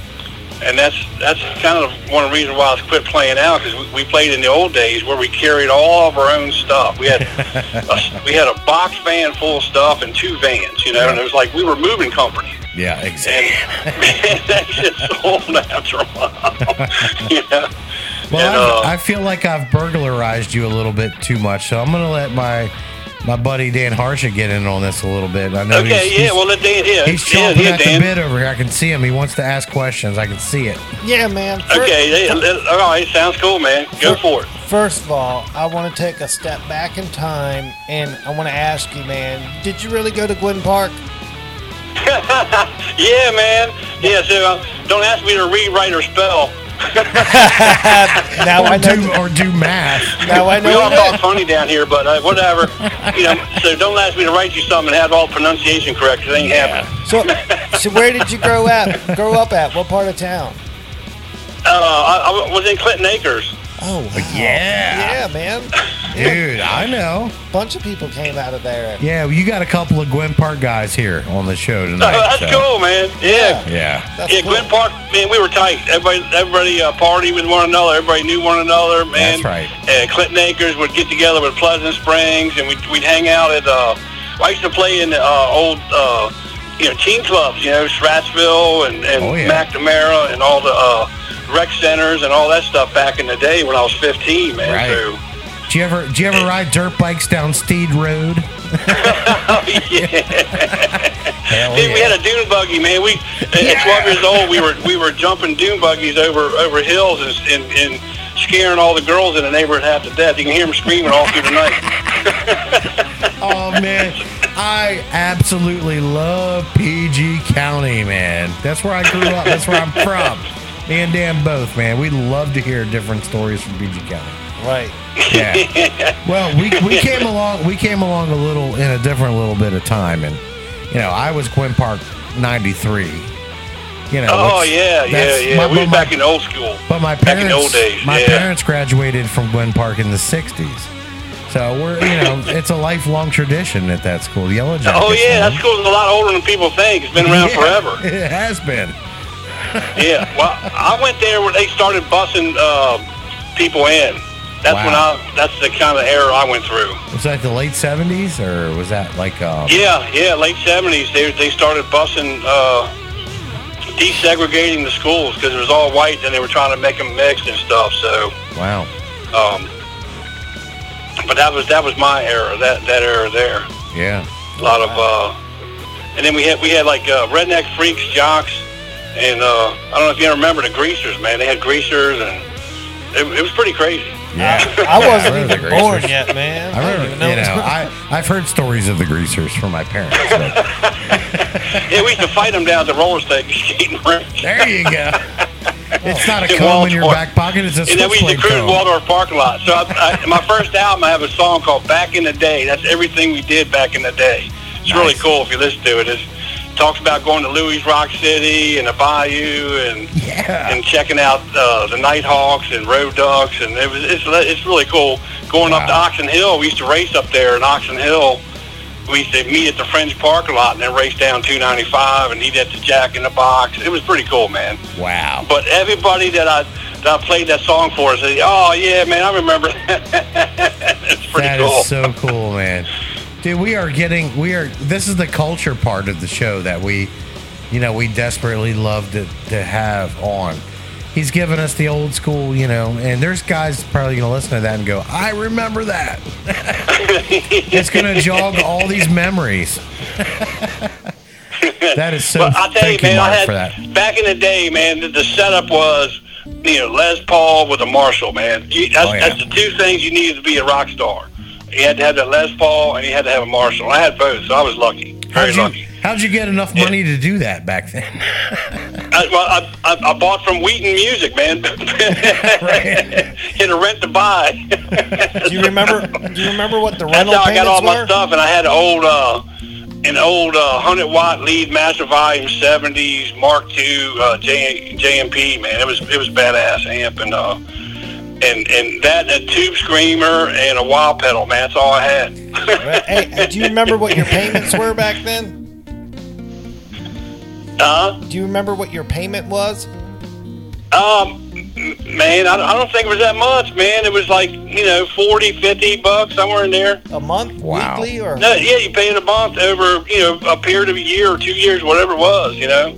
and that's that's kind of one of the reasons why I quit playing out because we, we played in the old days where we carried all of our own stuff. We had a, we had a box van full of stuff and two vans. You know, and it was like we were moving company. Yeah, exactly. And that just sold after a while. you know. Well, And, I, uh, I feel like I've burglarized you a little bit too much, so I'm going to let my my buddy Dan Harsha get in on this a little bit. I know okay, he's, yeah. he's, Well, let Dan. Yeah, he's yeah, chomping yeah, at the Dan. bit over here. I can see him. He wants to ask questions. I can see it. Yeah, man. Okay, yeah, let- all right. Sounds cool, man. Go for it. First of all, I want to take a step back in time and I want to ask you, man, did you really go to Gwynn Park? Yeah, man. Yeah. So uh, don't ask me to rewrite or spell. Now I or know. do or do math. Now I We know all that. talk funny down here, but uh, whatever. you know. So don't ask me to write you something and have all pronunciation correct. 'cause It ain't happening. So, so where did you grow up? Grow up at? What part of town? Uh, I, I was in Clinton Acres. Oh, wow. Yeah. yeah, man. Dude, I know. A bunch of people came out of there. Yeah, well, you got a couple of Gwynn Park guys here on the show tonight. Oh, that's so- cool, man. Yeah. Yeah. That's yeah, cool. Gwynn Park, man, we were tight. Everybody, everybody uh, partied with one another. Everybody knew one another, man. That's right. Uh, Clinton Acres would get together with Pleasant Springs, and we'd, we'd hang out at. Uh, I used to play in the uh, old, uh, you know, team clubs. You know, Surrattsville and, and Oh, yeah. McNamara and all the uh, rec centers and all that stuff back in the day when I was 15, man. Right. So, Do you ever do you ever ride dirt bikes down Steed Road? oh, yeah. Dude, we had a dune buggy, man. We at 12 years old, we were we were jumping dune buggies over over hills and, and, and scaring all the girls in the neighborhood half to death. You can hear them screaming all through the night. Oh man, I absolutely love PG County, man. That's where I grew up. That's where I'm from. Me and Dan both, man. We love to hear different stories from PG County. Right. Yeah. Well, we, we came along we came along a little in a different little bit of time, and you know I was Gwynn Park '93. You know. oh yeah, yeah, yeah. my- we were my- back in old school. But my Back parents, in the old days, my yeah. parents graduated from Gwynn Park in the '60s, so we're you know it's a lifelong tradition at that school. Yellow Jackets. Oh yeah, that school's a lot older than people think. It's been around Yeah, forever. It has been. yeah. Well, I went there when they started busing uh, people in. That's when I. That's the kind of era I went through. Was that the late '70s or was that like? Um, Yeah, yeah, late seventies. They they started busing, uh, desegregating the schools because it was all white, and they were trying to make them mixed and stuff. So, Wow. um, but that was that was my era. That that era there. Yeah. A lot of, uh, and then we had we had like uh, redneck freaks, jocks, and uh, I don't know if you ever remember the greasers, man. They had greasers, and it, it was pretty crazy. Yeah. I wasn't I even born yet, man. I remember, don't even you know. know, I, I've heard stories of the greasers from my parents. but- Yeah, we used to fight them down at the roller skate skating rink. there you go. It's not a comb in your back pocket. It's a And then we used to cruise comb. Waldorf parking lot. So I, I, my first album, I have a song called "Back in the Day." That's everything we did back in the day. It's really cool if you listen to it. It talks about going to Louie's Rock City and the Bayou and and checking out uh, the Nighthawks and Road Ducks, and it was it's it's really cool. Going up to Oxon Hill, we used to race up there in Oxon Hill. We used to meet at the Fringe parking lot and then race down 295 and eat at the Jack in the Box. It was pretty cool, man. Wow. But everybody that I that I played that song for said, "Oh yeah, man, I remember that." it's pretty That cool. is so cool, man. Dude, we are getting we are this is the culture part of the show that we you know, we desperately love to, to have on. He's giving us the old school, you know, and there's guys probably gonna listen to that and go, I remember that. it's gonna jog all these memories. that is so But I'll tell you, you, man, I had back in the day, man. The, the setup was, you know, Les Paul with a Marshall, man. You, that's, Oh, yeah. that's the two things you needed to be a rock star. You had to have that Les Paul, and you had to have a Marshall. I had both, so I was lucky, very How'd you, lucky. how'd you get enough money to do that back then? I, well, I, I, I bought from Wheaton Music, man. Hit a rent to buy. Do you remember? Do you remember what the rental? That's rental how I got payments all my stuff, and I had an old, uh, an old uh, hundred watt lead master volume seventies Mark II uh, J, JMP. Man, it was it was badass amp, and uh, and and that a tube screamer and a wah pedal. Man, that's all I had. hey, do you remember what your payments were back then? Uh, Do you remember what your payment was? um, man, I, I don't think it was that much, man. It was like you know 40, 50 bucks somewhere in there. A month, Wow. weekly, or No, yeah, you pay it a month over, you know, a period of a year or two years, whatever it was, you know.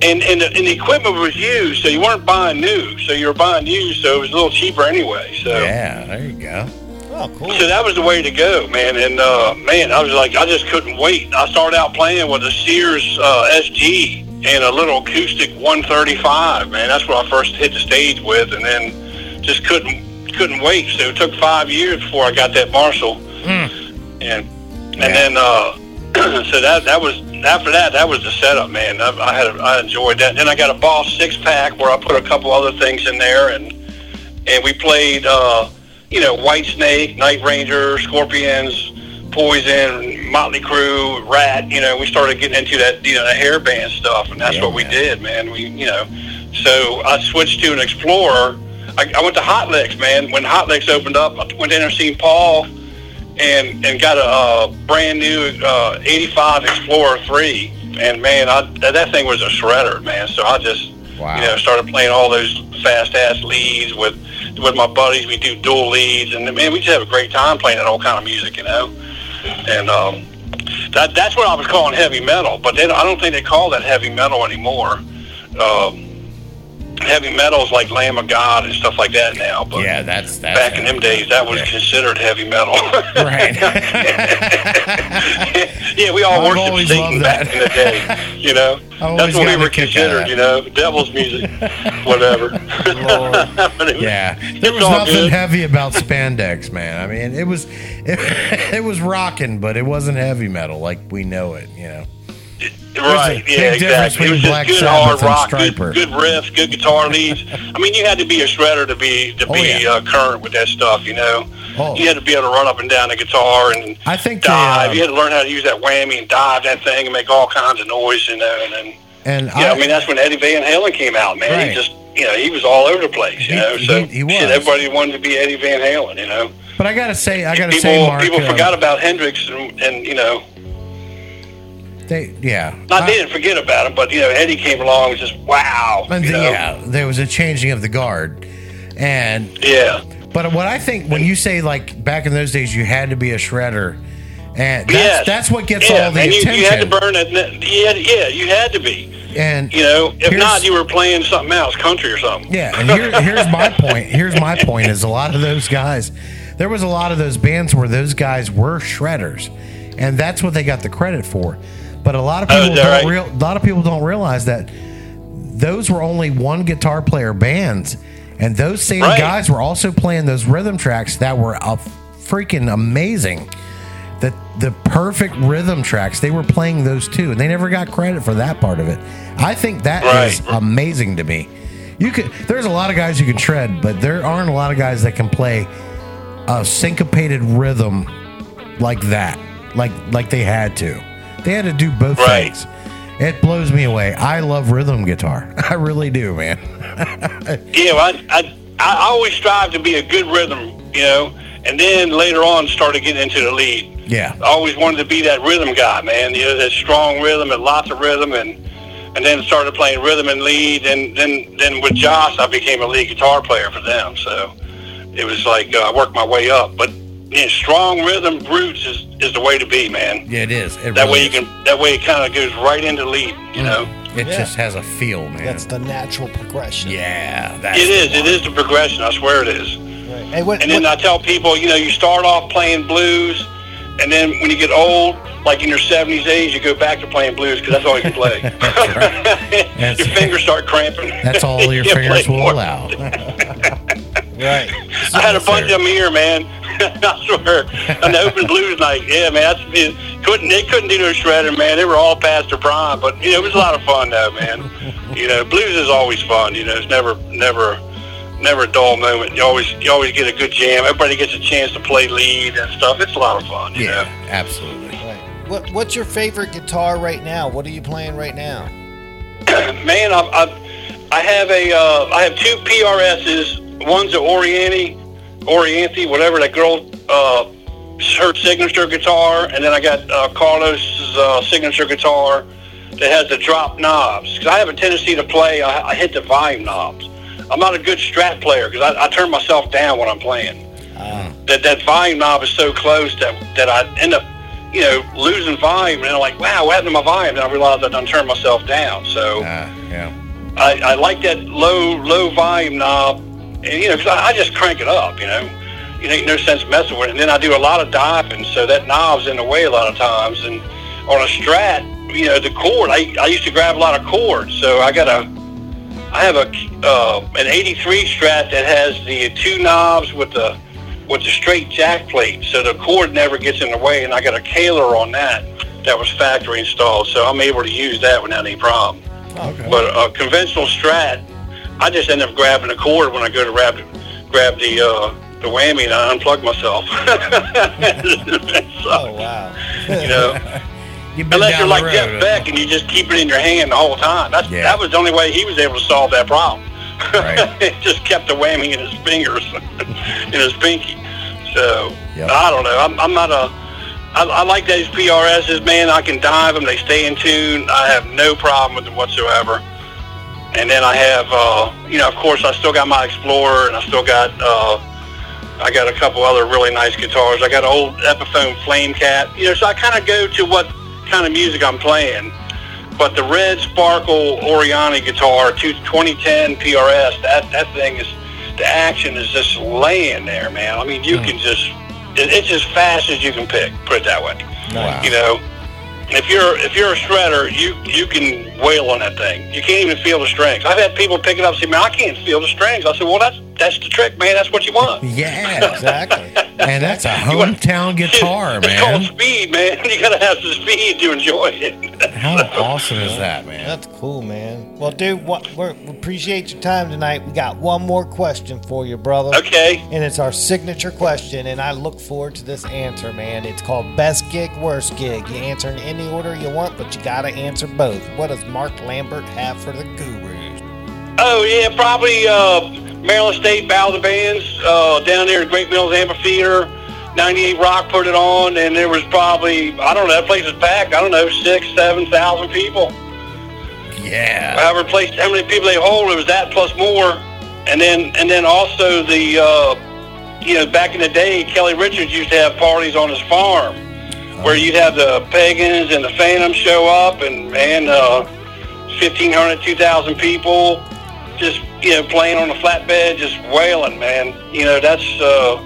And and the, and the equipment was used, so you weren't buying new, so you were buying used, so it was a little cheaper anyway. So Yeah, there you go. oh, cool. so that was the way to go, man. And uh, man, I was like, I just couldn't wait. I started out playing with a Sears uh, SG and a little acoustic 135. Man, that's what I first hit the stage with, and then just couldn't couldn't wait. So it took five years before I got that Marshall, and and then uh, so that that was after that that was the setup, man. I, I had a, I enjoyed that. Then I got a Boss six pack where I put a couple other things in there, and and we played. Uh, you know, Whitesnake, Night Ranger, Scorpions, Poison, Motley Crue, Ratt. You know, we started getting into that, you know, the hair band stuff, and that's Yeah, what we man. did, man. We, you know, so I switched to an Explorer. I, I went to Hot Licks, man. When Hot Licks opened up, I went in there and seen Paul, and and got a, uh brand new uh, '85 Explorer three, and man, I, that thing was a shredder, man. So I just Wow. you know, started playing all those fast ass leads with with my buddies. We do dual leads, and man, we just have a great time playing that old kind of music, you know. And um, that that's what I was calling heavy metal, but then I don't think they call that heavy metal anymore. Um, heavy metal is like Lamb of God and stuff like that now, but Yeah, that's that's back in them days, that was considered heavy metal. Right. yeah, we all I've worshiped Satan back in the day, you know. That's what we were kick out of considered, you know, devil's music, whatever. It Yeah, there was nothing good. heavy about spandex, man. I mean, it was it, it was rocking, but it wasn't heavy metal like we know it. You know, Right, yeah, exactly. It was just Black good Sabbath hard rock, good, good riffs, good guitar leads. I mean, you had to be a shredder to be to Oh, be yeah. uh, current with that stuff, you know. Oh. You had to be able to run up and down the guitar and I think they, dive. um, you had to learn how to use that whammy and dive that thing and make all kinds of noise, you know. And then, and yeah, I, mean, that's when Eddie Van Halen came out, man. Right. He just, you know, he was all over the place, you He- know. So he- he was. shit, everybody wanted to be Eddie Van Halen, you know. but I gotta say, I gotta people say, Mark, people um, forgot about Hendrix and, and you know. They yeah, Not I- they didn't forget about him, but you know Eddie came along and just wow. and the- yeah, there was a changing of the guard, and Yeah. But what I think when you say like back in those days, you had to be a shredder, and that's Yes. that's what gets yeah, all the and you, attention. you had to burn it. Had, yeah, you had to be. and You know, if not, you were playing something else, country or something. Yeah, and here, here's my point. Here's my point: is a lot of those guys. There was a lot of those bands where those guys were shredders, and that's what they got the credit for. But a lot of Oh, people is that don't right? real. A lot of people don't realize that those were only one guitar player bands, and those same Right. guys were also playing those rhythm tracks that were a freaking amazing. The the perfect rhythm tracks. They were playing those too, and they never got credit for that part of it. I think that is Right. amazing to me. You could. There's a lot of guys who can shred, but there aren't a lot of guys that can play a syncopated rhythm like that, like like they had to. They had to do both Right. things. It blows me away. I love rhythm guitar. I really do, man. you know, I, I I always strive to be a good rhythm, you know, and then later on started getting into the lead. Yeah. I always wanted to be that rhythm guy, man. You know, that strong rhythm and lots of rhythm, and and then started playing rhythm and lead, and then then with Josh, I became a lead guitar player for them. So it was like uh, I worked my way up, but you know, strong rhythm roots is is the way to be, man. Yeah, it is. It that really way you is. can that way it kind of goes right into lead, you know. Mm. It Yeah. just has a feel, man. That's the natural progression. yeah, that's It the is. It one. is the progression. I swear it is. Right. Hey, what, And then what- I tell people, you know, you start off playing blues, and then when you get old, like in your 70s eighties, you go back to playing blues because that's all you can play. That's- your fingers start cramping. That's all your You fingers will more. allow. right. I had a bunch of them here, man. I swear. On the open blues night, yeah, man. That's, it couldn't they couldn't do no shredding, man. They were all past their prime, but you know it was a lot of fun though, man. You know, blues is always fun. You know, it's never never never a dull moment. You always you always get a good jam. Everybody gets a chance to play lead and stuff. It's a lot of fun. You Yeah, know. absolutely. Right. What What's your favorite guitar right now? What are you playing right now? man, I, I, I have a, uh, I have two PRSs. One's a Oriente, Orianthi, whatever that girl, uh, her signature guitar, and then I got uh, Carlos's uh, signature guitar that has the drop knobs. Because I have a tendency to play, I, I hit the volume knobs. I'm not a good strat player because I, I turn myself down when I'm playing. That that volume knob is so close that that I end up, you know, losing volume, and I'm like, wow, what happened to my volume? And I realize I done turned myself down. So. Uh, yeah. I, I like that low low volume knob, and, you know, because I, I just crank it up, you know. You ain't no sense messing with it. And then I do a lot of diving, so that knob's in the way a lot of times. And on a Strat, you know, the cord, I, I used to grab a lot of cords, so I got a, I have a uh, an '83 Strat that has the two knobs with the with the straight jack plate, so the cord never gets in the way. And I got a Kahler on that that was factory installed, so I'm able to use that without any problem. Okay. But a conventional Strat, I just end up grabbing the cord when I go to grab grab the uh, the whammy and I unplug myself. So, Oh wow. you know, unless you're like road. Jeff Beck and you just keep it in your hand the whole time. That's Yeah. that was the only way he was able to solve that problem. Right. it just kept the whammy in his fingers, in his pinky. So Yep. I don't know. I'm, I'm not a. I, I like those PRSs, man. I can dive them. They stay in tune. I have no problem with them whatsoever. And then I have, uh, you know, of course, I still got my Explorer, and I still got, uh, I got a couple other really nice guitars. I got an old Epiphone Flamekat. You know, so I kind of go to what kind of music I'm playing. But the red Sparkle Orianthi guitar, 2010 PRS, that that thing is, the action is just laying there, man. I mean, you can just, it, it's as fast as you can pick. Put it that way. Wow. You know, if you're if you're a shredder, you you can wail on that thing. You can't even feel the strings. I've had people pick it up and say, "Man, I can't feel the strings." I said, "Well, that's that's the trick, man. That's what you want." Yeah. Exactly. and that's a You want- hometown guitar, It's called man. speed, man. You gotta have some speed to enjoy it. How awesome is that, man? That's cool, man. Well, dude, what, we're, we appreciate your time tonight. We got one more question for you, brother. Okay. And it's our signature question, and I look forward to this answer, man. It's called Best Gig, Worst Gig. You answer in any order you want, but you got to answer both. What does Mark Lambert have for the Gurus? Oh yeah, probably uh, Maryland State of the Bands uh, down there at Great Mills Amphitheater. 98 Rock put it on, and there was probably I don't know that place was packed. I don't know six, seven thousand people. Yeah. However, place how many people they hold, it was that plus more, and then and then also the uh, you know back in the day, Kelly Richards used to have parties on his farm where you'd have the pagans and the phantoms show up, and man, uh, 1,500, 2,000 people just you know playing on the flatbed, just wailing, man. You know that's. Uh,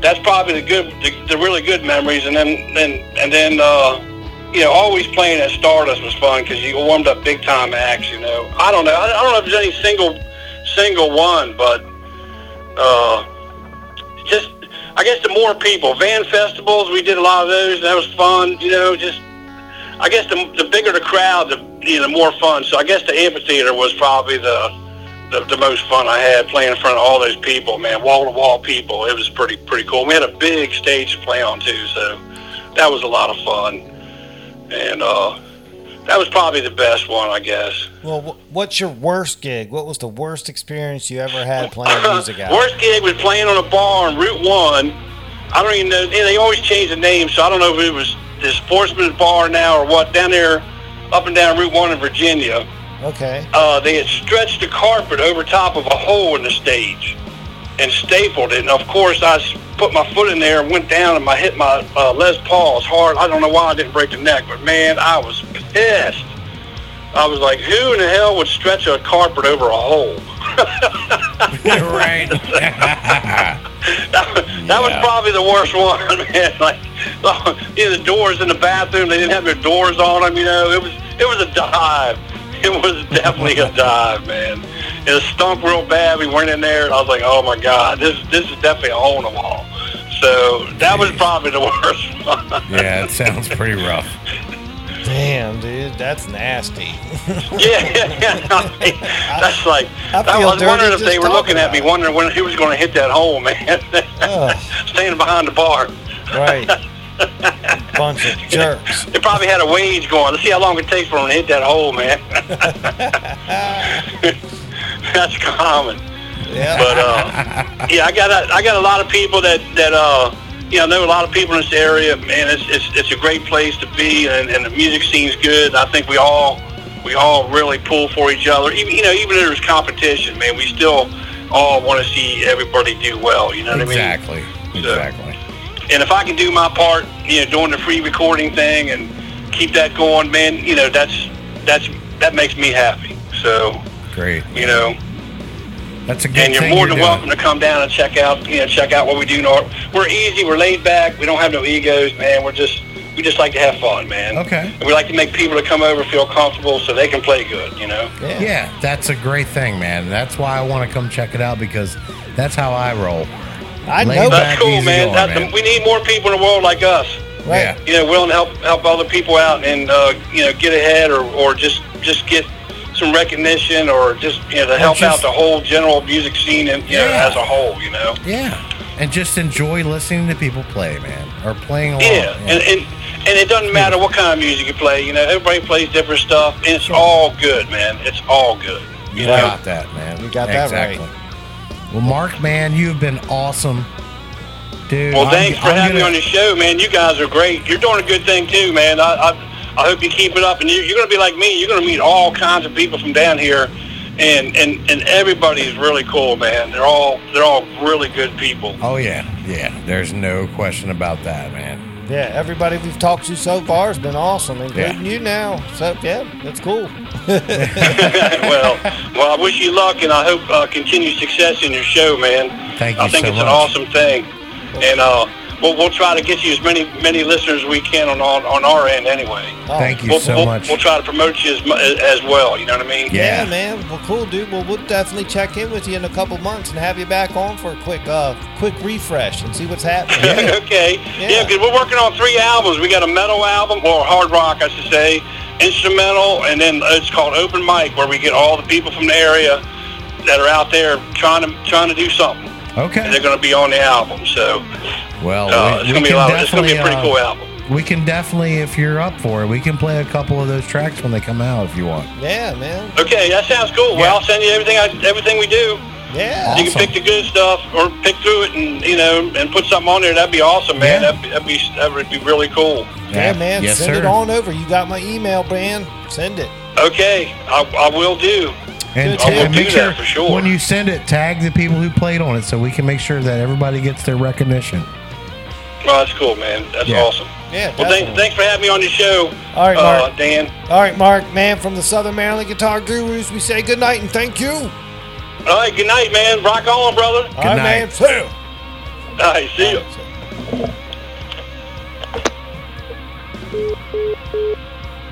that's probably the good, the, the really good memories, and then, then, and then, uh, you know, always playing at Stardust was fun because you warmed up big time acts. You know, I don't know, I, don't know if there's any single, single one, but uh, just, I guess the more people, van festivals, we did a lot of those, that was fun. You know, just, I guess the the bigger the crowd, the you know, the more fun. So I guess the amphitheater was probably the the, the most fun I had playing in front of all those people, man, wall to wall people. It was pretty pretty cool. We had a big stage to play on too, so that was a lot of fun. And uh, that was probably the best one, I guess. Well, what's your worst gig? What was the worst experience you ever had playing music out? Worst gig was playing on a bar on Route One. I don't even know. They always change the name, so I don't know if it was the Sportsman's Bar now or what. Down there, up and down Route One in Virginia, Okay. uh, they had stretched the carpet over top of a hole in the stage and stapled it. And of course, I put my foot in there and went down, and I hit my uh, Les Pauls hard. I don't know why I didn't break the neck, but man, I was pissed. I was like, who in the hell would stretch a carpet over a hole? right. that that was probably the worst one, man. Like, you know, the doors in the bathroom, they didn't have their doors on them. You know, it was it was a dive. It was definitely a dive, man. It stunk real bad. We went in there, and I was like, oh my god, this this is definitely a hole in the wall. So that was probably the worst one. yeah, it sounds pretty rough. Damn, dude, that's nasty. yeah, yeah, yeah. That's like I I, feel was wondering if they were looking at me, wondering when he was going to hit that hole, man. Standing behind the bar. Right. Bunch of jerks. They probably had a wage going. Let's see how long it takes for them to hit that hole, man. That's common. Yeah. But uh, yeah, I got a, I got a lot of people that that uh, you know, I know a lot of people in this area. Man, it's it's, it's a great place to be, and, and the music scene's good. I think we all we all really pull for each other. Even you know, even if there's competition, man, we still all want to see everybody do well. You know what Exactly. I mean? Exactly. Exactly. And if I can do my part, you know, doing the free recording thing and keep that going, man, you know, that's that's that makes me happy. So Great. you know, That's a good and you're more you're than welcome to come down and check out, you know, check out what we do. Nor- We're easy, we're laid back, we don't have no egos, man. We're just we just like to have fun, man. Okay. And we like to make people to come over feel comfortable so they can play good, you know. Yeah. that's a great thing, man. That's why I want to come check it out because that's how I roll. I Laid know. back, That's cool, man. going, That's man. we need more people in the world like us. Yeah. You know, willing to help help other people out and uh, you know get ahead or, or just just get some recognition or just you know to help out the whole general music scene and you know as a whole. You know. Yeah. And just enjoy listening to people play, man, or playing along. Yeah, and, and and it doesn't matter what kind of music you play. You know, everybody plays different stuff, and it's all good, man. It's all good. You You know. got that, man. We got that exactly. right. Well, Mark, man, you've been awesome, dude. Well, I'm- thanks for I'm having me gonna- on the show, man. You guys are great. You're doing a good thing too, man. I I, I hope you keep it up, and you, you're going to be like me. You're going to meet all kinds of people from down here, and and and everybody's really cool, man. They're all they're all really good people. Oh yeah, yeah. There's no question about that, man. Yeah, everybody we've talked to so far has been awesome, including Yeah. you now. So yeah, that's cool. well, well, I wish you luck, and I hope uh, continued success in your show, man. Thank you. I think so it's an awesome thing, and uh, we'll we'll try to get you as many many listeners as we can on on, on our end anyway. Thank you we'll, so we'll, much. We'll try to promote you as, as well. You know what I mean? Yeah. man. Well, cool, dude. Well, we'll definitely check in with you in a couple months and have you back on for a quick, uh, quick refresh and see what's happening. okay. Yeah, because we're working on three albums. We got a metal album, or hard rock, I should say, instrumental, and then it's called Open Mic, where we get all the people from the area that are out there trying to trying to do something. Okay. And they're going to be on the album. So Well, uh, we- it's going to be a can lot. It's going to be a pretty definitely, cool uh, album. We can definitely, if you're up for it, we can play a couple of those tracks when they come out if you want. Yeah, man. Okay, that sounds cool. Well, I'll send you everything. I, everything we do. Yeah. You can pick the good stuff, or pick through it, and you know, and put something on there. That'd be awesome, man. That'd, be, that'd be that would be really cool. Yeah, man. Yes, send it on over. You got my email, man. Send it. Okay, I, I will do. And, I will and do make that sure for sure. when you send it, tag the people who played on it so we can make sure that everybody gets their recognition. Well, that's cool, man. That's Yeah. awesome. Yeah. Well, thank, definitely. thanks for having me on the show. All right, uh, Mark. Dan. All right, Mark, man, from the Southern Maryland Guitar Gurus, we say good night and thank you. All All right, good night, man. Rock on, brother. right, man. See ya. All right, see you.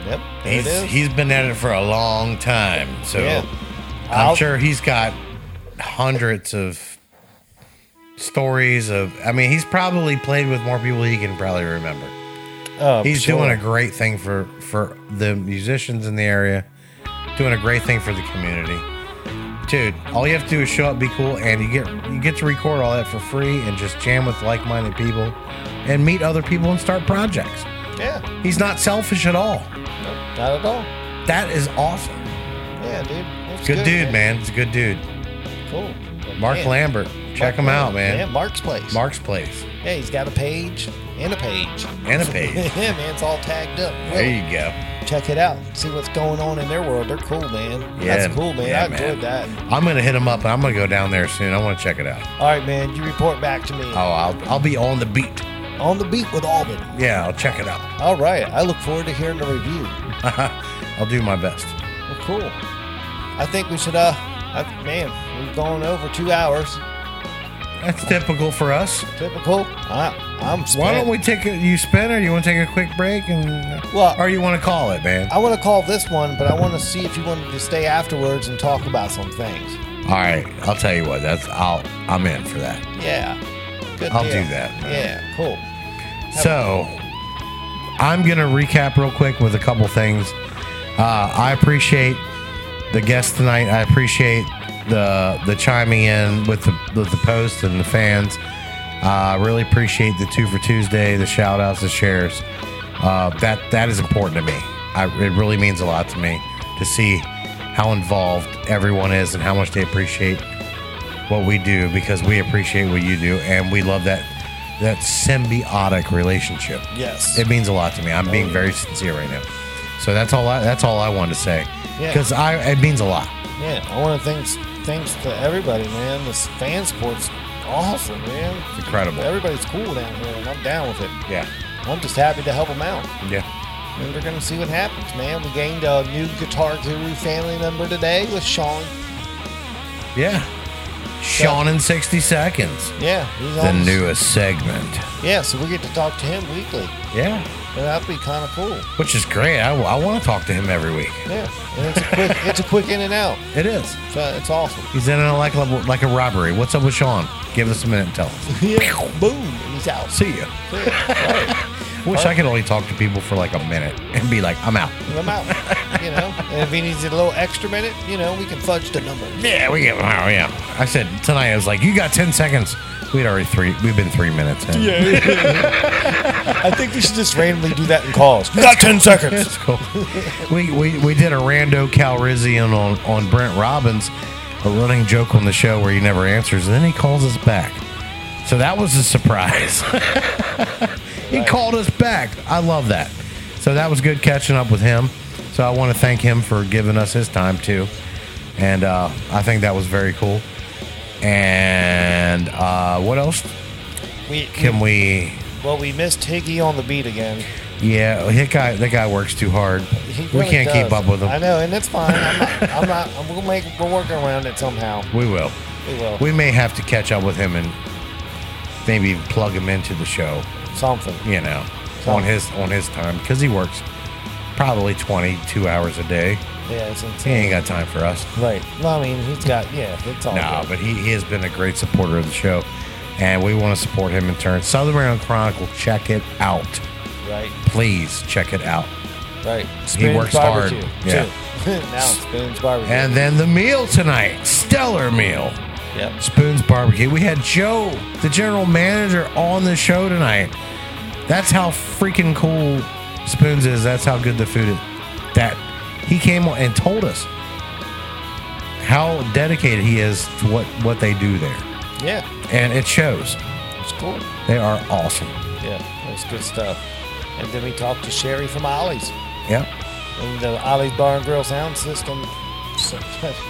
Yep. He's, it is. he's been at it for a long time, so Yeah. I'm I'll- sure he's got hundreds of stories of. I mean, he's probably played with more people he can probably remember. Oh, he's sure. doing a great thing for for the musicians in the area, doing a great thing for the community. dude, all you have to do is show up, be cool, and you get you get to record all that for free and just jam with like-minded people and meet other people and start projects. Yeah. He's not selfish at all. Not at all. That is awesome. Yeah, dude. It's Good, dude, man. It's a good dude. Cool. Mark Man. Lambert. Check Mark him out, Lambert. man. Yeah, Mark's place. Mark's place. Yeah, he's got a page and a page. And a page. yeah, man, it's all tagged up. There you go. Check it out. See what's going on in their world. They're cool, man. Yeah, That's cool, man. yeah, I enjoyed that. I'm gonna hit him up and I'm gonna go down there soon. I want to check it out. All right, man. You report back to me. Oh, I'll I'll be on the beat. On the beat with Albin. Yeah, I'll check it out. All right. I look forward to hearing the review. I'll do my best. Well, cool. I think we should, uh, I, man, we've gone over two hours. That's typical for us. Typical. I, I'm Why don't we take a you spin or you want to take a quick break and Well, or you want to call it, man? I want to call this one, but I want to see if you wanted to stay afterwards and talk about some things. All right, I'll tell you what. That's I'll I'm in for that. Yeah. Good I'll deal. do that. Yeah, cool. So I'm gonna recap real quick with a couple things. Uh, I appreciate the guests tonight. I appreciate the the chiming in with the with the post and the fans. I uh, really appreciate the two for Tuesday, the shout outs, the shares. Uh, that that is important to me. I, it really means a lot to me to see how involved everyone is and how much they appreciate what we do because we appreciate what you do and we love that that symbiotic relationship. Yes. It means a lot to me. I'm being very sincere right now. So that's all I that's all I wanted to say. Yeah. Because I it means a lot. Yeah, I want to thanks thanks to everybody, man. This fan support's awesome, man. It's incredible. Everybody's cool down here, and I'm down with it. Yeah. I'm just happy to help them out. Yeah. And we're gonna see what happens, man. We gained a new Guitar Guru family member today with Sean. Yeah. Sean in 60 seconds. Yeah, he's The newest segment. Yeah, so we get to talk to him weekly. Yeah. That'd be kind of cool. Which is great. I, I want to talk to him every week. Yeah, and it's a quick, it's a quick in and out. It is. So it's awesome. He's in it like a, like a robbery. What's up with Sean? Give us a minute and tell us. yeah, boom, and he's out. See ya. Wish I could only talk to people for like a minute and be like, I'm out. I'm out. You know, and if he needs a little extra minute, you know, we can fudge the number. Yeah, we get. Oh, yeah. I said tonight. I was like, you got ten seconds. We'd already three. We've been three minutes. In. I think we should just randomly do that in calls. You got 10 seconds. That's cool. we, we we did a rando Calrissian on on Brent Robbins, a running joke on the show where he never answers, and then he calls us back. So that was a surprise. he called us back. I love that. So that was good catching up with him. So I want to thank him for giving us his time too, and uh, I think that was very cool. And uh, what else We, can we? well, we missed Higgy on the beat again. Yeah, that guy that guy works too hard. He we really can't keep up with him. I know, and it's fine. I'm not. I'm not we'll make. We'll work around it somehow. We will. We will. We may have to catch up with him and maybe plug him into the show. Something. You know, on his on his time because he works probably 22 hours a day. Yeah, it's He ain't got time for us. Right. Well, I mean, he's got. Yeah, it's all. No, but he, he has been a great supporter of the show, and we want to support him in turn. Southern Maryland Chronicle, check it out. Right. Please check it out. Right. He Spoon's works hard. barbecue, Yeah. Now Spoon's barbecue. And then the meal tonight, stellar meal. Yep. Spoons Barbecue. We had Joe, the general manager, on the show tonight. That's how freaking cool Spoons is. That's how good the food is. That he came and told us how dedicated he is to what what they do there, yeah, and it shows. it's cool. They are awesome. Yeah, that's good stuff. And then we talked to Sherry from Ollie's Yeah. and the Ollie's Bar and Grill sound system.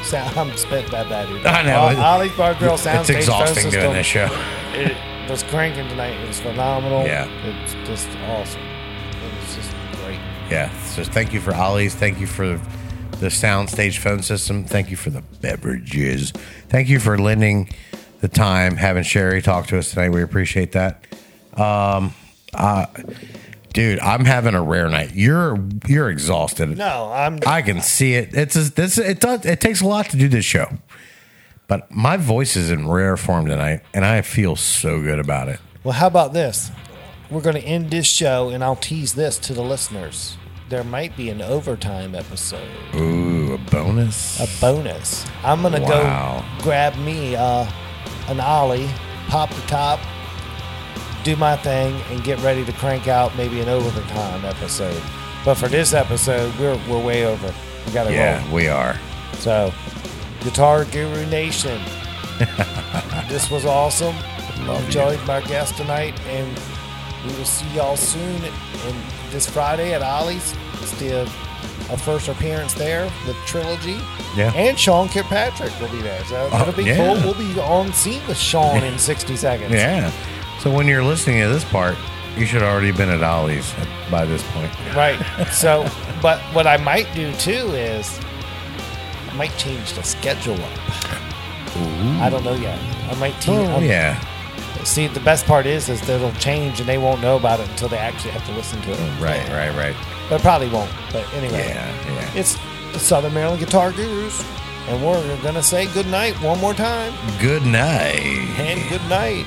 Sound, I'm spent that bad. dude. I know. O- Ollie's Bar and Grill sound It's exhausting doing this show. It was cranking tonight. It was phenomenal. Yeah. it's just awesome. Yeah. So thank you for Ollie's. Thank you for the soundstage phone system. Thank you for the beverages. Thank you for lending the time, having Sherry talk to us tonight. We appreciate that. Um, uh, dude, I'm having a rare night. You're you're exhausted. No, I'm. I can see it. It's a, this. It does. It takes a lot to do this show, but my voice is in rare form tonight, and I feel so good about it. Well, how about this? We're going to end this show, and I'll tease this to the listeners. There might be an overtime episode. Ooh, a bonus. a bonus. I'm gonna Wow. go grab me uh, an ollie, pop the top, do my thing, and get ready to crank out maybe an overtime episode. But for this episode, we're we're way over. We gotta go. Yeah, roll. we are. So, Guitar Guru Nation, this was awesome. Love you. Enjoyed my guest tonight, and we will see y'all soon. And this Friday at Ollie's, it's the uh, a first appearance there with Trilogy. Yeah. And Sean Kirkpatrick will be there. So Oh, it'll be yeah. cool. We'll be on scene with Sean in 60 seconds. Yeah. So when you're listening to this part, you should already been at Ollie's by this point. Right. So, but what I might do too is I might change the schedule up. I don't know yet. I might team. Oh, yeah. See, the best part is, is that it'll change and they won't know about it until they actually have to listen to it. Mm, right, right, right. But probably won't. But anyway, Yeah, yeah. it's the Southern Maryland Guitar Gurus, and we're gonna say good night one more time Good night. and good night.